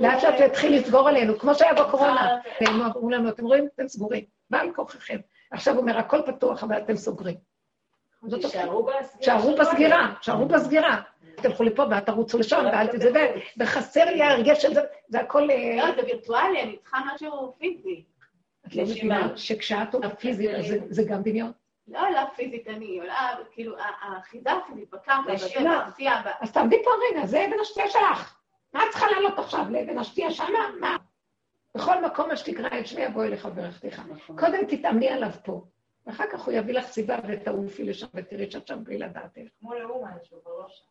Speaker 2: לאט לאט יתחיל לסגור עלינו, כמו שהיה בקורונה. והם אמרו לנו, אתם רואים? אתם סגורים. בעל כוחכם. עכשיו הוא אומר, הכל פתוח, אבל אתם סוגרים. תשארו בסגירה, תשארו בסגירה. תלכו לפה ואל תרוצו לשם, ואל תדבר. וחסר לי ההרגש של זה, זה הכל...
Speaker 4: אה, לא, זה וירטואלי, אני צריכה משהו פיזי.
Speaker 2: את לא מבינה שכשאת עולה פיזית, זה גם דמיון?
Speaker 4: לא עולה פיזית, אני עולה, כאילו, האחיזה הפיזית בקרקע, בגן,
Speaker 2: אז תעמדי פה רגע, זה אבן השתייה שלך. מה את צריכה לעלות עכשיו לאבן השתייה שמה? מה? בכל מקום מה שתקרא את שמי יבוא אליך ברכתך. נכון. קודם תתאמני עליו פה, ואחר כך הוא יביא לך סיבה ותעופי לשם ותראי שאת שם בלי לדעת איך.
Speaker 4: כמו לאומן שהוא כבר שם.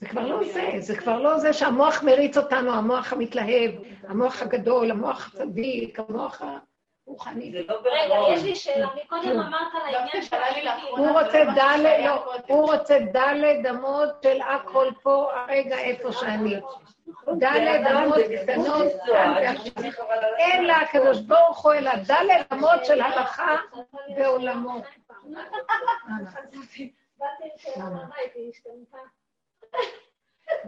Speaker 2: זה כבר לא זה, זה כבר לא זה שהמוח מריץ אותנו, המוח המתלהב, המוח הגדול, המוח הצדיק, המוח ה... רוחני.
Speaker 6: לא רגע, יש לי שאלה, מקודם אמרת על העניין של...
Speaker 2: הוא רוצה דלת, לא, הוא רוצה דלת אמות של הכל פה, הרגע איפה שאני. דלת אמות קטנות, אין לה הקדוש ברוך הוא אלא דלת אמות של הלכה ועולמות.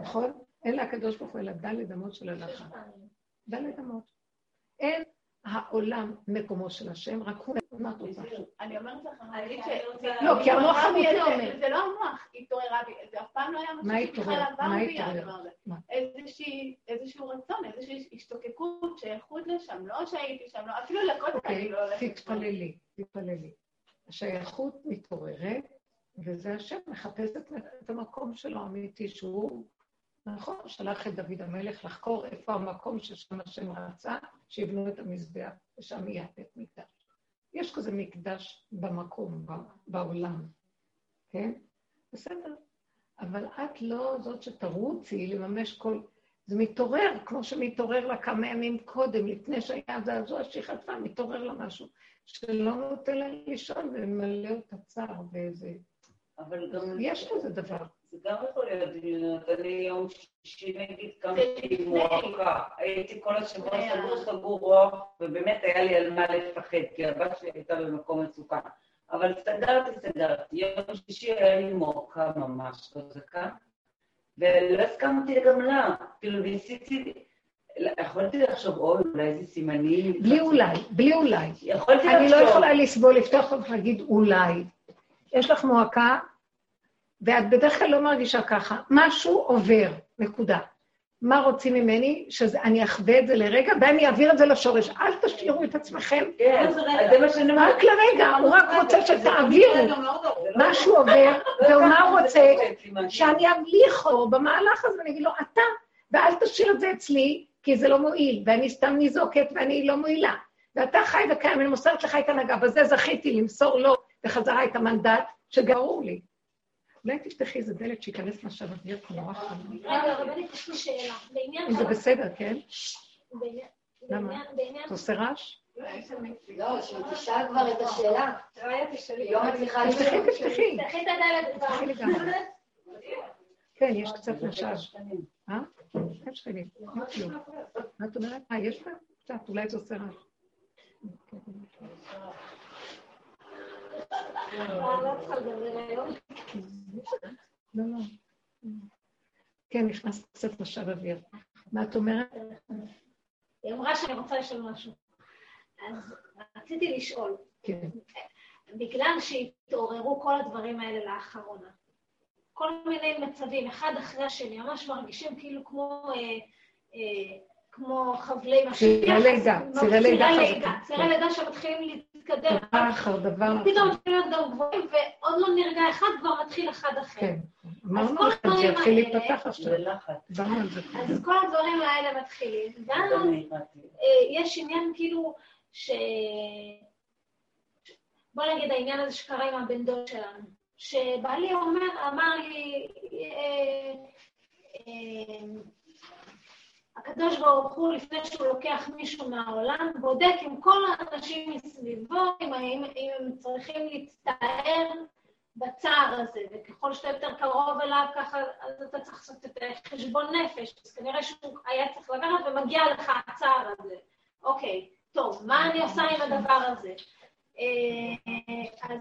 Speaker 2: נכון? אין לה הקדוש ברוך הוא אלא דלת אמות של הלכה. דלת אמות. אין העולם מקומו של השם, רק הוא מה את רוצה?
Speaker 4: אני אומרת לך, אני
Speaker 2: לא, כי המוח אמיתי אומר.
Speaker 4: זה לא המוח התעוררה בי, זה אף פעם לא היה
Speaker 2: משהו שבכלל עבר בי הדבר הזה.
Speaker 4: איזשהו רצון, איזושהי השתוקקות, שייכות לשם, לא שהייתי שם, לא, אפילו לקודם אני לא
Speaker 2: הולכת. תתפללי, תתפללי. השייכות מתעוררת, וזה השם מחפש את המקום שלו האמיתי, שהוא נכון, שלח את דוד המלך לחקור איפה המקום ששם השם רצה, שיבנו את המזבח, ושם יהיה בית מקדש. יש כזה מקדש במקום, בעולם, כן? בסדר. אבל את לא זאת שתרוצי לממש כל... זה מתעורר, כמו שמתעורר לה כמה ימים קודם, לפני שהיה זעזוע שהיא חטפה, מתעורר לה משהו שלא נותן לה לישון וממלא אותה צער ואיזה... אבל גם... יש כזה דבר.
Speaker 5: זה גם יכול להיות דמיונות. אני יום שישי נגיד קמתי מועקה. הייתי כל השבוע סגור סגור רוח, ובאמת היה לי על מה לפחד, כי הבת שלי הייתה במקום מצוקה. אבל סגרתי, סגרתי. יום שישי היה לי מועקה ממש חזקה, ולא הסכמתי גם לה. כאילו ניסיתי... יכולתי לחשוב, אוי, אולי איזה סימנים.
Speaker 2: בלי אולי, בלי אולי.
Speaker 5: יכולתי לחשוב.
Speaker 2: אני לא יכולה לסבול, לפתוח ולהגיד אולי. יש לך מועקה, ואת בדרך כלל לא מרגישה ככה. משהו עובר, נקודה. מה רוצים ממני? שאני אחווה את זה לרגע, ואני אעביר את זה לשורש. אל תשאירו את עצמכם.
Speaker 5: כן, זה מה שאני אומרת.
Speaker 2: רק לרגע, הוא רק רוצה שתעבירו. משהו עובר, ומה הוא רוצה? שאני אמליך אותו במהלך הזה, ואני אגיד לו, אתה, ואל תשאיר את זה אצלי, כי זה לא מועיל, ואני סתם ניזוקת ואני לא מועילה. ואתה חי וקיים, אני מוסרת לך את הנהגה, בזה זכיתי למסור לו בחזרה את המנדט, שגרור לי. אולי תפתחי איזה דלת שייכנס משאב אוויר כמו נורא חם.
Speaker 6: רגע, רבנית, יש לי שאלה.
Speaker 2: אם זה בסדר, כן? למה? את עושה רעש?
Speaker 7: לא, שהיא תשאל כבר את השאלה. היא לא מצליחה לשאול.
Speaker 2: תפתחי, תפתחי.
Speaker 6: תפתחי את הדלת
Speaker 2: תפתחי לגמרי. כן, יש קצת משאב. אה? כן, שכנים. מה את אומרת? אה, יש לה? קצת, אולי זה עושה רעש. לא, לא. כן, נכנס קצת משאב אוויר. מה את אומרת?
Speaker 6: היא אמרה שאני רוצה לשאול משהו. אז רציתי לשאול.
Speaker 2: כן.
Speaker 6: בגלל שהתעוררו כל הדברים האלה לאחרונה, כל מיני מצבים, אחד אחרי השני, ממש מרגישים כאילו כמו... אה, אה, כמו חבלי
Speaker 2: משיח. צירי לידה, צירי לידה.
Speaker 6: צירי לידה שמתחילים להתקדם.
Speaker 2: דבר אחר דבר.
Speaker 6: פתאום מתחילים להיות גם גבוהים, ועוד לא נרגע אחד, כבר מתחיל אחד אחר.
Speaker 2: כן. אמרנו לכם שיתחיל להתפתח עכשיו.
Speaker 6: אז כל הדברים האלה מתחילים. ואז אה, יש עניין כאילו ש... בוא נגיד העניין הזה שקרה עם הבן דוד שלנו. שבעלי אומר, אמר לי, אה, אה, הקדוש ברוך הוא, לפני שהוא לוקח מישהו מהעולם, בודק עם כל האנשים מסביבו, אם, אם, אם הם צריכים להצטער בצער הזה, וככל שאתה יותר קרוב אליו, ככה, אז אתה צריך לעשות את חשבון נפש, אז כנראה שהוא היה צריך לקחת ומגיע לך הצער הזה. אוקיי, טוב, מה אני עושה עם הדבר הזה? אה, אז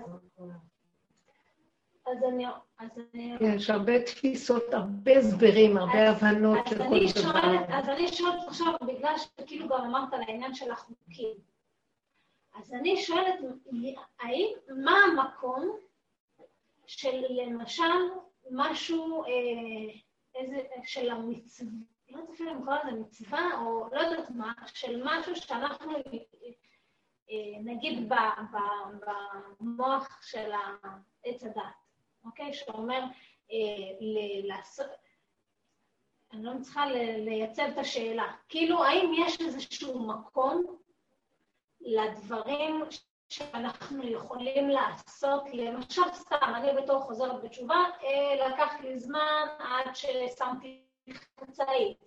Speaker 6: אז אני... אז אני...
Speaker 2: יש הרבה תפיסות, הרבה הסברים, הרבה הבנות של כל דבר.
Speaker 6: אז אני שואלת עכשיו, בגלל שכאילו גם אמרת על העניין של החוקים, אז אני שואלת, האם, מה המקום של למשל משהו, אה, איזה, של המצווה, לא יודעת אפילו אם לקרוא לזה מצווה, או לא יודעת מה, של משהו שאנחנו, אה, נגיד במוח של עץ הדת. אוקיי? שאומר אה, לעשות... אני לא צריכה לייצב את השאלה. כאילו, האם יש איזשהו מקום לדברים שאנחנו יכולים לעשות, למשל סתם, אני בתור חוזרת בתשובה, אה, לקח לי זמן עד ששמתי חצאית.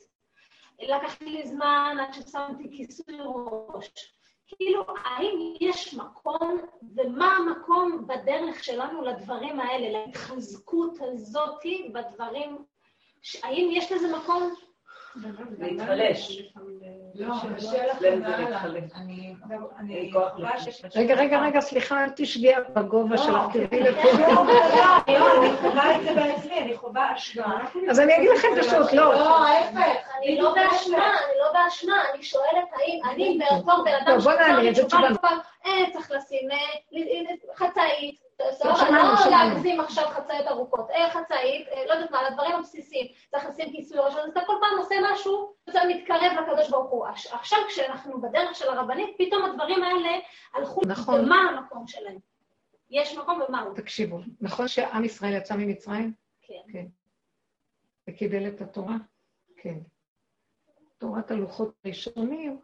Speaker 6: לקח לי זמן עד ששמתי כיסוי ראש. כאילו, האם יש מקום, ומה המקום בדרך שלנו לדברים האלה, להתחזקות הזאת בדברים, האם יש לזה מקום?
Speaker 5: להתחלש.
Speaker 1: לא, קשה לך
Speaker 2: רגע, רגע, רגע, סליחה, אל תשבי בגובה שלך, תרדי
Speaker 1: לפה. אני חווה את זה בעצמי, אני חווה אשמה.
Speaker 2: אז אני אגיד לכם פשוט, לא.
Speaker 6: לא, ההפך, אני לא באשמה, אני לא באשמה, אני שואלת האם אני בתור בן אדם
Speaker 2: בוא נענה, את זה תשובה.
Speaker 6: צריך לשים חצאית, לא להגזים עכשיו חצאיות ארוכות, אה, חצאית, אה, לא יודעת מה, לדברים הבסיסיים, צריך לשים כיסוי ראש, אז אתה כל פעם עושה משהו, אתה מתקרב לקדוש ברוך הוא. עכשיו, כשאנחנו בדרך של הרבנית, פתאום הדברים האלה הלכו,
Speaker 2: נכון.
Speaker 6: ומה המקום שלהם? יש מקום ומה הוא?
Speaker 2: תקשיבו, נכון שעם ישראל יצא ממצרים?
Speaker 6: כן.
Speaker 2: כן. וקיבל את התורה? כן. תורת הלוחות הראשונים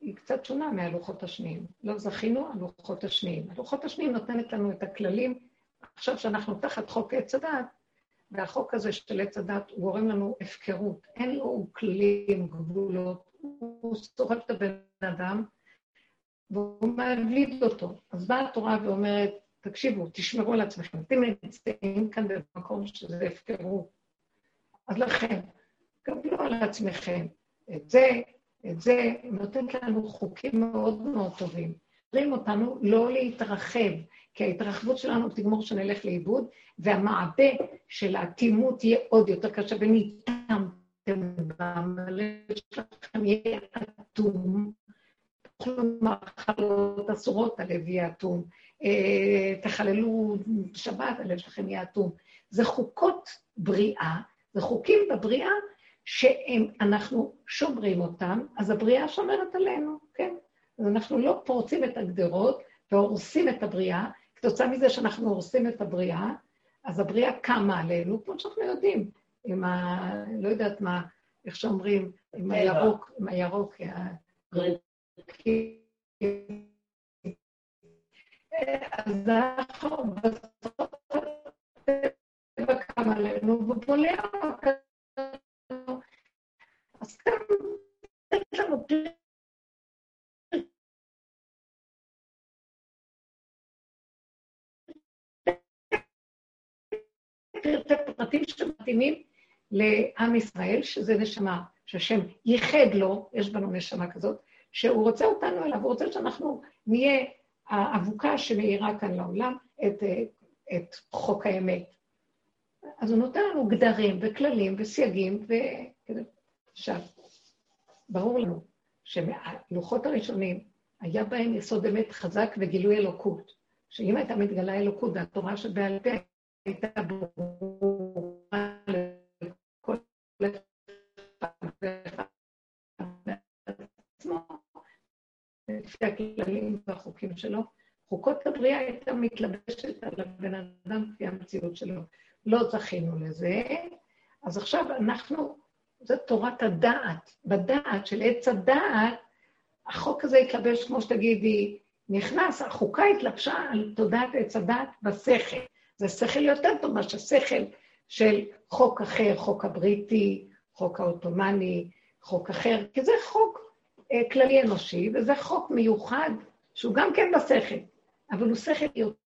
Speaker 2: היא קצת שונה מהלוחות השניים. לא זכינו, הלוחות השניים. הלוחות השניים נותנת לנו את הכללים, עכשיו שאנחנו תחת חוק עץ הדת, והחוק הזה של עץ הדת הוא גורם לנו הפקרות. אין לו כללים, גבולות, הוא שורף את הבן אדם והוא מעביד אותו. אז באה התורה ואומרת, תקשיבו, תשמרו על עצמכם. אתם נמצאים כאן במקום שזה הפקרות. אז לכן, קבלו על עצמכם את זה, את זה נותנת לנו חוקים מאוד מאוד טובים. אומרים אותנו לא להתרחב, כי ההתרחבות שלנו תגמור שנלך לאיבוד, והמעבה של האטימות יהיה עוד יותר קשה, וניתמתם בם, הלב שלכם יהיה אטום, תאכלו מאכלות אסורות, הלב יהיה אטום, אה, תחללו שבת, הלב שלכם יהיה אטום. זה חוקות בריאה, זה חוקים בבריאה שאנחנו שומרים אותם, אז הבריאה שומרת עלינו, כן? אז אנחנו לא פורצים את הגדרות והורסים את הבריאה, כתוצאה מזה שאנחנו הורסים את הבריאה, אז הבריאה קמה עלינו, כמו שאנחנו יודעים, עם ה... לא יודעת מה, איך שאומרים, עם הירוק, עם הירוק, אז אנחנו בסוף קם עלינו ובולע אז גם יש לנו פרטי פרטים שמתאימים לעם ישראל, שזה נשמה, שהשם ייחד לו, יש בנו נשמה כזאת, שהוא רוצה אותנו אליו, הוא רוצה שאנחנו נהיה האבוקה שמאירה כאן לעולם את, את חוק האמת. אז הוא נותן לנו גדרים וכללים וסייגים, וכזה. עכשיו, ברור לנו שהלוחות הראשונים, היה בהם יסוד אמת חזק וגילוי אלוקות. שאם הייתה מתגלה אלוקות והתורה שבעל פה הייתה ברורה לכל עצמו, לפי הכללים והחוקים שלו, חוקות הבריאה הייתה מתלבשת על הבן אדם לפי המציאות שלו. לא זכינו לזה, אז עכשיו אנחנו זה תורת הדעת. בדעת של עץ הדעת, החוק הזה התלבש, כמו שתגידי, נכנס, החוקה התלבשה על תודעת עץ הדעת בשכל. זה שכל יותר טוב מאשר שכל של חוק אחר, חוק הבריטי, חוק העות'מאני, חוק אחר, כי זה חוק אה, כללי אנושי, וזה חוק מיוחד, שהוא גם כן בשכל, אבל הוא שכל יותר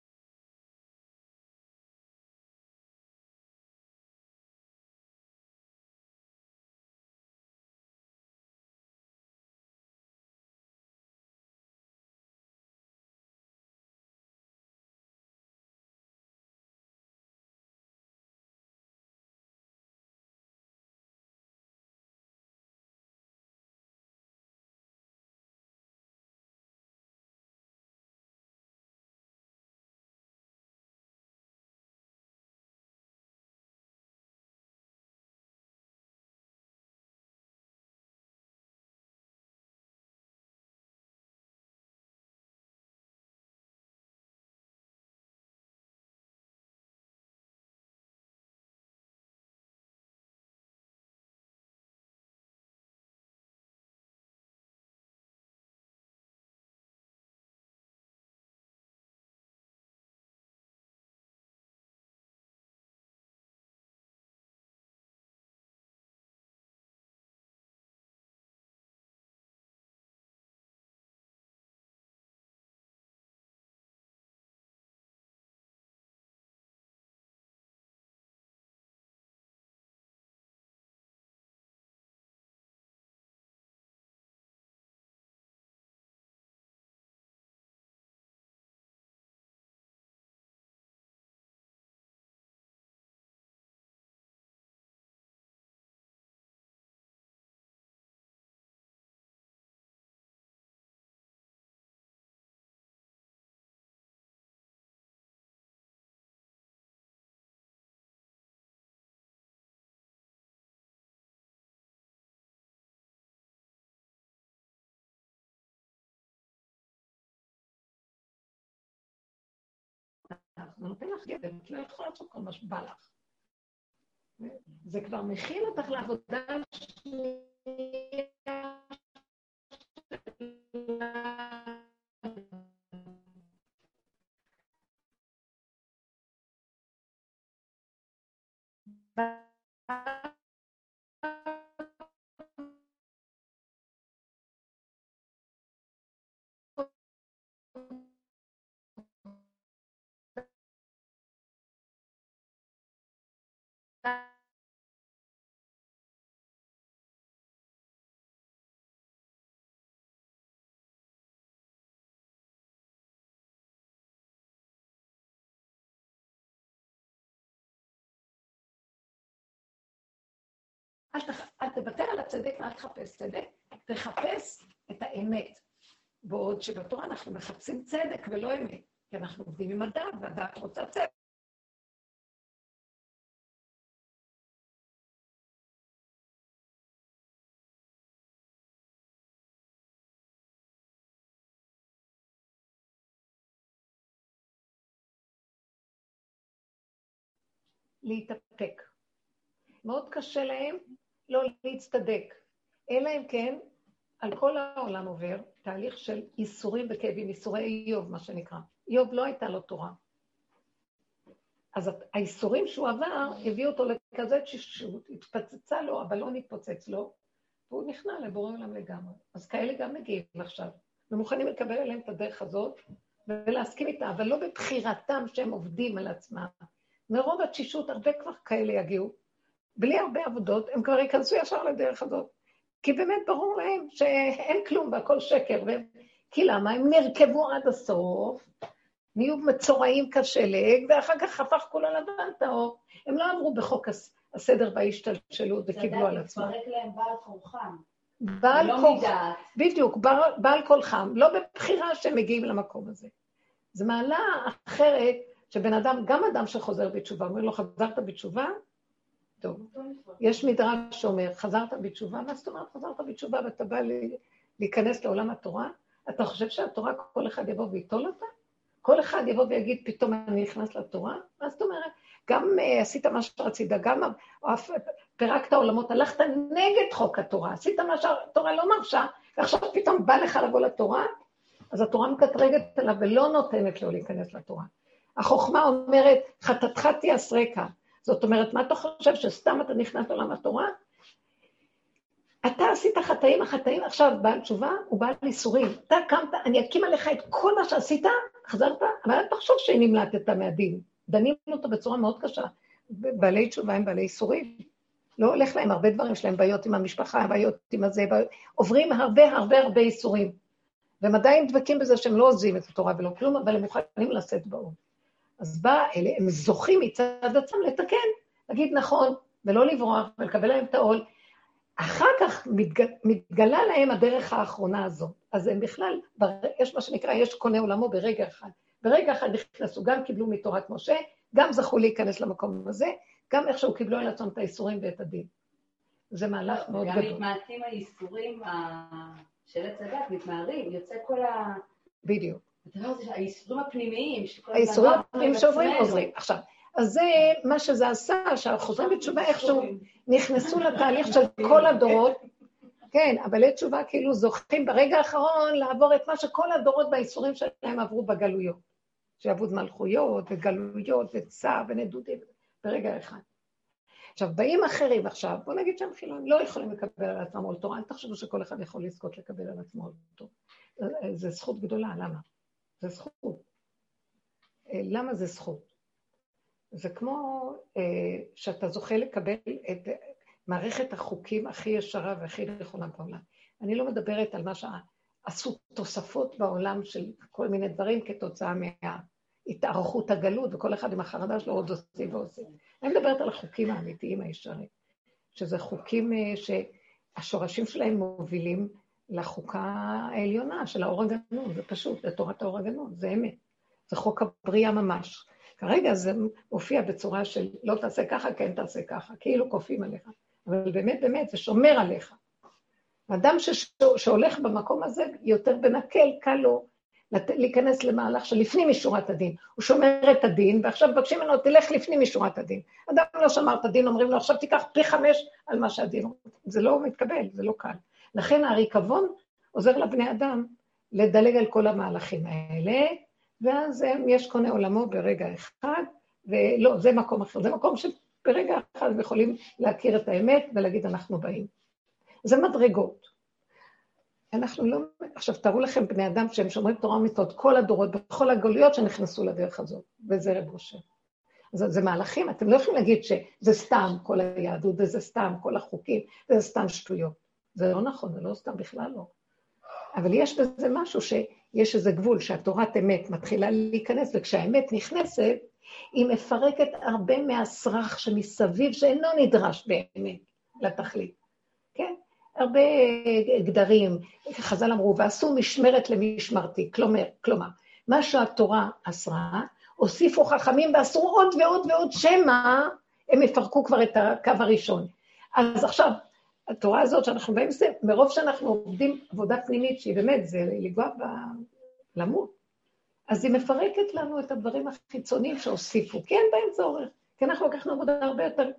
Speaker 2: הוא נותן לך גבר, את לא יכולה לעשות כל מה שבא לך. זה כבר מכין אותך לעבודה שנייה אל, תח... אל תוותר על הצדק ואל תחפש צדק, תחפש את האמת. בעוד שבתורה אנחנו מחפשים צדק ולא אמת, כי אנחנו עובדים עם הדעת, והדעת רוצה צדק. להתאפק. מאוד קשה להם לא להצטדק. אלא אם כן, על כל העולם עובר תהליך של איסורים וכאבים, איסורי איוב, מה שנקרא. איוב לא הייתה לו תורה. אז האיסורים שהוא עבר הביאו אותו לכזה תשישות, התפצצה לו, אבל לא נתפוצץ לו, והוא נכנע לבורא עולם לגמרי. אז כאלה גם מגיעים עכשיו, ומוכנים לקבל עליהם את הדרך הזאת ולהסכים איתה, אבל לא בבחירתם שהם עובדים על עצמם. מרוב התשישות, הרבה כבר כאלה יגיעו, בלי הרבה עבודות, הם כבר ייכנסו ישר לדרך הזאת. כי באמת ברור להם שאין כלום והכל שקר. ו... כי למה? הם נרקבו עד הסוף, נהיו מצורעים כשלג, ואחר כך הפך כולו לבן טהור. הם לא עברו בחוק הסדר וההשתלשלות וקיבלו על עצמם.
Speaker 1: מתפרק להם בעל כורחם.
Speaker 2: בעל
Speaker 1: לא
Speaker 2: כורחם. בדיוק, בעל, בעל כורחם, לא בבחירה שהם מגיעים למקום הזה. זו מעלה אחרת, שבן אדם, גם אדם שחוזר בתשובה, אומר לו, חזרת בתשובה? טוב. יש מדרש שאומר, חזרת בתשובה? מה זאת אומרת חזרת בתשובה ואתה בא להיכנס לעולם התורה? אתה חושב שהתורה, כל אחד יבוא וייטול אותה? כל אחד יבוא ויגיד, פתאום אני נכנס לתורה? מה זאת אומרת? גם uh, עשית מה שרצית, גם פירקת עולמות, הלכת נגד חוק התורה, עשית מה שהתורה לא מרשה, ועכשיו פתאום בא לך לבוא לתורה? אז התורה מקטרגת עליו ולא נותנת לו להיכנס לתורה. החוכמה אומרת, חטאתך תיאסרקה. זאת אומרת, מה אתה חושב, שסתם אתה נכנס לעולם התורה? אתה עשית חטאים, החטאים עכשיו בעל תשובה, הוא בעל. אתה קמת, אני אקים עליך את כל מה שעשית, חזרת, אבל אל תחשוב שנמלטת מהדין. דנים אותו בצורה מאוד קשה. בעלי תשובה הם בעלי איסורים. לא הולך להם הרבה דברים, יש להם בעיות עם המשפחה, בעיות עם הזה, בעיות... עוברים הרבה הרבה הרבה איסורים. והם עדיין דבקים בזה שהם לא עוזבים את התורה ולא כלום, אבל הם מוכנים לשאת בעול. אז בא אלה, הם זוכים מצד עצמם לתקן, להגיד נכון, ולא לברוח, ולקבל להם את העול. אחר כך מתג... מתגלה להם הדרך האחרונה הזאת. אז הם בכלל, יש מה שנקרא, יש קונה עולמו ברגע אחד. ברגע אחד נכנסו, גם קיבלו מתורת משה, גם זכו להיכנס למקום הזה, גם איכשהו קיבלו על עצמם את האיסורים ואת הדין. זה מהלך מאוד
Speaker 5: גם
Speaker 2: גדול.
Speaker 5: מתמעטים האיסורים של עץ הדת, מתנערים, יוצא כל ה...
Speaker 2: בדיוק.
Speaker 5: הדבר הזה, האיסורים הפנימיים,
Speaker 2: האיסורים הפנימיים שעוברים. עוזרים. עכשיו, אז זה מה שזה עשה, שהחוזרים בתשובה איכשהו נכנסו לתהליך של כל הדורות, כן, אבל עד תשובה כאילו זוכים ברגע האחרון לעבור את מה שכל הדורות והאיסורים שלהם עברו בגלויות. שעבוד מלכויות וגלויות וצער ונדודים ברגע אחד. עכשיו, באים אחרים עכשיו, בוא נגיד שהם חילונים, לא יכולים לקבל על עצמם עול תורה, אל תחשבו שכל אחד יכול לזכות לקבל על עצמו עול תורה. זו זכות גדולה, למה? זו זכות. אה, למה זה זכות? זה כמו אה, שאתה זוכה לקבל את מערכת החוקים הכי ישרה והכי נכונה בעולם. אני לא מדברת על מה שעשו תוספות בעולם של כל מיני דברים כתוצאה מהתארכות הגלות, וכל אחד עם החרדה שלו עוד עושים ועושים. אני מדברת על החוקים האמיתיים הישרים, שזה חוקים אה, שהשורשים שלהם מובילים לחוקה העליונה של האור הגנון, זה פשוט, לתורת האור הגנון, זה אמת. זה חוק הבריאה ממש. כרגע זה מופיע בצורה של לא תעשה ככה, כן תעשה ככה, כאילו כופים עליך. אבל באמת, באמת, זה שומר עליך. אדם שהולך במקום הזה, יותר בנקל, קל לו להיכנס למהלך של לפנים משורת הדין. הוא שומר את הדין, ועכשיו מבקשים ממנו, תלך לפנים משורת הדין. אדם לא שמר את הדין, אומרים לו, עכשיו תיקח פי חמש על מה שהדין. זה לא מתקבל, זה לא קל. לכן הריקבון עוזר לבני אדם לדלג על כל המהלכים האלה, ואז יש קונה עולמו ברגע אחד, ולא, זה מקום אחר. זה מקום שברגע אחד הם יכולים להכיר את האמת ולהגיד, אנחנו באים. זה מדרגות. אנחנו לא... עכשיו, תארו לכם בני אדם שהם שומרים תורה ומצוות כל הדורות, בכל הגלויות שנכנסו לדרך הזאת, וזה רב ראשון. זה, זה מהלכים, אתם לא יכולים להגיד שזה סתם כל היהדות, וזה סתם כל החוקים, וזה סתם שטויות. זה לא נכון, זה לא סתם בכלל לא. אבל יש בזה משהו שיש איזה גבול שהתורת אמת מתחילה להיכנס, וכשהאמת נכנסת, היא מפרקת הרבה מהסרח שמסביב, שאינו נדרש באמת לתכלית. כן? הרבה גדרים, חז"ל אמרו, ועשו משמרת למשמרתי, כלומר, כלומר, מה שהתורה אסרה, הוסיפו חכמים ועשו עוד ועוד ועוד, שמא הם יפרקו כבר את הקו הראשון. אז עכשיו, התורה הזאת שאנחנו באים לזה, מרוב שאנחנו עובדים עבודה פנימית, שהיא באמת, זה לגוע ב... למות, אז היא מפרקת לנו את הדברים החיצוניים שהוסיפו, כי אין בהם צורך, כי אנחנו לקחנו עבודה הרבה יותר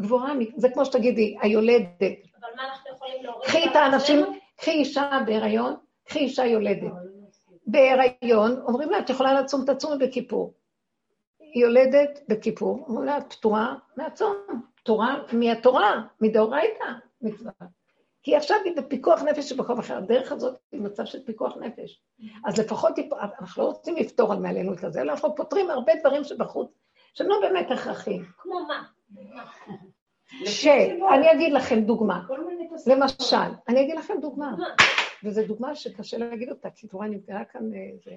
Speaker 2: גבוהה, זה כמו שתגידי, היולדת.
Speaker 6: אבל מה אנחנו יכולים להוריד?
Speaker 2: קחי את האנשים, קחי אישה בהיריון, קחי אישה יולדת. בהיריון, אומרים לה, את יכולה לצום, תצומי בכיפור. היא יולדת בכיפור, אומרים לה, את פטורה מהצום, פטורה מהתורה, מדאורייתא, מצווה. כי עכשיו היא בפיקוח נפש שבמקום אחר. הדרך הזאת היא מצב של פיקוח נפש. אז לפחות, אנחנו לא רוצים לפתור על מעלינו את זה, אלא אנחנו פותרים הרבה דברים שבחוץ, שהם לא באמת הכרחיים.
Speaker 6: כמו מה?
Speaker 2: שאני אגיד לכם דוגמה. למשל, אני אגיד לכם דוגמה. וזו דוגמה שקשה להגיד אותה, כי תורה נפגעה כאן איזה...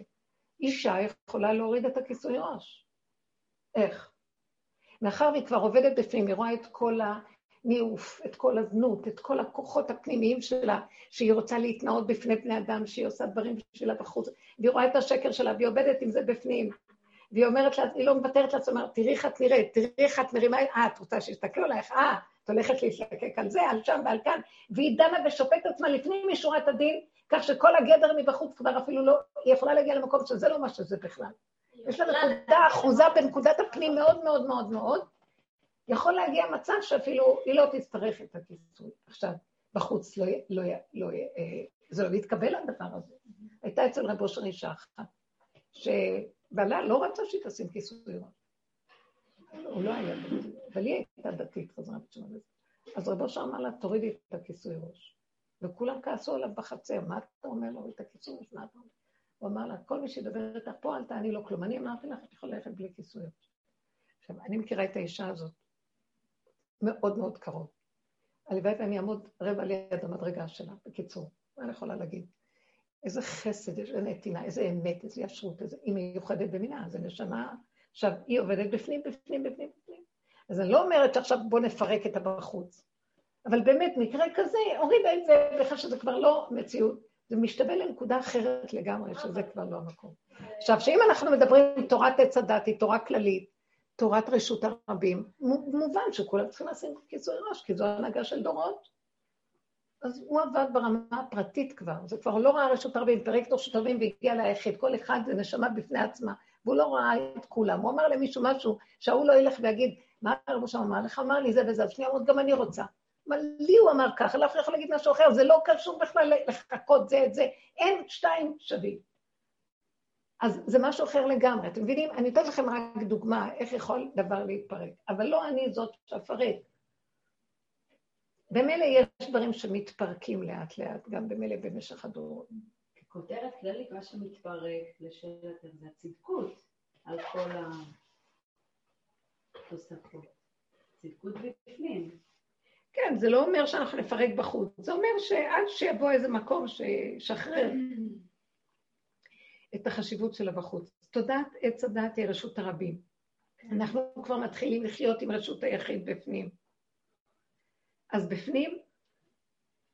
Speaker 2: אישה יכולה להוריד את הכיסוי ראש. איך? מאחר והיא כבר עובדת בפנים, היא רואה את כל הניאוף, את כל הזנות, את כל הכוחות הפנימיים שלה, שהיא רוצה להתנאות בפני בני אדם, שהיא עושה דברים בשבילה בחוץ, והיא רואה את השקר שלה, והיא עובדת עם זה בפנים. והיא אומרת לה, היא לא מוותרת לעצמה, אומרת, תראי איך את נראית, תראי איך את מרימה, אה, את רוצה שיסתכלו עלייך, אה, את הולכת להשתקק על זה, על שם ועל כאן, והיא דנה ושופטת עצמה לפנים משורת הדין, כך שכל הגדר מבחוץ כבר אפילו לא, היא יכולה להגיע למקום שזה לא מה שזה בכלל. יש לה נקודה אחוזה בנקודת הפנים מאוד מאוד מאוד מאוד, יכול להגיע מצב שאפילו היא לא תצטרך את הכיסוי. עכשיו, בחוץ לא, לא, לא, אה, זה לא יתקבל הדבר הזה. הייתה אצל רב אושר אישה אחת, שבעלה לא רצה שהיא תשים כיסוי ראש. הוא לא היה דתי, אבל היא הייתה דתית, חזרה בתשובה לזה. אז רב אושר אמר לה, תורידי את הכיסוי ראש. וכולם כעסו עליו בחצר, מה אתה אומר לו את הכיסוי ראש? מה אתה אומר? הוא אמר לה, כל מי שידבר איתך פה, אל תעני לו כלום. אני אמרתי לך, את יכולה ללכת בלי כיסוי ראש. עכשיו, אני מכירה את האישה הזאת מאוד מאוד קרוב. הלוואי ואני אעמוד רבע ליד המדרגה שלה, בקיצור, מה אני יכולה להגיד? איזה חסד, איזה נתינה, איזה אמת, איזה ישרות, איזה... היא מיוחדת במינה, זה נשמה עכשיו, היא עובדת בפנים, בפנים, בפנים, בפנים. אז אני לא אומרת שעכשיו בואו נפרק את הבחוץ. אבל באמת, מקרה כזה, הורידה את זה, בכלל שזה כבר לא מציאות. זה משתווה לנקודה אחרת לגמרי, שזה כבר לא המקום. עכשיו, שאם אנחנו מדברים תורת עץ הדת, היא תורה כללית, תורת רשות הרבים, מובן שכולם צריכים לשים כיסוי ראש, כי זו הנהגה של דורות. אז הוא עבד ברמה הפרטית כבר, זה כבר לא ראה רשות הרבים, פירק את רשות הרבים והגיע ליחיד, כל אחד זה נשמה בפני עצמה. והוא לא ראה את כולם. הוא אמר למישהו משהו, שההוא לא ילך ויגיד, מה הרב שם אמר לך? אמר לי זה וזה, אז שנייה אמרת, גם אני רוצה. אבל לי הוא אמר ככה, לא יכול להגיד משהו אחר, זה לא קשור בכלל לחכות זה את זה, אין שתיים שווים. אז זה משהו אחר לגמרי, אתם מבינים? אני אתן לכם רק דוגמה איך יכול דבר להתפרק, אבל לא אני זאת שאפרק. במילא יש דברים שמתפרקים לאט-לאט, גם במילא במשך הדורות.
Speaker 5: כותרת כללית, מה שמתפרק לשאלת זה הצדקות על כל התוספות. צדקות בפנים.
Speaker 2: כן, זה לא אומר שאנחנו נפרק בחוץ, זה אומר שעד שיבוא איזה מקום שישחרר את החשיבות של הבחוץ. תודעת עץ הדת היא רשות הרבים. אנחנו כבר מתחילים לחיות עם רשות היחיד בפנים. אז בפנים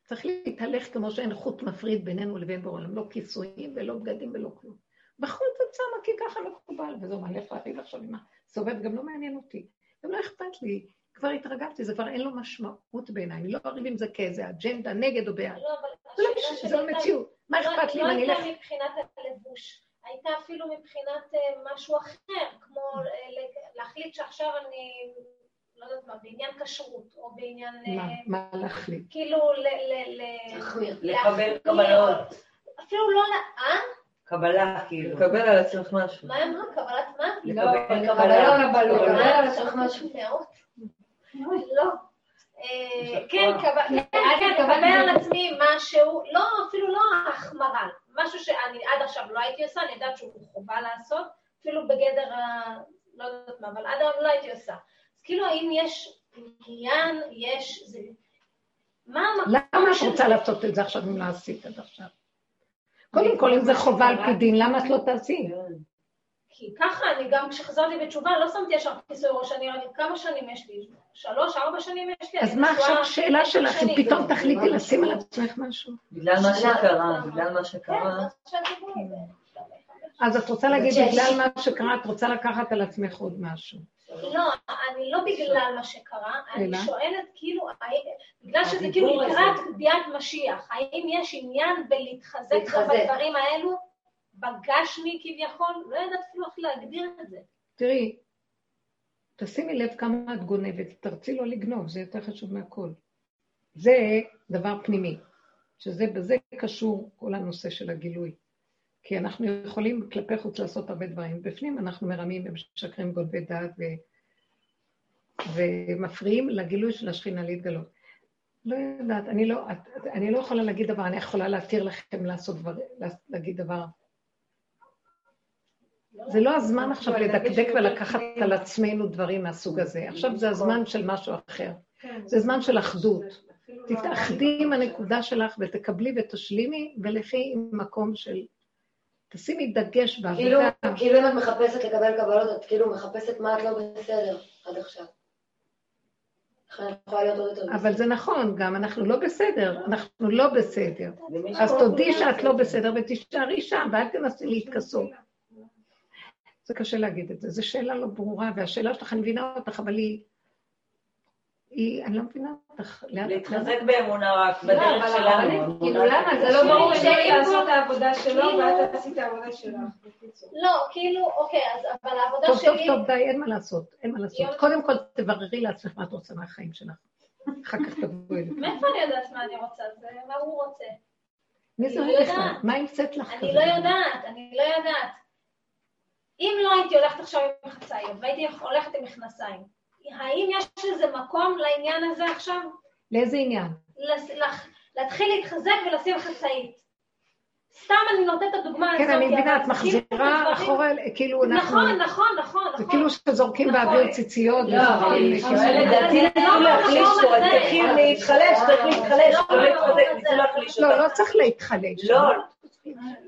Speaker 2: צריך להתהלך כמו שאין חוט מפריד בינינו לבין בעולם, לא כיסויים ולא בגדים ולא כלום. בחוץ את שמה כי ככה מקובל, וזהו, מה הולך להריב עכשיו עם הסובב, גם לא מעניין אותי. גם לא אכפת לי, כבר התרגלתי, זה כבר אין לו משמעות בעיניי, אני לא אריב עם זה כאיזה אג'נדה נגד או בעד.
Speaker 6: לא,
Speaker 2: זה לא, זה לא מציאות. מה
Speaker 6: לא-
Speaker 2: אכפת לי אם
Speaker 6: לא
Speaker 2: אני
Speaker 6: הייתה
Speaker 2: אלך?
Speaker 6: מבחינת הלבוש, הייתה אפילו מבחינת אה, משהו אחר, כמו אה, להחליט שעכשיו אני, לא יודעת מה, בעניין כשרות, או בעניין... אה,
Speaker 2: מה- מה להחליט?
Speaker 6: כאילו ל... ל- ל-
Speaker 7: להחמיר.
Speaker 5: לקבל קבלות,
Speaker 6: אפילו לא... ל- אה?
Speaker 5: קבלה כאילו.
Speaker 8: לקבל על עצמך משהו.
Speaker 6: מה היא אמרה? קבלת מה?
Speaker 5: לקבל
Speaker 7: לא,
Speaker 5: קבלה.
Speaker 7: לא, לקבל על עצמך משהו.
Speaker 6: לא. אה, כן. קבל- כן, כן, לקבל על עצמי משהו, לא, אפילו לא החמרה, משהו שאני עד עכשיו לא הייתי עושה, אני יודעת שהוא חובה לעשות, אפילו בגדר ה... לא יודעת מה, אבל עד היום לא הייתי עושה. אז כאילו, האם יש עניין, יש... זה... מה המקום
Speaker 2: למה את רוצה? לעשות את זה עכשיו אם לא עשית עד עכשיו? קודם כל, אם זה חובה על פי דין, למה את לא תעשי?
Speaker 6: כי ככה, אני גם כשחזרתי בתשובה, לא שמתי ישר כיסוי ראש, אני ראיתי כמה שנים יש לי? שלוש, ארבע שנים יש לי?
Speaker 2: אז מה עכשיו השאלה שלך, אם. פתאום תחליטי לשים על עצמך משהו?
Speaker 8: בגלל מה. שקרה, בגלל מה
Speaker 6: כן,
Speaker 8: שקרה.
Speaker 6: אז זה.
Speaker 2: אז את רוצה להגיד. בגלל מה שקרה, את רוצה לקחת על עצמך עוד משהו.
Speaker 6: לא, אני לא בגלל מה שקרה, אני? שואלת כאילו, בגלל שזה כאילו. לקראת ביאת משיח, האם יש עניין בלהתחזק. בדברים האלו, בגשמי כביכול? לא יודעת אפילו איך להגדיר את זה.
Speaker 2: תראי, תשימי לב כמה את גונבת, תרצי לא לגנוב, זה יותר חשוב מהכל. זה דבר פנימי, שזה בזה קשור כל הנושא של הגילוי. כי אנחנו יכולים כלפי חוץ לעשות הרבה דברים. בפנים אנחנו מרמים ומשקרים גונבי דעת ו... ומפריעים לגילוי של השכינה להתגלות. לא יודעת, אני לא, אני לא יכולה להגיד דבר, אני יכולה להתיר לכם לעשות דבר, להגיד דבר. זה לא הזמן עכשיו לדקדק ולקחת על עצמנו דברים מהסוג הזה. עכשיו זה הזמן של משהו אחר. זה זמן של אחדות. תתאחדי עם הנקודה שלך ותקבלי ותשלימי, ולכי עם מקום של... תשימי דגש
Speaker 7: כאילו,
Speaker 2: בעבודה.
Speaker 7: כאילו אם את מחפשת לקבל קבלות, את כאילו מחפשת מה את לא בסדר עד עכשיו.
Speaker 2: אבל זה נכון, גם אנחנו לא בסדר, אנחנו לא בסדר. אז תודי שאת לא בסדר ותישארי שם, ואל תנסי להתכסות. זה קשה להגיד את זה, זו שאלה לא ברורה, והשאלה שלך, אני מבינה אותך, אבל היא... היא, אני לא מבינה אותך. לאן-
Speaker 5: להתחזק באמונה רק
Speaker 3: לא,
Speaker 5: בדרך שלנו.
Speaker 3: כאילו למה? זה לא ברור שאין
Speaker 6: פה-
Speaker 3: לעשות את העבודה שלו
Speaker 6: כאילו-
Speaker 3: ואת עשית את העבודה שלך.
Speaker 6: לא, כאילו, אוקיי, אז אבל העבודה
Speaker 2: טוב, טוב,
Speaker 6: שלי...
Speaker 2: טוב, די, אין מה לעשות, אין מה לעשות. קודם כל, תבררי לעצמך מה את רוצה מהחיים שלך. אחר כך תבואי.
Speaker 6: מאיפה אני יודעת מה אני רוצה? זה מה הוא רוצה.
Speaker 2: מי זה
Speaker 6: אני לא
Speaker 2: בכלל?
Speaker 6: יודעת.
Speaker 2: מה המצאת לך
Speaker 6: אני
Speaker 2: כזה?
Speaker 6: לא יודעת, אני לא יודעת. אם לא הייתי הולכת עכשיו עם חצאיות והייתי הולכת עם מכנסיים, האם יש לזה מקום לעניין הזה עכשיו?
Speaker 2: לאיזה עניין?
Speaker 6: לס- לח- להתחיל להתחזק ולשים חצאית. סתם אני נותנת את הדוגמה הזאת.
Speaker 2: כן, אני מבינה, את
Speaker 6: זה
Speaker 2: מחזירה אחורה, כאילו אנחנו...
Speaker 6: נכון, נכון, נכון,
Speaker 2: זה
Speaker 6: נכון.
Speaker 2: כאילו שזורקים
Speaker 6: נכון.
Speaker 2: באוויר ציציות.
Speaker 5: לא, אבל לדעתי
Speaker 6: זה לא
Speaker 5: להחליש
Speaker 6: הזה.
Speaker 5: צריכים להתחלש, צריך להתחלש,
Speaker 6: לא
Speaker 5: לא. ניסו להחליש
Speaker 2: לא,
Speaker 5: אותה.
Speaker 2: לא צריך להתחלש.
Speaker 5: לא,
Speaker 6: זה לא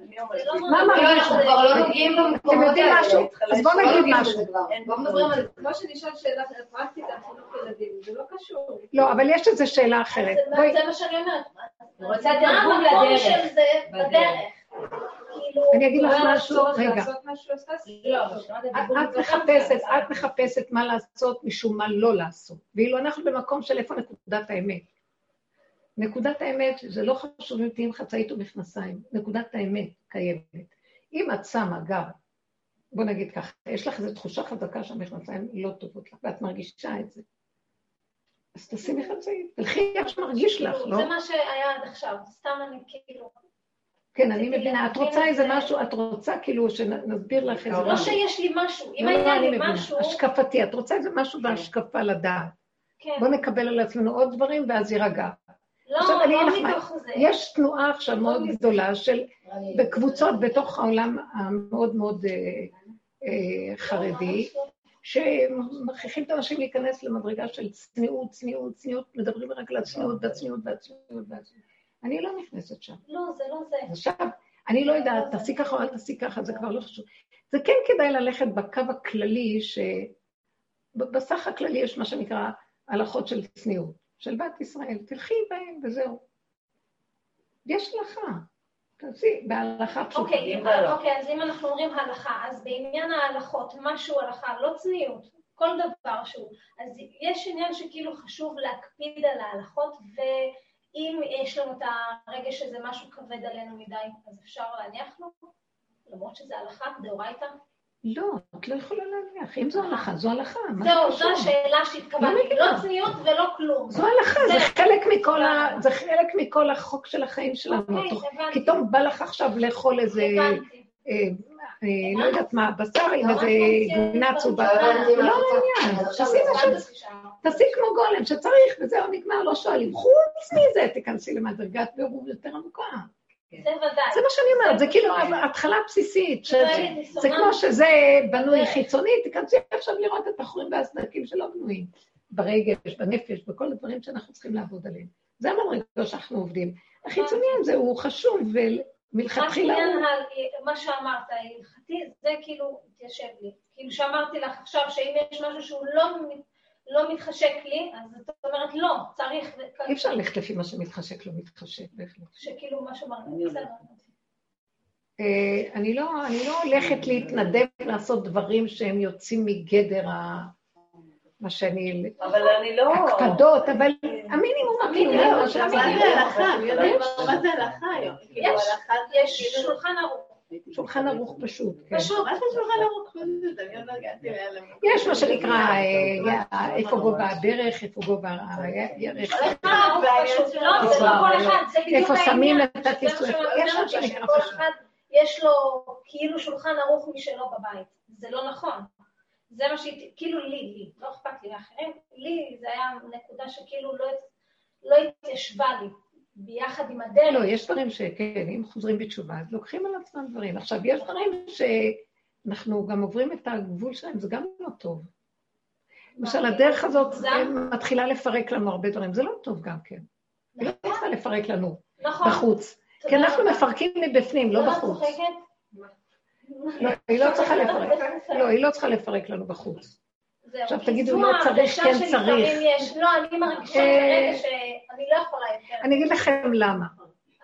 Speaker 2: מה מרגיש?
Speaker 7: אנחנו כבר לא נוגעים במקומות האלה.
Speaker 2: אז בואו
Speaker 7: לא
Speaker 2: נגיד משהו.
Speaker 7: לא מדברים על זה.
Speaker 3: כמו שנשאל שאלה פרקטית על חינוך ילדים, זה לא קשור.
Speaker 2: לא, אבל יש איזו שאלה אחרת.
Speaker 6: זה- מה שאני אומרת.
Speaker 3: רוצה תרגום לדרך. בדרך.
Speaker 6: כאילו,
Speaker 2: אני אגיד לך משהו, רגע.
Speaker 6: לא,
Speaker 2: את מחפשת, את מחפשת מה לעשות משום מה לא לעשות. ואילו אנחנו במקום של איפה נקודת האמת. נקודת האמת, זה לא חשוב אם תהיי עם חצאית או מכנסיים, נקודת האמת קיימת. אם את שמה גב, בוא נגיד ככה, יש לך איזו תחושה חזקה שהמכנסיים לא טובות לך, ואת מרגישה את זה. אז תשימי חצאית, תלכי איך שמרגיש לך, לא?
Speaker 6: זה מה שהיה עד עכשיו, סתם אני כאילו...
Speaker 2: כן, אני מבינה, את
Speaker 6: להבין
Speaker 2: רוצה איזה
Speaker 6: זה.
Speaker 2: משהו, את רוצה כאילו שנסביר לך איזה
Speaker 6: לא. שיש לי משהו, אם
Speaker 2: לא, לא,
Speaker 6: היה
Speaker 2: אני
Speaker 6: לי
Speaker 2: מבינה.
Speaker 6: משהו...
Speaker 2: השקפתי, את רוצה איזה משהו בהשקפה לדעת.
Speaker 6: כן.
Speaker 2: בוא נקבל על עצמנו עוד דברים ואז יירגע.
Speaker 6: לא, לא מתוך זה.
Speaker 2: יש תנועה עכשיו מאוד גדולה של בקבוצות בתוך העולם המאוד מאוד אה, אה, חרדי, שמכריחים את האנשים להיכנס למדרגה של צניעות, צניעות, צניעות, מדברים רק על הצניעות והצניעות והצניעות והצניעות. אני לא נכנסת שם.
Speaker 6: לא, זה לא זה.
Speaker 2: עכשיו, אני לא יודעת, תעשי ככה או אל תעשי ככה, זה כבר לא חשוב. זה כן כדאי ללכת בקו הכללי, שבסך הכללי יש מה שנקרא הלכות של צניעות, של בת ישראל. תלכי בהן וזהו. יש הלכה. תעשי, בהלכה פשוטה.
Speaker 6: אוקיי,
Speaker 5: זה לא.
Speaker 6: אוקיי, אז אם אנחנו אומרים הלכה, אז בעניין ההלכות, משהו הלכה, לא צניעות, כל דבר שהוא, אז יש עניין שכאילו חשוב להקפיד על ההלכות, אם יש לנו את הרגש שזה משהו כבד עלינו מדי, אז אפשר להניח לו? למרות שזה הלכה, דאורייתא?
Speaker 2: לא, את לא יכולה להניח. אם זו הלכה, זו הלכה.
Speaker 6: זהו,
Speaker 2: זה
Speaker 6: זו? השאלה שהתכוונתי.
Speaker 2: לא
Speaker 6: לא צניעות ולא כלום.
Speaker 2: זו הלכה, זה חלק מכל ה- זה חלק מכל החוק של החיים שלנו.
Speaker 6: אוקיי, הבנתי.
Speaker 2: פתאום בא לך עכשיו לאכול איזה. אה, אה, לא יודעת מה, בשר עם
Speaker 6: לא
Speaker 2: איזה גבינה צהובה.
Speaker 7: לא מה
Speaker 2: לא תעשי כמו גולם שצריך, וזהו, נגמר, לא שואלים. חוץ מזה, תיכנסי למדרגת בירור יותר עמוקה.
Speaker 6: זה ודאי.
Speaker 2: זה מה שאני אומרת, זה כאילו ההתחלה הבסיסית, ש-
Speaker 6: זה
Speaker 2: כמו שזה בנוי חיצונית, תיכנסי עכשיו לראות את החורים והסדקים שלא בנויים. ברגש, בנפש, בכל הדברים שאנחנו צריכים לעבוד עליהם. זה המדרגה שאנחנו עובדים. החיצוני הזה הוא חשוב, ומלכתחילה הוא...
Speaker 6: מה שאמרת, ההלכתי, זה כאילו התיישב לי. כאילו שאמרתי לך עכשיו שאם יש משהו שהוא לא לא מתחשק לי, אז את אומרת לא, צריך,
Speaker 2: אי אפשר ללכת לפי מה שמתחשק, לא מתחשק, בהחלט.
Speaker 6: שכאילו מה שאמרת,
Speaker 5: אני יודעת.
Speaker 6: בסדר.
Speaker 2: אה, אני לא, אני לא הולכת להתנדב לעשות דברים שהם יוצאים מגדר ה... מה שאני...
Speaker 5: אבל אני לא...
Speaker 2: הקפדות, אבל המינימום הקיומי, מה
Speaker 4: מה
Speaker 2: שצריך.
Speaker 4: זה הלכה? מה זה הלכה היום? כאילו,
Speaker 6: יש
Speaker 4: כאילו-
Speaker 6: שולחן ערוך.
Speaker 2: שולחן ערוך פשוט, כן.
Speaker 6: פשוט,
Speaker 4: מה זה שולחן ערוך? פשוט, אני עוד לא הגעתי לאלה.
Speaker 2: יש מה שנקרא, אה, איפה גובה הברך, איפה גובה הירך,
Speaker 6: פשוט. לא, זה לא כל אחד, זה בדיוק
Speaker 2: איפה שמים. את
Speaker 6: מה
Speaker 2: יש מה שנקרא פשוט.
Speaker 6: אחד יש לו כאילו שולחן ערוך משלו בבית. זה לא נכון. זה מה שהיא, כאילו לי, לי, לא אכפת לי מאחרים, לי זה היה נקודה שכאילו לא, לא התיישבה לי ביחד עם
Speaker 2: לא,
Speaker 6: הדרך.
Speaker 2: יש דברים שכן, אם חוזרים בתשובה, אז לוקחים על עצמם דברים. עכשיו, יש דברים שאנחנו גם עוברים את הגבול שלהם, זה גם לא טוב. למשל, הדרך הזאת מתחילה לפרק לנו הרבה דברים, זה לא טוב גם כן. היא לא צריכה לפרק לנו
Speaker 6: נכון.
Speaker 2: בחוץ. כי אנחנו. מפרקים מבפנים, לא
Speaker 6: את
Speaker 2: בחוץ. לא, היא לא צריכה לפרק. לא, היא לא צריכה לפרק לנו בחוץ. עכשיו תגידו, לא צריך, כן צריך.
Speaker 6: לא, אני מרגישה
Speaker 2: אה,
Speaker 6: כרגע שאני לא יכולה יותר.
Speaker 2: אני אגיד לכם למה.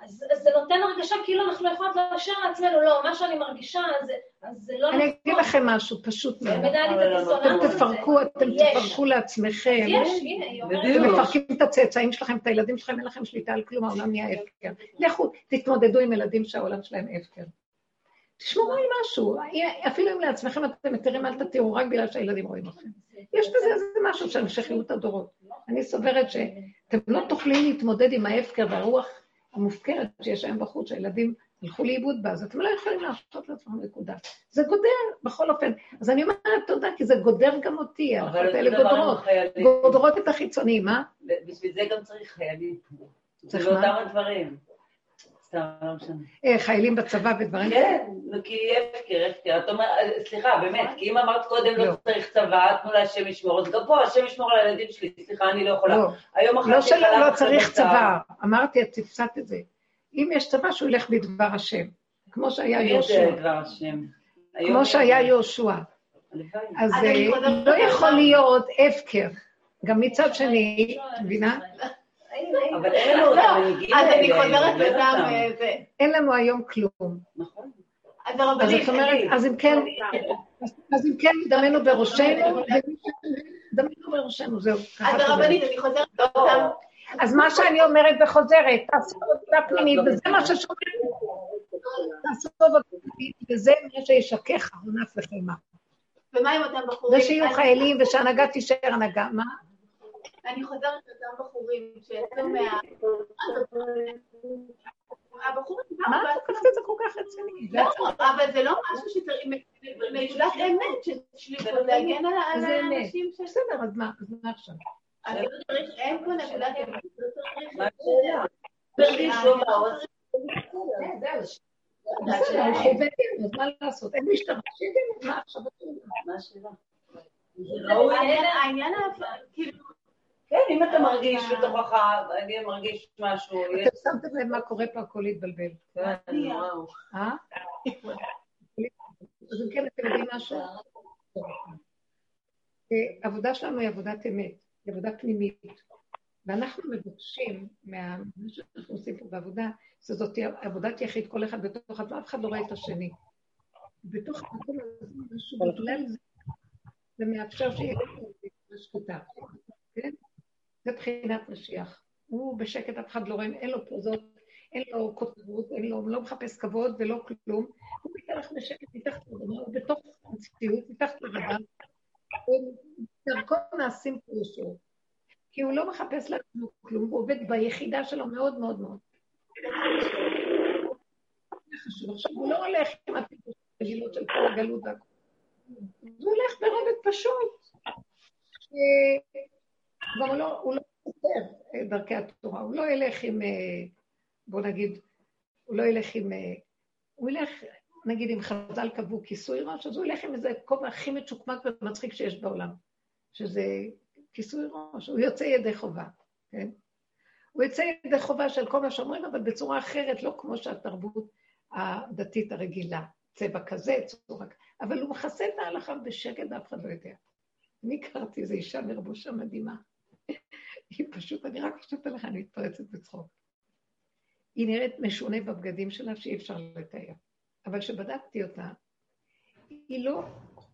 Speaker 6: אז אז זה נותן הרגשה כאילו אנחנו יכולות לאשר לעצמנו, לא, מה שאני מרגישה, אז זה- אז זה לא
Speaker 2: אני אגיד לכם משהו פשוט מאוד. אתם. תפרקו, אתם. תפרקו לעצמכם.
Speaker 6: יש, הנה, היא אומרת.
Speaker 2: אתם מפרקים את הצאצאים שלכם, את הילדים שלכם, אין לכם שליטה על כלום, העולם נהיה הפקר. לכו, תתמודדו עם ילדים שהעולם שלהם הפקר. תשמעו על משהו, אפילו אם לעצמכם אתם מתירים, אל תתירו, רק בגלל שהילדים רואים אתכם. יש בזה איזה משהו של המשכיות הדורות. אני סוברת שאתם לא תוכלי להתמודד עם ההפקר והרוח המופקרת שיש היום בחוץ, שהילדים הלכו לאיבוד בה, אז אתם לא יכולים להרשות לעצמם נקודה. זה גודר, בכל אופן. אז אני אומרת תודה, כי זה גודר גם אותי,
Speaker 5: אבל
Speaker 2: ההלכות
Speaker 5: זה
Speaker 2: האלה
Speaker 5: דבר עם
Speaker 2: גודרות. גודרות את החיצוניים, מה?
Speaker 5: בשביל זה גם צריך חיילים.
Speaker 2: צריך
Speaker 5: זה
Speaker 2: מה?
Speaker 5: אותם הדברים. סתם, לא משנה.
Speaker 2: אה, חיילים בצבא ודברים כאלה.
Speaker 5: כן, כי הפקר, הפקר. את אומרת, סליחה, באמת, כי אם אמרת קודם
Speaker 2: לא.
Speaker 5: לא צריך צבא, תנו להשם ישמור, אז גם פה השם ישמור על הילדים שלי, סליחה, אני לא יכולה.
Speaker 2: לא,
Speaker 5: היום
Speaker 2: לא
Speaker 5: אכלתי
Speaker 2: שלא
Speaker 5: חלב
Speaker 2: לא
Speaker 5: אחרי
Speaker 2: צריך. צבא, אמרתי, את הפסדת את זה. אם יש צבא, שהוא ילך בדבר השם, כמו שהיה יהושע.
Speaker 5: השם?
Speaker 2: כמו שהיה? יהושע. אז אה, לא. יכול להיות הפקר. גם מצד שני, את מבינה?
Speaker 5: אבל אין לנו את
Speaker 4: לא,
Speaker 5: המנהיגים
Speaker 4: אז אני חוזרת לדם
Speaker 5: אותם.
Speaker 4: זה.
Speaker 2: אין לנו היום כלום.
Speaker 5: נכון.
Speaker 4: אז
Speaker 2: זאת אומרת, אז אם כן, אז אם כן, דמנו בראשנו, דמנו בראשנו, זהו.
Speaker 4: אז. הרבנית, אני חוזרת לאותם...
Speaker 2: אז מה שאני אומרת וחוזרת, תעשו עבודה פנימית, וזה מה ששומר, תעשו עבודה פנימית, וזה מה שישכך ארונה וחמה.
Speaker 4: ומה עם אותם בחורים?
Speaker 2: ושיהיו חיילים ושההנהגה תישאר הנהגה. מה?
Speaker 4: אני חוזרת לאותם בחורים שיצאו מה... הבחורים
Speaker 2: מה את לוקחת את זה כל כך רציני? זה
Speaker 4: לא, אבל זה לא משהו שצריך... נקודת אמת שצריך להגן על
Speaker 2: זה.
Speaker 4: האנשים ש...
Speaker 2: בסדר, אז מה עכשיו?
Speaker 4: אני לא צריך, אין פה נקודת אמת. לא צריך...
Speaker 5: מה
Speaker 2: והבינו, אז מה לעשות? אין משטרה, שהבינו, מה עכשיו?
Speaker 5: מה השאלה?
Speaker 4: העניין- העניין, ה- כאילו,
Speaker 5: כן, אם אתה מרגיש בתוכך, אני מרגיש משהו.
Speaker 2: אתם שמתם לב מה קורה פה, הכל התבלבל.
Speaker 5: כן, וואו.
Speaker 2: אה? אז אם כן, אתם יודעים משהו? אה, העבודה שלנו היא עבודת אמת, היא עבודה פנימית. ואנחנו מבקשים, מה מה שאנחנו עושים פה בעבודה, שזאת עבודת יחיד, כל אחד בתוך עצמו, אף אחד לא רואה את השני. בתוך המקום הזה, משהו בגלל זה, זה מאפשר שיהיה שקוטה, כן? זה בחינת משיח. הוא בשקט, אף אחד לא רואה, אין לו פוזות, אין לו כותרות, אין לו, לא מחפש כבוד ולא כלום. הוא מתהלך בשקט מתחת לאדמה, הוא בתוך המציאות, מתחת לרדאר, דרכו נעשים פרושות. כי הוא לא מחפש לעצמו כלום, הוא עובד ביחידה שלו מאוד מאוד מאוד. עכשיו, הוא לא הולך עם הגילות של כל הגלות והכל. הוא הולך ברובד פשוט. גם הוא לא, הוא לא סותר דרכי התורה, הוא לא ילך עם, אה, בוא נגיד, הוא לא ילך עם, אה, הוא ילך, נגיד אם חז"ל קבעו כיסוי ראש, אז הוא ילך עם איזה כובע הכי מצ'וקמק ומצחיק שיש בעולם, שזה כיסוי ראש, הוא יוצא ידי חובה, כן? הוא יוצא ידי חובה של כל מה שאומרים, אבל בצורה אחרת, לא כמו שהתרבות הדתית הרגילה, צבע כזה, צורה כזה, אבל הוא מכסה את ההלכה בשקט ואף אחד לא יודע. אני הכרתי איזו אישה מרבושה מדהימה. היא פשוט, אני רק חושבת עליך, אני מתפרצת בצחוק. היא נראית משונה בבגדים שלה שאי אפשר לתאר. אבל כשבדקתי אותה, היא לא,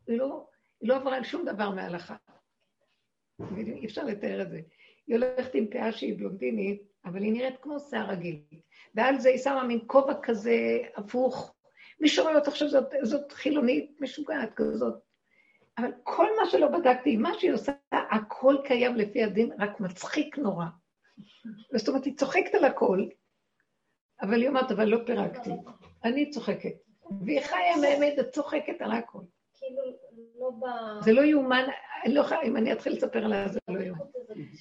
Speaker 2: לא, היא לא עברה על שום דבר מההלכה. אי אפשר לתאר את זה. היא הולכת עם פאה שהיא בלונדינית, אבל היא נראית כמו שיער רגיל. ועל זה היא שמה מין כובע כזה הפוך. מי שרואה אותה עכשיו זאת, זאת חילונית משוגעת כזאת. אבל כל מה שלא בדקתי, מה שהיא עושה, הכל קיים לפי הדין, רק מצחיק נורא. זאת אומרת, היא צוחקת על הכל, אבל היא אומרת, אבל לא פירקתי. אני צוחקת. והיא חיה מהאמת, צוחקת על הכל.
Speaker 6: כאילו, לא ב...
Speaker 2: זה לא יאומן, לא אם אני אתחיל לספר עליה, זה לא יאומן.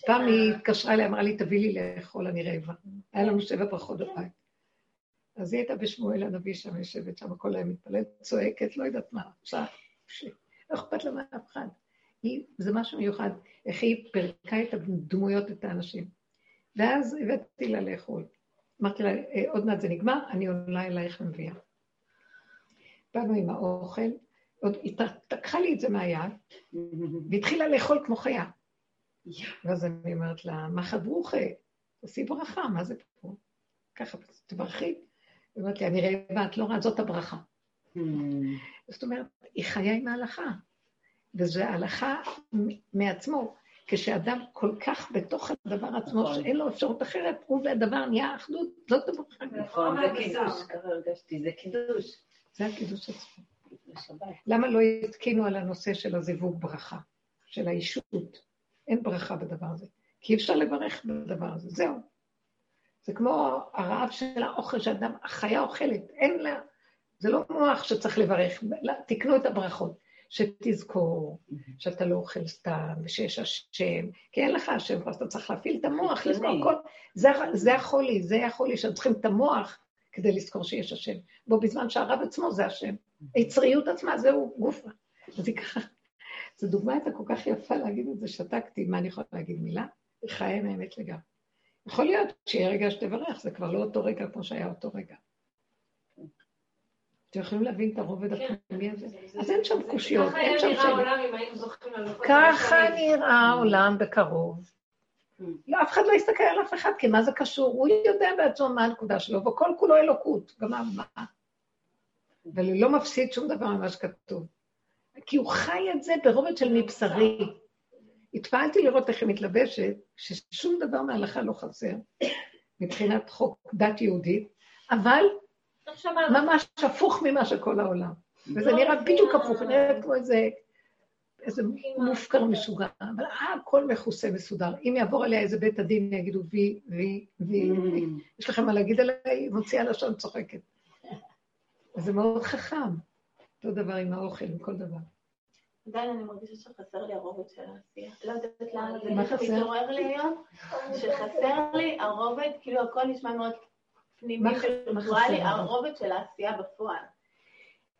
Speaker 2: פעם היא התקשרה אליי, אמרה לי, תביא לי לאכול, אני רעבה. היה לנו שבע ברכות בבית. אז היא הייתה בשמואל הנביא שם, יושבת שם כל היום מתפללת, צועקת, לא יודעת מה, עכשיו, לא אכפת לה מאף אחד. היא, זה משהו מיוחד, איך היא פירקה את הדמויות, את האנשים. ואז הבאתי לה לאכול. אמרתי לה, אה, עוד מעט זה נגמר, אני עולה אלייך ומביאה. באנו עם האוכל, עוד היא תקחה לי את זה מהיד, והתחילה לאכול כמו חיה. ואז אני אומרת לה, מה חברוכה? תעשי ברכה, מה זה פה? ככה, תברכי. היא אומרת לי, אני רעבה, את לא רואה, זאת הברכה. זאת אומרת, היא חיה עם ההלכה, וזו הלכה מעצמו. כשאדם כל כך בתוך הדבר עצמו, נכון. שאין לו אפשרות אחרת, הוא והדבר נהיה אחדות, זאת הברכה.
Speaker 5: נכון, זה קידוש, ככה הרגשתי, זה קידוש.
Speaker 2: זה הקידוש עצמו. למה לא התקינו על הנושא של הזיווג ברכה, של האישות? אין ברכה בדבר הזה. כי אי אפשר לברך בדבר הזה, זהו. זה כמו הרעב של האוכל שאדם, החיה אוכלת, אין לה, זה לא מוח שצריך לברך, לא, תקנו את הברכות. שתזכור שאתה לא אוכל סתם, ושיש השם, כי אין לך השם, אז אתה צריך להפעיל את המוח, לזכור כל... זה, זה החולי, זה החולי, שאתם צריכים את המוח כדי לזכור שיש השם. בו בזמן שהרב עצמו זה השם. היצריות עצמה, זהו גופה. אז היא ככה, זו דוגמה הייתה כל כך יפה להגיד את זה, שתקתי, מה אני יכולה להגיד מילה? היא חיה מהאמת לגמרי. יכול להיות שיהיה רגע שתברך, זה כבר לא אותו רגע כמו שהיה אותו רגע. אתם יכולים להבין את הרובד כן. הפנימי הזה? אז אין שם קושיות, אין שם שאלה. ככה נראה העולם בקרוב. לא, אף אחד לא יסתכל על אף אחד, כי מה זה קשור? הוא יודע בעצמו מה הנקודה שלו, וכל כולו אלוקות, גם מה. אבל הוא לא מפסיד שום דבר ממה שכתוב. כי הוא חי את זה ברובד של מבשרי. התפעלתי לראות איך היא מתלבשת, ששום דבר מההלכה לא חסר, מבחינת חוק דת יהודית, אבל ממש הפוך ממה שכל העולם. וזה נראה בדיוק הפוך, נראה כמו איזה, איזה מופקר משוגע, אבל הכל מכוסה מסודר. אם יעבור עליה איזה בית הדין, יגידו וי, וי, וי, וי. יש לכם מה להגיד עליי? מוציאה לשון צוחקת. זה מאוד חכם. אותו דבר עם האוכל, עם כל דבר.
Speaker 4: עדיין אני מרגישה שחסר לי הרובד של העשייה. לא יודעת למה זה מתעורר לי היום, שחסר לי הרובד, כאילו הכל נשמע מאוד פנימי ווירטואלי, הרובד של העשייה בפועל.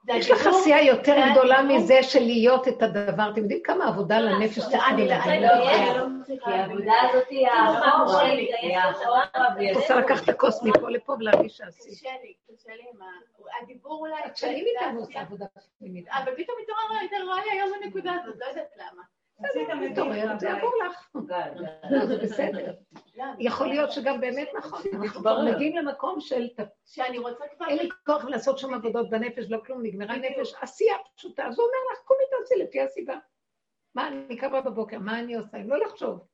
Speaker 2: יש לך עשייה יותר גדולה מזה של להיות את הדבר. אתם יודעים כמה עבודה לא, לנפש
Speaker 4: צריך לדעת? אני לא
Speaker 5: כי העבודה הזאת היא האחור שלי, היא.
Speaker 2: את רוצה לקחת את הכוס מפה לפה ולהרגיש שעשית.
Speaker 4: קשה לי, קשה לי עם הדיבור אולי.
Speaker 2: את שנים איתנו עושה עבודה פנימית.
Speaker 4: אבל פתאום יותר רואה לי היום בנקודה הזאת, לא יודעת למה.
Speaker 2: זה יעבור לך. זה בסדר. יכול להיות שגם באמת נכון, אנחנו כבר מגיעים למקום של...
Speaker 4: שאני רוצה כבר...
Speaker 2: אין לי כוח לעשות שם עבודות בנפש, לא כלום, נגמרה נפש, עשייה פשוטה. אז הוא אומר לך, קומי תעשי לפי הסיבה. מה, אני קמה בבוקר, מה אני עושה? לא לחשוב.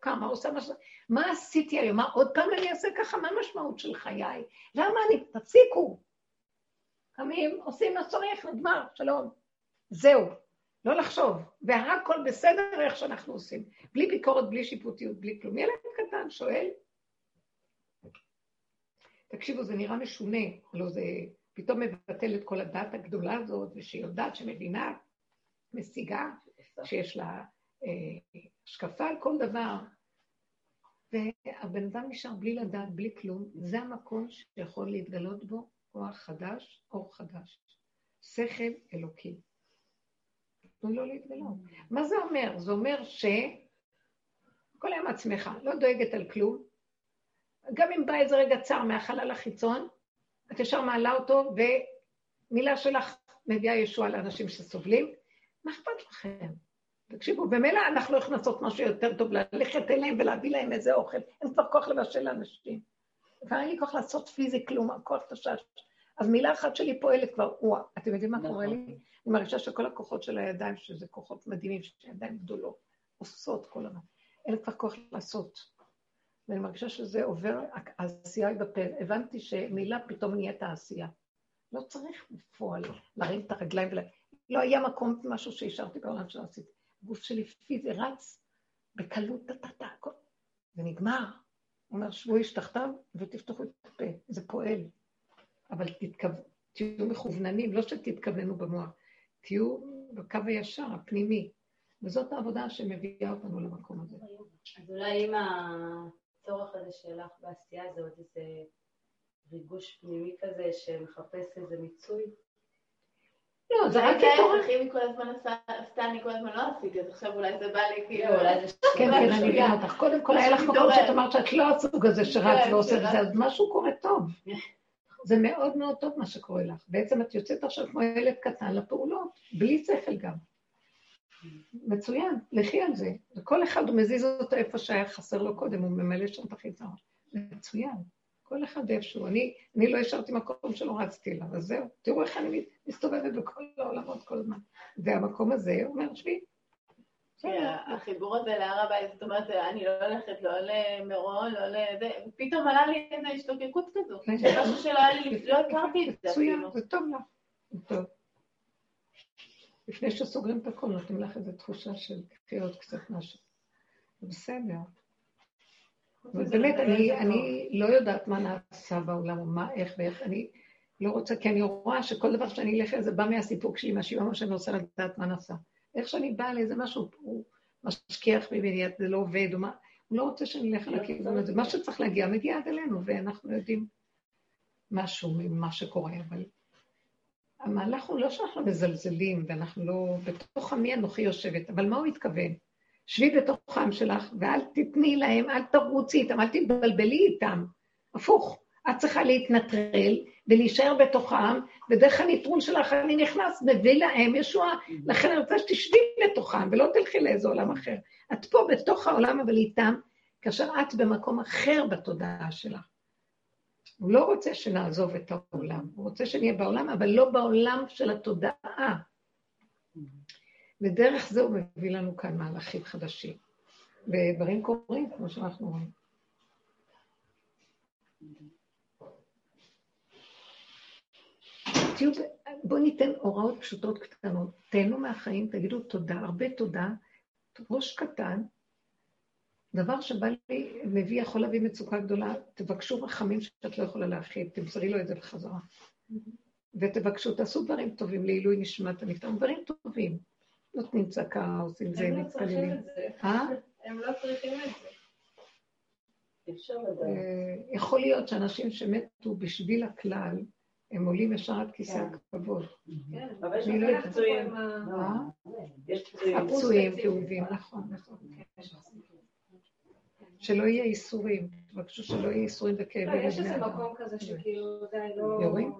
Speaker 2: קמה, עושה מה ש... מה עשיתי היום? מה עוד פעם אני אעשה ככה? מה המשמעות של חיי? למה אני... תפסיקו. קמים, עושים מה שצריך, נגמר, שלום. זהו. לא לחשוב. והכל בסדר איך שאנחנו עושים. בלי ביקורת, בלי שיפוטיות, בלי כלום. ילד קטן שואל, תקשיבו, זה נראה משונה, הלוא זה פתאום מבטל את כל הדת הגדולה הזאת, ושהיא יודעת שמבינה, משיגה, שיש לה אה, השקפה על כל דבר. והבן אדם נשאר בלי לדעת, בלי כלום, זה המקום שיכול להתגלות בו כוח חדש, אור חדש. שכל אלוקי. תנו לו להתגלות. מה זה אומר? זה אומר ש... כל היום עצמך, לא דואגת על כלום. גם אם בא איזה רגע צר מהחלל החיצון, את ישר מעלה אותו, ומילה שלך מביאה ישועה לאנשים שסובלים. מה אכפת לכם? תקשיבו, במילא אנחנו יכולים לעשות משהו יותר טוב, ללכת אליהם ולהביא להם איזה אוכל. אין כבר כוח לבשל לאנשים. כבר אין לי כוח לעשות פיזי כלום, הכוח תשש. אז מילה אחת שלי פועלת כבר, וואה, אתם יודעים מה קורה לי? נכון. אני מרגישה שכל הכוחות של הידיים, שזה כוחות מדהימים, שידיים גדולות, עושות כל הזמן. אין כבר כוח לעשות. ואני מרגישה שזה עובר, העשייה היא בפה. הבנתי שמילה פתאום נהיית העשייה. לא צריך בפועל להרים את הרגליים ול... לא היה מקום משהו שהשארתי בעולם שלא עשיתי. הגוף שלי פיזי רץ בקלות, טה-טה-טה, הכל. זה נגמר. הוא אומר, שבו איש תחתיו ותפתחו את הפה. זה פועל. אבל תתכו... תהיו מכווננים, לא שתתכווננו במוח. תהיו בקו הישר, הפנימי. וזאת העבודה שמביאה אותנו למקום הזה.
Speaker 8: אז אולי אם הצורך הזה שלך בעשייה זה עוד איזה ריגוש פנימי כזה שמחפש איזה מיצוי?
Speaker 2: לא, זה רק
Speaker 4: כצורך. אם כל הזמן עשתה, אני כל הזמן לא עשיתי, אז עכשיו אולי זה בא לי כאילו... לא, אולי זה...
Speaker 2: כן, כן, אני מבינה אותך. קודם כל היה לך מקום שאת אמרת שאת לא הסוג הזה שרץ כן, ועושה את זה, אז משהו קורה טוב. זה מאוד מאוד טוב מה שקורה לך. בעצם את יוצאת עכשיו כמו ילד קטן לפעולות, בלי שכל גם. מצוין, לכי על זה. וכל אחד הוא מזיז אותו איפה שהיה חסר לו קודם, הוא ממלא שם את החיסרון. מצוין. כל אחד איפשהו. אני, אני לא השארתי מקום שלא רצתי אליו, אז זהו. תראו איך אני מסתובבת בכל העולמות כל הזמן. והמקום הזה אומר, שבי.
Speaker 4: החיבור הזה להר הבית, זאת אומרת, אני לא הולכת לא למירון, לא לזה, פתאום עלה לי איזו השתוקקות כזו. כן, כן. משהו שלא היה לי, לא הכרתי את זה
Speaker 2: מצוין, זה טוב לך. זה טוב. לפני שסוגרים את הכל, נותנים לך איזו תחושה של קחי עוד קצת משהו. זה בסדר. אבל באמת, אני, אני לא יודעת מה נעשה בעולם, או מה, איך ואיך, אני לא רוצה, כי אני רואה שכל דבר שאני אלך לזה בא מהסיפוק שלי, מהשיבה, שאני רוצה לדעת מה נעשה. איך שאני באה לאיזה משהו, הוא משכיח ממני, זה לא עובד, או מה, הוא לא רוצה שאני אלך על הכיוון הזה. מה שצריך להגיע, מגיע עד אלינו, ואנחנו יודעים משהו ממה שקורה, אבל המהלך הוא לא שאנחנו מזלזלים, ואנחנו לא, בתוך עמי אנוכי יושבת, אבל מה הוא התכוון? שבי בתוך העם שלך, ואל תתני להם, אל תרוצי איתם, אל תתבלבלי איתם. הפוך, את צריכה להתנטרל ולהישאר בתוך העם, ודרך הנטרול שלך אני נכנס, מביא להם ישועה. לכן אני רוצה שתשבי לתוכם, ולא תלכי לאיזה עולם אחר. את פה בתוך העולם, אבל איתם, כאשר את במקום אחר בתודעה שלך. הוא לא רוצה שנעזוב את העולם, הוא רוצה שנהיה בעולם, אבל לא בעולם של התודעה. ודרך זה הוא מביא לנו כאן מהלכים חדשים. ודברים קורים, כמו שאנחנו רואים. תהיו, בואו ניתן הוראות פשוטות קטנות. תהנו מהחיים, תגידו תודה, הרבה תודה, ראש קטן, דבר שבא לי, מביא, יכול להביא מצוקה גדולה, תבקשו רחמים שאת לא יכולה להכיל, תמסרי לו את זה בחזרה. ותבקשו, תעשו דברים טובים לעילוי נשמת הנפטר, דברים טובים. נותנים צעקה, עושים זה,
Speaker 4: מתפללים. אה? הם לא צריכים את זה.
Speaker 2: אה, יכול להיות שאנשים שמתו בשביל הכלל, הם עולים ישר עד כיסא כן. הכבוד.
Speaker 4: כן, אבל יש הרבה פצועים.
Speaker 2: אה? יש פצועים. הפצועים, כאובים, נכון, נכון. שלא יהיה איסורים, תבקשו שלא יהיה איסורים וכאבים.
Speaker 3: לא, יש איזה מקום כזה שכאילו זה לא...
Speaker 2: יורים?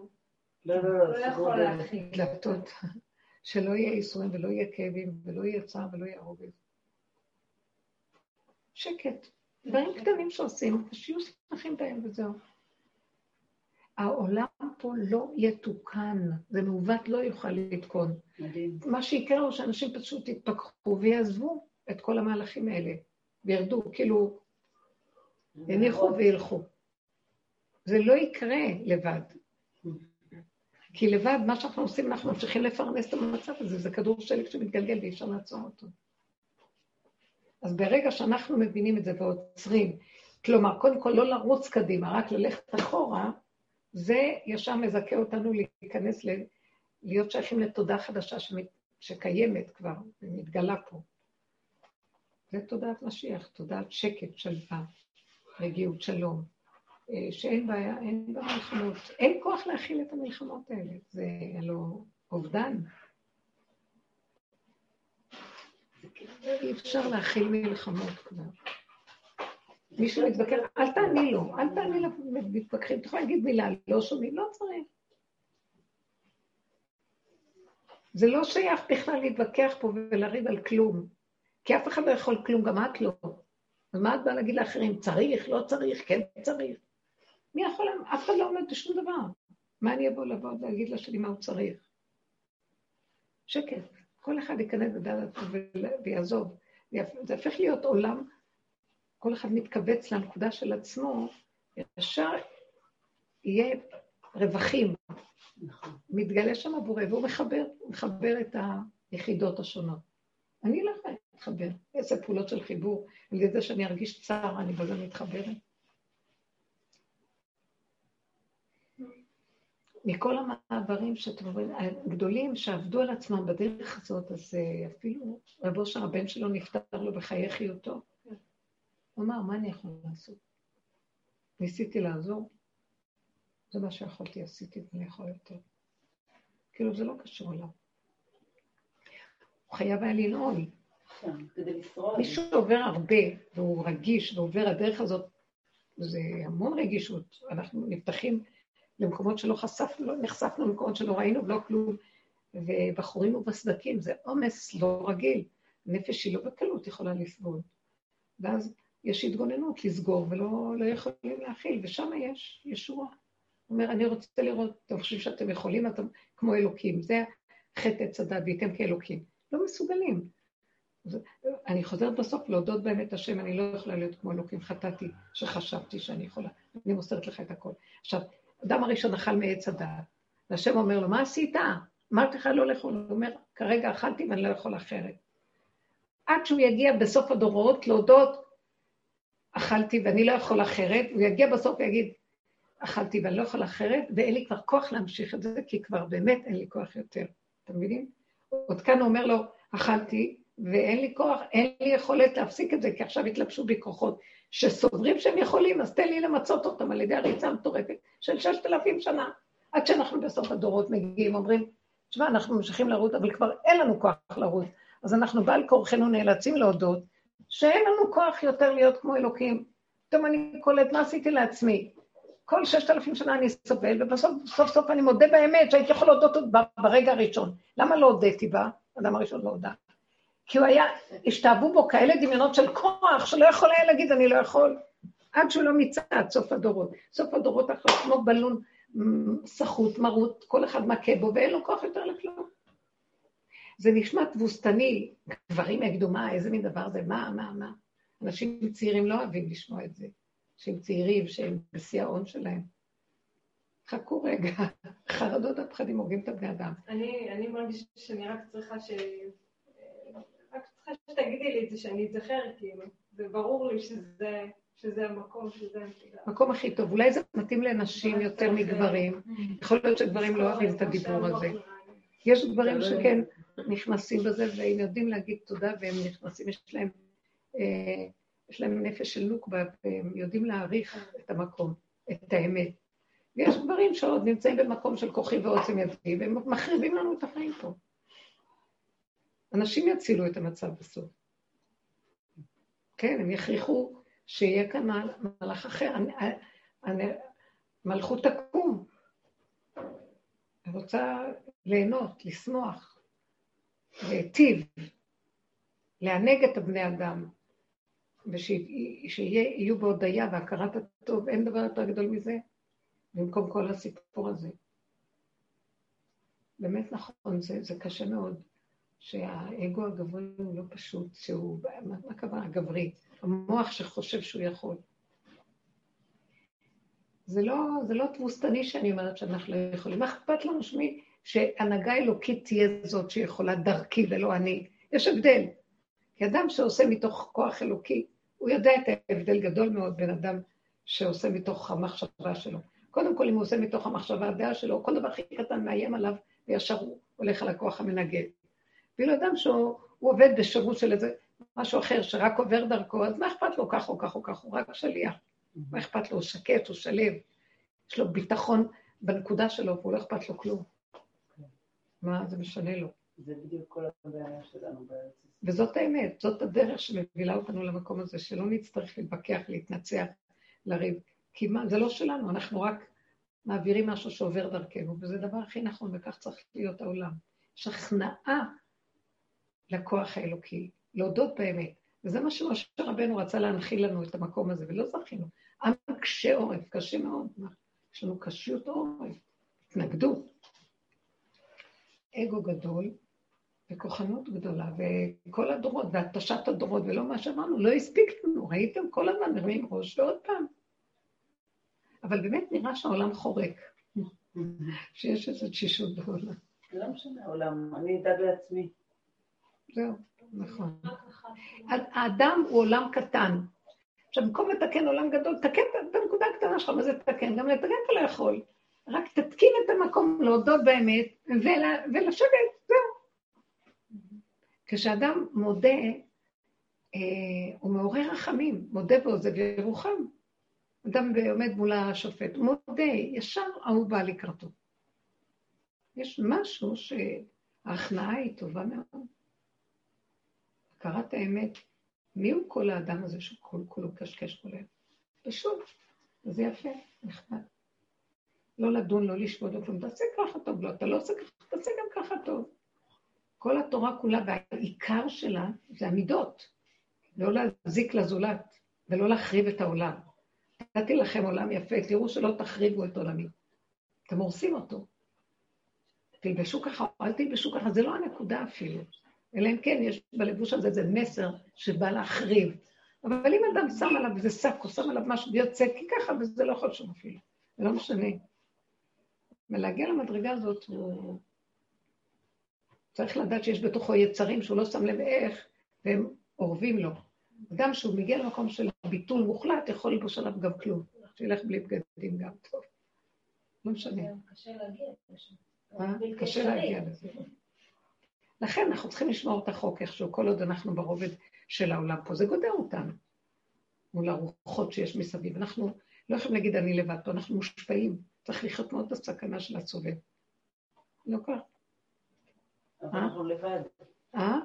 Speaker 3: לא, לא, לא. לא יכול להכין.
Speaker 2: דלתות. שלא יהיה איסורים ולא יהיה כאבים ולא יהיה צער ולא יהיה הרוגים. שקט. דברים קטנים שעושים, שיהיו שמחים בהם וזהו. העולם פה לא יתוקן, זה מעוות לא יוכל לתקון. מדהים. מה שיקרה הוא שאנשים פשוט יתפכחו ויעזבו את כל המהלכים האלה. וירדו, כאילו, יניחו וילכו. זה לא יקרה לבד. כי לבד, מה שאנחנו עושים, אנחנו ממשיכים לפרנס את המצב הזה, זה כדור שלג שמתגלגל ואי אפשר לעצור אותו. אז ברגע שאנחנו מבינים את זה ועוצרים, כלומר, קודם כל לא לרוץ קדימה, רק ללכת אחורה, זה ישר מזכה אותנו להיכנס, ל... להיות שייכים לתודה חדשה שמת... שקיימת כבר, ומתגלה פה. זה תודעת משיח, תודעת שקט, שלווה, רגיעות, שלום, אה, שאין בעיה, אין בה מלחמות. אין כוח להכיל את המלחמות האלה, זה הלוא אובדן. אי אפשר להכיל מלחמות כבר. מישהו מתווכח, אל תעני לו, אל תעני למתווכחים, אתה יכול להגיד מילה, לא שומעים, לא צריך. זה לא שייך בכלל להתווכח פה ולריב על כלום, כי אף אחד לא יכול כלום, גם את לא. אז מה את באה להגיד לאחרים? צריך, לא צריך, כן צריך. מי יכול, אף אחד לא עומד בשום דבר. מה אני אבוא לבוא ולהגיד לשני מה הוא צריך? שקט. כל אחד ייכנס בדלת ויעזוב. זה הופך להיות עולם, כל אחד מתכווץ לנקודה של עצמו, ישר יהיה רווחים. נכון. מתגלה שם הבורא, והוא מחבר, הוא מחבר את היחידות השונות. אני לא יכולה להתחבר. איזה פעולות של חיבור, על ידי שאני ארגיש צער, אני בזה מתחברת. מכל המעברים שאתם רואים, הגדולים שעבדו על עצמם בדרך הזאת, אז אה, אפילו רב אושר, הבן שלו נפטר לו בחיי חיותו. הוא אמר, מה אני יכול לעשות? ניסיתי לעזור, זה מה שיכולתי, עשיתי, ואני יכול יותר. כאילו, זה לא קשור אליו. הוא חייב היה לנעול.
Speaker 5: כן,
Speaker 2: מי שעובר הרבה, והוא רגיש, ועובר הדרך הזאת, זה המון רגישות. אנחנו נפתחים למקומות שלא חשפנו, לא נחשפנו למקומות שלא ראינו ולא כלום, ובחורים ובסדקים, זה עומס לא רגיל. נפש היא לא בקלות יכולה לסבול. ואז יש התגוננות לסגור ולא לא יכולים להכיל, ושם יש ישועה. הוא אומר, אני רוצה לראות, אתם חושבים שאתם יכולים, אתם כמו אלוקים. זה חטא עץ הדת, והייתם כאלוקים. לא מסוגלים. אני חוזרת בסוף להודות באמת השם, אני לא יכולה להיות כמו אלוקים, חטאתי, שחשבתי שאני יכולה. אני מוסרת לך את הכל. עכשיו, אדם הראשון אכל מעץ הדעת, והשם אומר לו, מה עשית? אמרתי לך לא לאכול. הוא אומר, כרגע אכלתי ואני לא יכול אחרת. עד שהוא יגיע בסוף הדורות להודות, אכלתי ואני לא יכול אחרת, הוא יגיע בסוף ויגיד, אכלתי ואני לא יכול אחרת, ואין לי כבר כוח להמשיך את זה, כי כבר באמת אין לי כוח יותר. אתם מבינים? עוד כאן הוא אומר לו, אכלתי ואין לי כוח, אין לי יכולת להפסיק את זה, כי עכשיו התלבשו בי כוחות שסוברים שהם יכולים, אז תן לי למצות אותם על ידי הריצה המטורפת של ששת אלפים שנה. עד שאנחנו בסוף הדורות מגיעים, אומרים, תשמע, אנחנו ממשיכים לרוץ, אבל כבר אין לנו כוח לרוץ. אז אנחנו בעל כורחנו נאלצים להודות שאין לנו כוח יותר להיות כמו אלוקים. פתאום אני קולט, מה עשיתי לעצמי? כל ששת אלפים שנה אני סובל, ובסוף סוף סוף אני מודה באמת שהייתי יכול להודות עוד ברגע הראשון. למה לא הודיתי בה? האדם הראשון לא הודה. כי הוא היה, השתאבו בו כאלה דמיונות של כוח, שלא יכול היה להגיד, אני לא יכול, עד שהוא לא מיצה עד סוף הדורות. סוף הדורות עכשיו כמו בלון סחוט, מרוט, כל אחד מכה בו, ואין לו כוח יותר לכלום. זה נשמע תבוסתני, גברים יגידו, מה, איזה מין דבר זה, מה, מה, מה. אנשים צעירים לא אוהבים לשמוע את זה. שהם צעירים, שהם בשיא ההון שלהם. חכו רגע, חרדות הפחדים הורגים את הבני אדם.
Speaker 3: אני, אני מרגישה שאני רק צריכה ש... רק צריכה שתגידי לי את זה, שאני אזכר, כאילו. זה ברור לי שזה, שזה המקום, שזה...
Speaker 2: המקום הכי טוב. אולי זה מתאים לנשים יותר מגברים. יכול להיות שגברים לא אוהבים את הדיבור הזה. יש גברים שכן נכנסים בזה, והם יודעים להגיד תודה, והם נכנסים, יש להם... אה, יש להם נפש של נוקבה, והם יודעים להעריך את המקום, את האמת. ויש גברים שעוד נמצאים במקום של כוחי ועוצם ידי, והם מחריבים לנו את החיים פה. אנשים יצילו את המצב בסוף. כן, הם יכריחו שיהיה כאן מלאך אחר. אני, אני, מלכות תקום. רוצה ליהנות, לשמוח, להיטיב, לענג את הבני אדם, ושיהיו בהודיה והכרת הטוב, אין דבר יותר גדול מזה, במקום כל הסיפור הזה. באמת נכון, זה, זה קשה מאוד. שהאגו הגברי הוא לא פשוט, שהוא, מה הכוונה הגברי? המוח שחושב שהוא יכול. זה לא, זה לא תבוסתני שאני אומרת שאנחנו לא יכולים. מה אכפת לנו שמי, שהנהגה אלוקית תהיה זאת שיכולה דרכי ולא אני? יש הבדל. כי אדם שעושה מתוך כוח אלוקי, הוא יודע את ההבדל גדול מאוד בין אדם שעושה מתוך המחשבה שלו. קודם כל, אם הוא עושה מתוך המחשבה הדעה שלו, כל דבר הכי קטן מאיים עליו, וישר הוא הולך על הכוח המנגד. ואילו אדם שהוא עובד בשירות של איזה משהו אחר, שרק עובר דרכו, אז מה אכפת לו כך או כך או כך, הוא רק שליח. מה אכפת לו? הוא שקט, הוא שלב, יש לו ביטחון בנקודה שלו, והוא לא אכפת לו כלום. מה זה משנה לו?
Speaker 5: זה בדיוק כל הבעיה שלנו בארץ.
Speaker 2: וזאת האמת, זאת הדרך שמובילה אותנו למקום הזה, שלא נצטרך להתווכח, להתנצח, לריב. כי מה, זה לא שלנו, אנחנו רק מעבירים משהו שעובר דרכנו, וזה הדבר הכי נכון, וכך צריך להיות העולם. יש הכנעה לכוח האלוקי, להודות באמת. וזה מה שמשה רבנו רצה להנחיל לנו את המקום הזה, ולא זכינו. עם קשה עורף, קשה מאוד. יש לנו קשיות עורף, התנגדות. אגו גדול וכוחנות גדולה, וכל הדורות, והתשת הדורות, ולא מה שאמרנו, לא הספיק לנו, ראיתם כל הזמן מרימים ראש, ועוד פעם. אבל באמת נראה שהעולם חורק, שיש איזו תשישות בעולם.
Speaker 5: לא משנה העולם, אני אדאג לעצמי.
Speaker 2: זהו, נכון. האדם הוא עולם קטן. עכשיו, במקום לתקן עולם גדול, תקן בנקודה הקטנה שלך, מה זה תקן? גם לתקן אתה לא יכול. המקום להודות באמת ולשבת, זהו. כשאדם מודה, אה, הוא מעורר רחמים, מודה ועוזב ירוחם. אדם עומד מול השופט, מודה, ישר ההוא בא לקראתו. יש משהו שההכנעה היא טובה מאוד. הכרת האמת, מי הוא כל האדם הזה שכל כולו קשקש כל? פשוט, זה יפה, נחמד. לא לדון, לא לשפוט, לא כלום, תעשה ככה טוב, לא, אתה לא עושה ככה, תעשה גם ככה טוב. כל התורה כולה, והעיקר שלה זה המידות. לא להזיק לזולת, ולא להחריב את העולם. נתתי לכם עולם יפה, תראו שלא תחריבו את עולמי. אתם הורסים אותו. תלבשו ככה, אל תלבשו ככה, זה לא הנקודה אפילו. אלא אם כן יש בלבוש הזה איזה מסר שבא להחריב. אבל אם אדם שם עליו איזה שק או שם עליו משהו ויוצא, כי ככה, וזה לא חשוב אפילו. זה לא משנה. ולהגיע למדרגה הזאת, הוא צריך לדעת שיש בתוכו יצרים שהוא לא שם לב איך, והם אורבים לו. אדם שהוא מגיע למקום של ביטול מוחלט, יכול ללבוש עליו גם כלום. שילך בלי בגדים גם טוב. לא משנה.
Speaker 6: קשה להגיע לשם.
Speaker 2: קשה להגיע לזה. לכן אנחנו צריכים לשמור את החוק איכשהו, כל עוד אנחנו ברובד של העולם פה. זה גודע אותנו מול הרוחות שיש מסביב. אנחנו לא יכולים להגיד אני לבד פה, אנחנו מושפעים. צריך לחיות מאוד בסכנה של הסובב. לא כך.
Speaker 5: אבל אנחנו לבד.
Speaker 2: אה?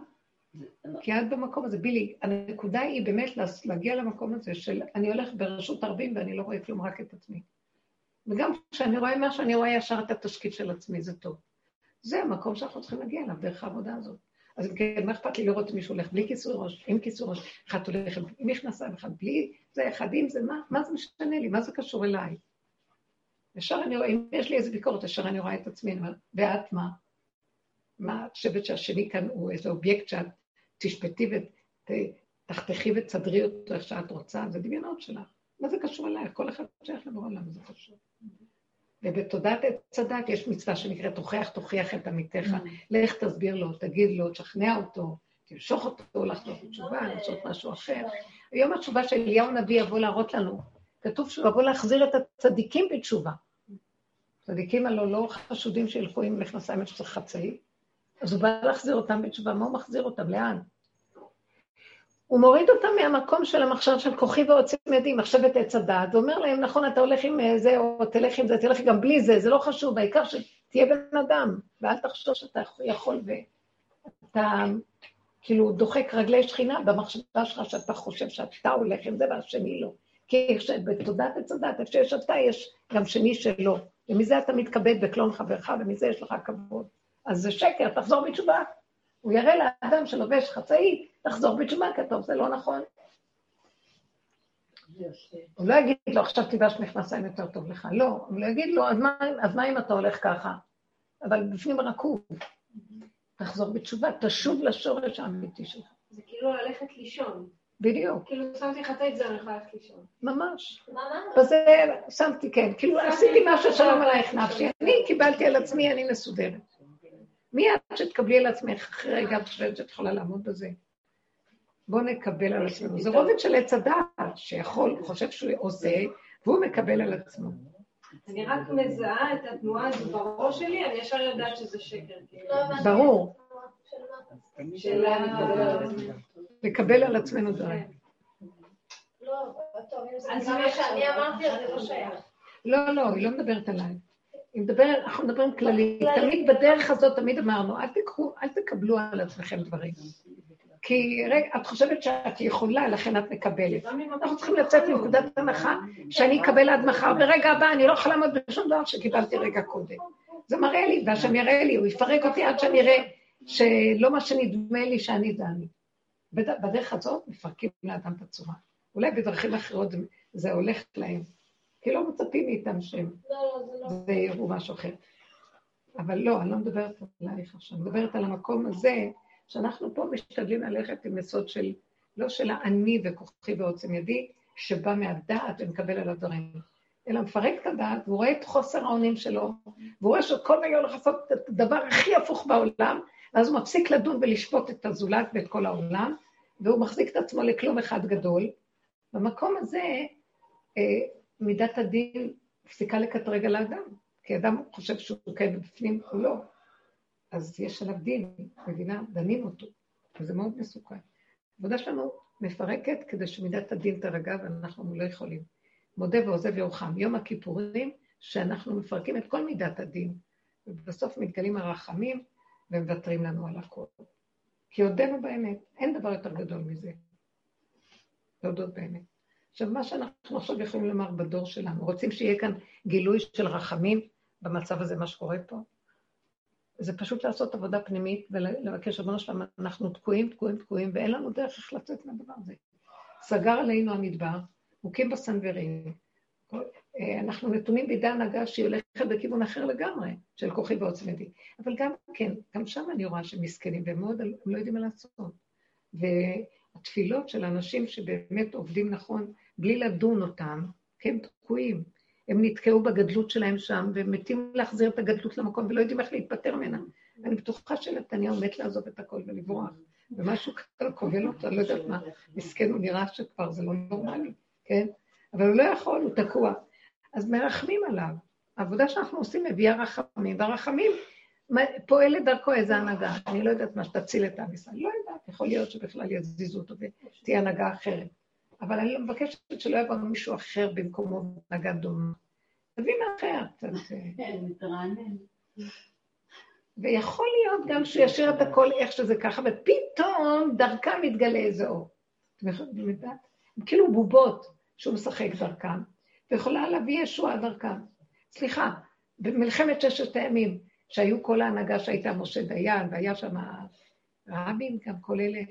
Speaker 2: כי את במקום הזה, בילי, הנקודה היא באמת להגיע למקום הזה של אני הולך ברשות הרבים ואני לא רואה כלום, רק את עצמי. וגם כשאני רואה משהו, אני רואה ישר את התשקיף של עצמי, זה טוב. זה המקום שאנחנו צריכים להגיע אליו, דרך העבודה הזאת. אז אם כן, מה אכפת לי לראות אם מישהו הולך בלי כיסוי ראש, עם כיסוי ראש, אחד הולך עם מכנסיים, אחד בלי, זה אחד עם זה, מה, מה זה משנה לי? מה זה קשור אליי? ישר אני רואה, אם יש לי איזה ביקורת, ישר אני רואה את עצמי, אני אומרת, ואת מה? מה את חושבת שהשני כאן הוא איזה אובייקט שאת תשפטי ותחתכי ותסדרי אותו איך שאת רוצה? זה דמיונות שלך. מה זה קשור אלייך? כל אחד שייך לבוא עולם, זה קשור. ובתודעת עץ הדת יש מצווה שנקראת תוכיח, תוכיח את עמיתך. לך תסביר לו, תגיד לו, תשכנע אותו, תמשוך אותו לחזור בתשובה, לעשות משהו אחר. היום התשובה של אליהו הנביא יבוא להראות לנו, כתוב שהוא יבוא להחזיר את הצדיקים בתשובה. צדיקים הלא לא חשודים שילכו עם מכנסיים של חצאי, אז הוא בא להחזיר אותם בתשובה. מה הוא מחזיר אותם? לאן? הוא מוריד אותם מהמקום של המחשב של כוחי ועוצם ידי, מחשבת עץ הדעת, ואומר להם, נכון, אתה הולך עם זה, או תלך עם זה, תלך גם בלי זה, זה לא חשוב, העיקר שתהיה בן אדם, ואל תחשוב שאתה יכול, ואתה כאילו דוחק רגלי שכינה במחשבה שלך, שאתה חושב שאתה הולך עם זה והשני לא. כי בתודעת עץ הדעת, איפה שיש אתה, יש גם שני שלא. ומזה אתה מתכבד בקלון חברך, ומזה יש לך כבוד. אז זה שקר, תחזור בתשובה. הוא יראה לאדם שלובש חצאי, תחזור בתשובה, כתוב, זה לא נכון. הוא לא יגיד לו, עכשיו תיבש מכנסיים יותר טוב לך. לא, הוא לא יגיד לו, אז מה, אז מה אם אתה הולך ככה? אבל בפנים רקוב. תחזור בתשובה, תשוב לשורש האמיתי שלך.
Speaker 3: זה כאילו ללכת לישון.
Speaker 2: בדיוק.
Speaker 3: כאילו שמתי לך את יכולה ללכת לישון.
Speaker 2: ממש.
Speaker 6: מה?
Speaker 2: בזה שמתי, כן. כאילו עשיתי משהו שלום עלייך נפשי. אני קיבלתי על עצמי, אני מסודרת. מי את שתקבלי על עצמך אחרי רגע את חושבת שאת יכולה לעמוד בזה? בואו נקבל על עצמנו. זה רובד של עץ הדעת, שיכול, חושב שהוא עושה, והוא מקבל על עצמו.
Speaker 3: אני רק מזהה את התנועה הזו בראש שלי, אני ישר יודעת שזה שקר. כאילו.
Speaker 2: ברור,
Speaker 6: של מה?
Speaker 3: של
Speaker 2: לקבל על עצמנו דברים.
Speaker 6: לא, טוב, אם זה
Speaker 3: אז
Speaker 6: מה
Speaker 3: יש-
Speaker 6: שאני אמרתי, אז זה לא שייך.
Speaker 2: לא, לא, היא לא מדברת עליי. היא מדברת, אנחנו מדברים כללי. תמיד בדרך הזאת, תמיד אמרנו, אל תקחו, אל תקבלו על עצמכם דברים. כי רגע, את חושבת שאת יכולה, לכן את מקבלת. אנחנו צריכים לצאת מנקודת הנחה שאני אקבל עד מחר, ברגע הבא אני לא יכולה לעמוד בשום דבר שקיבלתי רגע קודם. זה מראה לי, והשם יראה לי, הוא יפרק אותי עד שאני אראה שלא מה שנדמה לי שאני זה אני. בד- בדרך הזאת מפרקים לאדם את הצורה. אולי בדרכים אחרות זה, הולך להם. כי לא מצפים מאיתם שהם
Speaker 6: לא, לא, לא.
Speaker 2: ויראו משהו אחר. אבל לא, אני לא מדברת עלייך עכשיו, אני מדברת על המקום הזה, שאנחנו פה משתדלים ללכת עם יסוד של, לא של האני וכוחי ועוצם ידי, שבא מהדעת ומקבל על הדברים, אלא מפרק את הדעת, והוא רואה את חוסר האונים שלו, והוא רואה שכל רגע הולך לעשות את הדבר הכי הפוך בעולם, ואז הוא מפסיק לדון ולשפוט את הזולת ואת כל העולם, והוא מחזיק את עצמו לכלום אחד גדול. במקום הזה, אה, מידת הדין מפסיקה לקטרג על האדם, כי אדם חושב שהוא כן בפנים, הוא לא. אז יש עליו דין, מבינה? דנים אותו, וזה מאוד מסוכן. העבודה שלנו מפרקת כדי שמידת הדין תרגע, ואנחנו לא יכולים. מודה ועוזב ירוחם. יום הכיפורים, שאנחנו מפרקים את כל מידת הדין, ובסוף מתגלים הרחמים ומוותרים לנו על הכול. כי הודינו באמת, אין דבר יותר גדול מזה. להודות באמת. עכשיו, מה שאנחנו עכשיו יכולים לומר בדור שלנו, רוצים שיהיה כאן גילוי של רחמים במצב הזה, מה שקורה פה? זה פשוט לעשות עבודה פנימית ולבקש, ריבונו שלנו, אנחנו תקועים, תקועים, תקועים, ואין לנו דרך איך לצאת מהדבר הזה. סגר עלינו המדבר, מוכים בסנוורים. אה, אנחנו נתונים בידי הנהגה שהיא הולכת בכיוון אחר לגמרי, של כוחי ועוצמתי. אבל גם כן, גם שם אני רואה שהם מסכנים, והם מאוד, לא יודעים מה לעשות. והתפילות של אנשים שבאמת עובדים נכון, בלי לדון אותם, כי הם תקועים. הם נתקעו בגדלות שלהם שם, והם מתים להחזיר את הגדלות למקום, ולא יודעים איך להיפטר ממנה. אני בטוחה שנתניהו מת לעזוב את הכל ולברוח. ומשהו כזה כובל אותו, אני לא יודעת מה. מסכן, הוא נראה שכבר זה לא נורמלי, כן? אבל הוא לא יכול, הוא תקוע. אז מרחמים עליו. העבודה שאנחנו עושים מביאה רחמים, והרחמים פועלת דרכו איזה הנהגה. אני לא יודעת מה, שתציל את עם ישראל. לא יודעת, יכול להיות שבכלל יזיזו אותו ותהיה הנהגה אחרת. אבל אני מבקשת שלא יבוא מישהו אחר במקומו הנהגה דומה. תביא מאחר קצת.
Speaker 5: כן, מתרענן.
Speaker 2: ויכול להיות גם שהוא ישאיר את הכל איך שזה ככה, ופתאום דרכם מתגלה איזה אור. אתם? הם כאילו בובות שהוא משחק דרכם, ויכולה להביא ישועה דרכם. סליחה, במלחמת ששת הימים, שהיו כל ההנהגה שהייתה משה דיין, והיה שם רבין, גם כל אלה,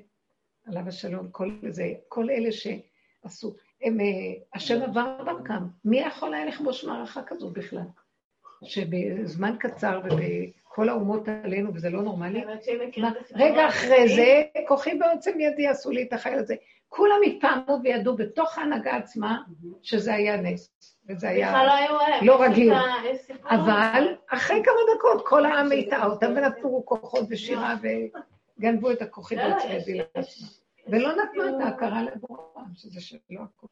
Speaker 2: עליו השלום, כל, זה, כל אלה שעשו, הם, אה, השם עבר דרכם. מי יכול היה לכבוש מערכה כזו בכלל? שבזמן קצר ובכל האומות עלינו, וזה לא נורמלי, רגע. אחרי זה, כוחי בעוצם ידי עשו לי את החייל הזה. כולם התפעמו וידעו בתוך ההנהגה עצמה שזה היה נס, וזה היה...
Speaker 4: לא אלה.
Speaker 2: לא רגיל. אבל אחרי כמה דקות כל העם הטעה אותם ונתנו כוחות ושירה וגנבו את הכוחי
Speaker 4: לא, לא, יש-
Speaker 2: לעצמם. ולא נתנו את ההכרה לבורם, שזה שלא הכול.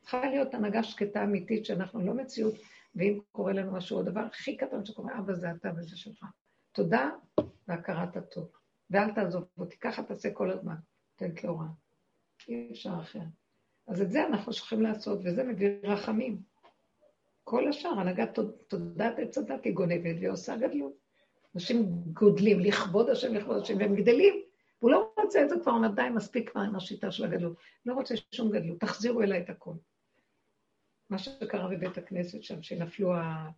Speaker 2: צריכה להיות הנהגה שקטה אמיתית, שאנחנו לא מציאות, ואם קורה לנו משהו, הדבר הכי קטן שקורה, אבא זה אתה וזה שלך. תודה והכרת הטוב. ואל תעזוב אותי, ככה תעשה כל הזמן, תן לו רע. אי אפשר אחר. אז את זה אנחנו שוכחים לעשות, וזה מביא רחמים. כל השאר, הנהגת תוד- תודעת עץ הדת היא גונבת והיא עושה גדלות. אנשים גודלים, לכבוד השם, לכבוד השם, והם גדלים. והוא לא רוצה את זה כבר, הוא די, מספיק כבר עם השיטה של הגדלות. לא רוצה שום גדלות, תחזירו אליי את הכול. מה שקרה בבית הכנסת שם, שנפלו ה...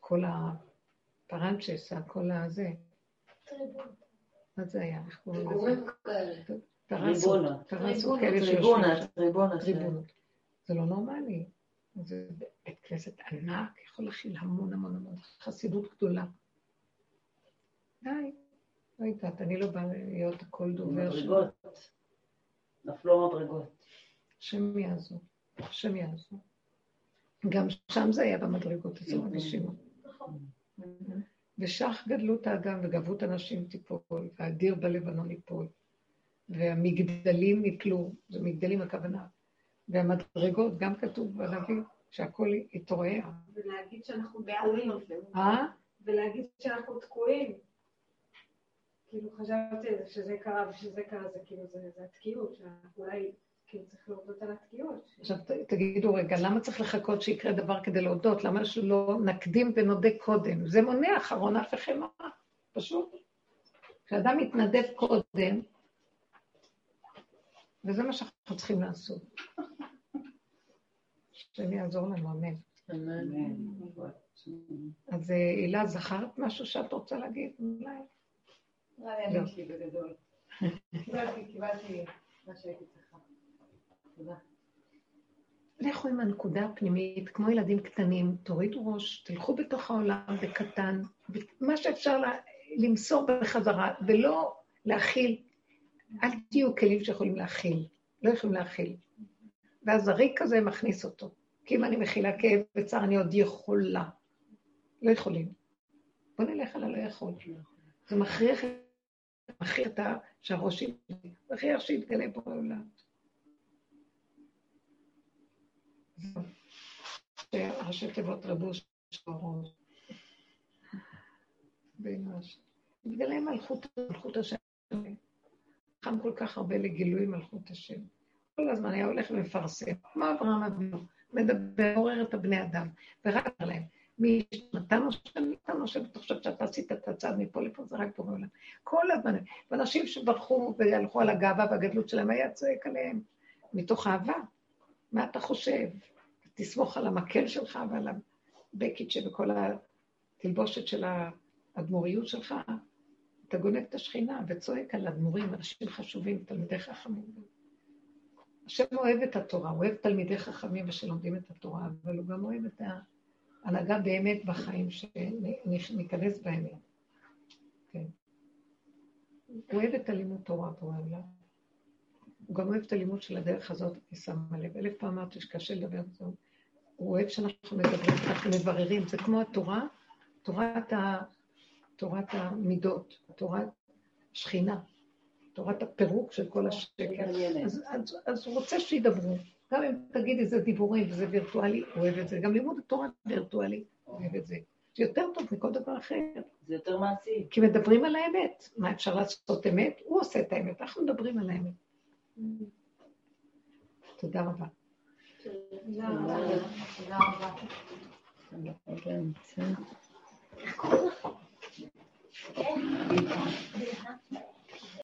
Speaker 2: כל הפרנצ'ס, כל הזה, מה זה היה? איך קוראים לזה? טרסות. טרסות כאלה.
Speaker 5: טריבונה.
Speaker 2: טריבונות. זה לא נורמלי. זה בית כנסת ענק, יכול להכיל המון המון המון, חסידות גדולה. די. לא יודעת, אני לא באה להיות הכל דובר
Speaker 5: של... מדרגות. נפלו מדרגות.
Speaker 2: השם יעזור, השם יעזור. גם שם זה היה במדרגות אצל רבי ושח גדלות האדם וגברות הנשים תיפול, והדיר בלבנון ייפול, והמגדלים יפלו, זה מגדלים הכוונה, והמדרגות, גם כתוב בנביא, שהכל יתעורר.
Speaker 3: ולהגיד שאנחנו תקועים.
Speaker 2: אה?
Speaker 3: ולהגיד שאנחנו תקועים. כאילו חשבתי שזה קרה ושזה קרה, זה כאילו, זה, התקיעות, שאולי כאילו צריך להודות על התקיעות.
Speaker 2: עכשיו תגידו רגע, למה צריך לחכות שיקרה דבר כדי להודות? למה שלא נקדים ונודה קודם? זה מונע אחרון אף וחמאה, פשוט. כשאדם מתנדב קודם, וזה מה שאנחנו צריכים לעשות. השם יעזור לנו, אמן. אז אה, הילה, זכרת משהו שאת רוצה להגיד? אולי?
Speaker 8: נראה לי ענית לי בגדול. קיבלתי מה שהייתי צריכה.
Speaker 2: לכו עם הנקודה הפנימית, כמו ילדים קטנים, תורידו ראש, תלכו בתוך העולם בקטן, מה שאפשר למסור בחזרה, ולא להכיל. אל תהיו כלים שיכולים להכיל, לא יכולים להכיל. ואז הריק הזה מכניס אותו. כי אם אני מכילה כאב וצער, אני עוד יכולה. לא יכולים. בוא נלך על הלא יכול. זה מכריח מכריח את. שהראש מכריח שיתגלה פה בעולם. ראשי תיבות רבו שרוש. מתגלה מלכות, מלכות השם. חם כל כך הרבה לגילוי מלכות השם. כל הזמן היה הולך ומפרסם, כמו אברהם אבינו, מדבר, עורר את הבני אדם, ורק אומר להם, מי נתן נושם, נתן נושם, אתה חושב שאתה עשית את הצעד מפה לפה, זה רק בורא עולם. כל הזמן, ואנשים שברחו והלכו על הגאווה והגדלות שלהם, היה צועק עליהם, מתוך אהבה. מה אתה חושב? תסמוך על המקל שלך ועל הבקית שבכל התלבושת של האדמו"ריות שלך. אתה גונב את השכינה וצועק על אדמו"רים, אנשים חשובים, תלמידי חכמים. השם אוהב את התורה, הוא אוהב תלמידי חכמים ושלומדים את התורה, אבל הוא גם אוהב את ההנהגה באמת בחיים, שניכנס באמת. כן. הוא אוהב את הלימוד תורה פה העולם. הוא גם אוהב את הלימוד של הדרך הזאת, אני שמה לב. אלף פעם אמרתי שקשה לדבר זה. הוא אוהב שאנחנו מדברים, אנחנו מבררים. זה כמו התורה, תורת, ה, תורת המידות, תורת שכינה. תורת הפירוק של כל השקר. אז, אז, אז הוא רוצה שידברו. גם אם תגיד איזה דיבורים וזה וירטואלי, הוא אוהב את זה. גם לימוד התורה וירטואלי, הוא אוהב את זה. זה יותר טוב מכל דבר אחר.
Speaker 5: זה יותר מעשי.
Speaker 2: כי מדברים על האמת. מה אפשר לעשות אמת? הוא עושה את האמת, אנחנו מדברים על האמת. תודה רבה. תודה רבה. תודה רבה.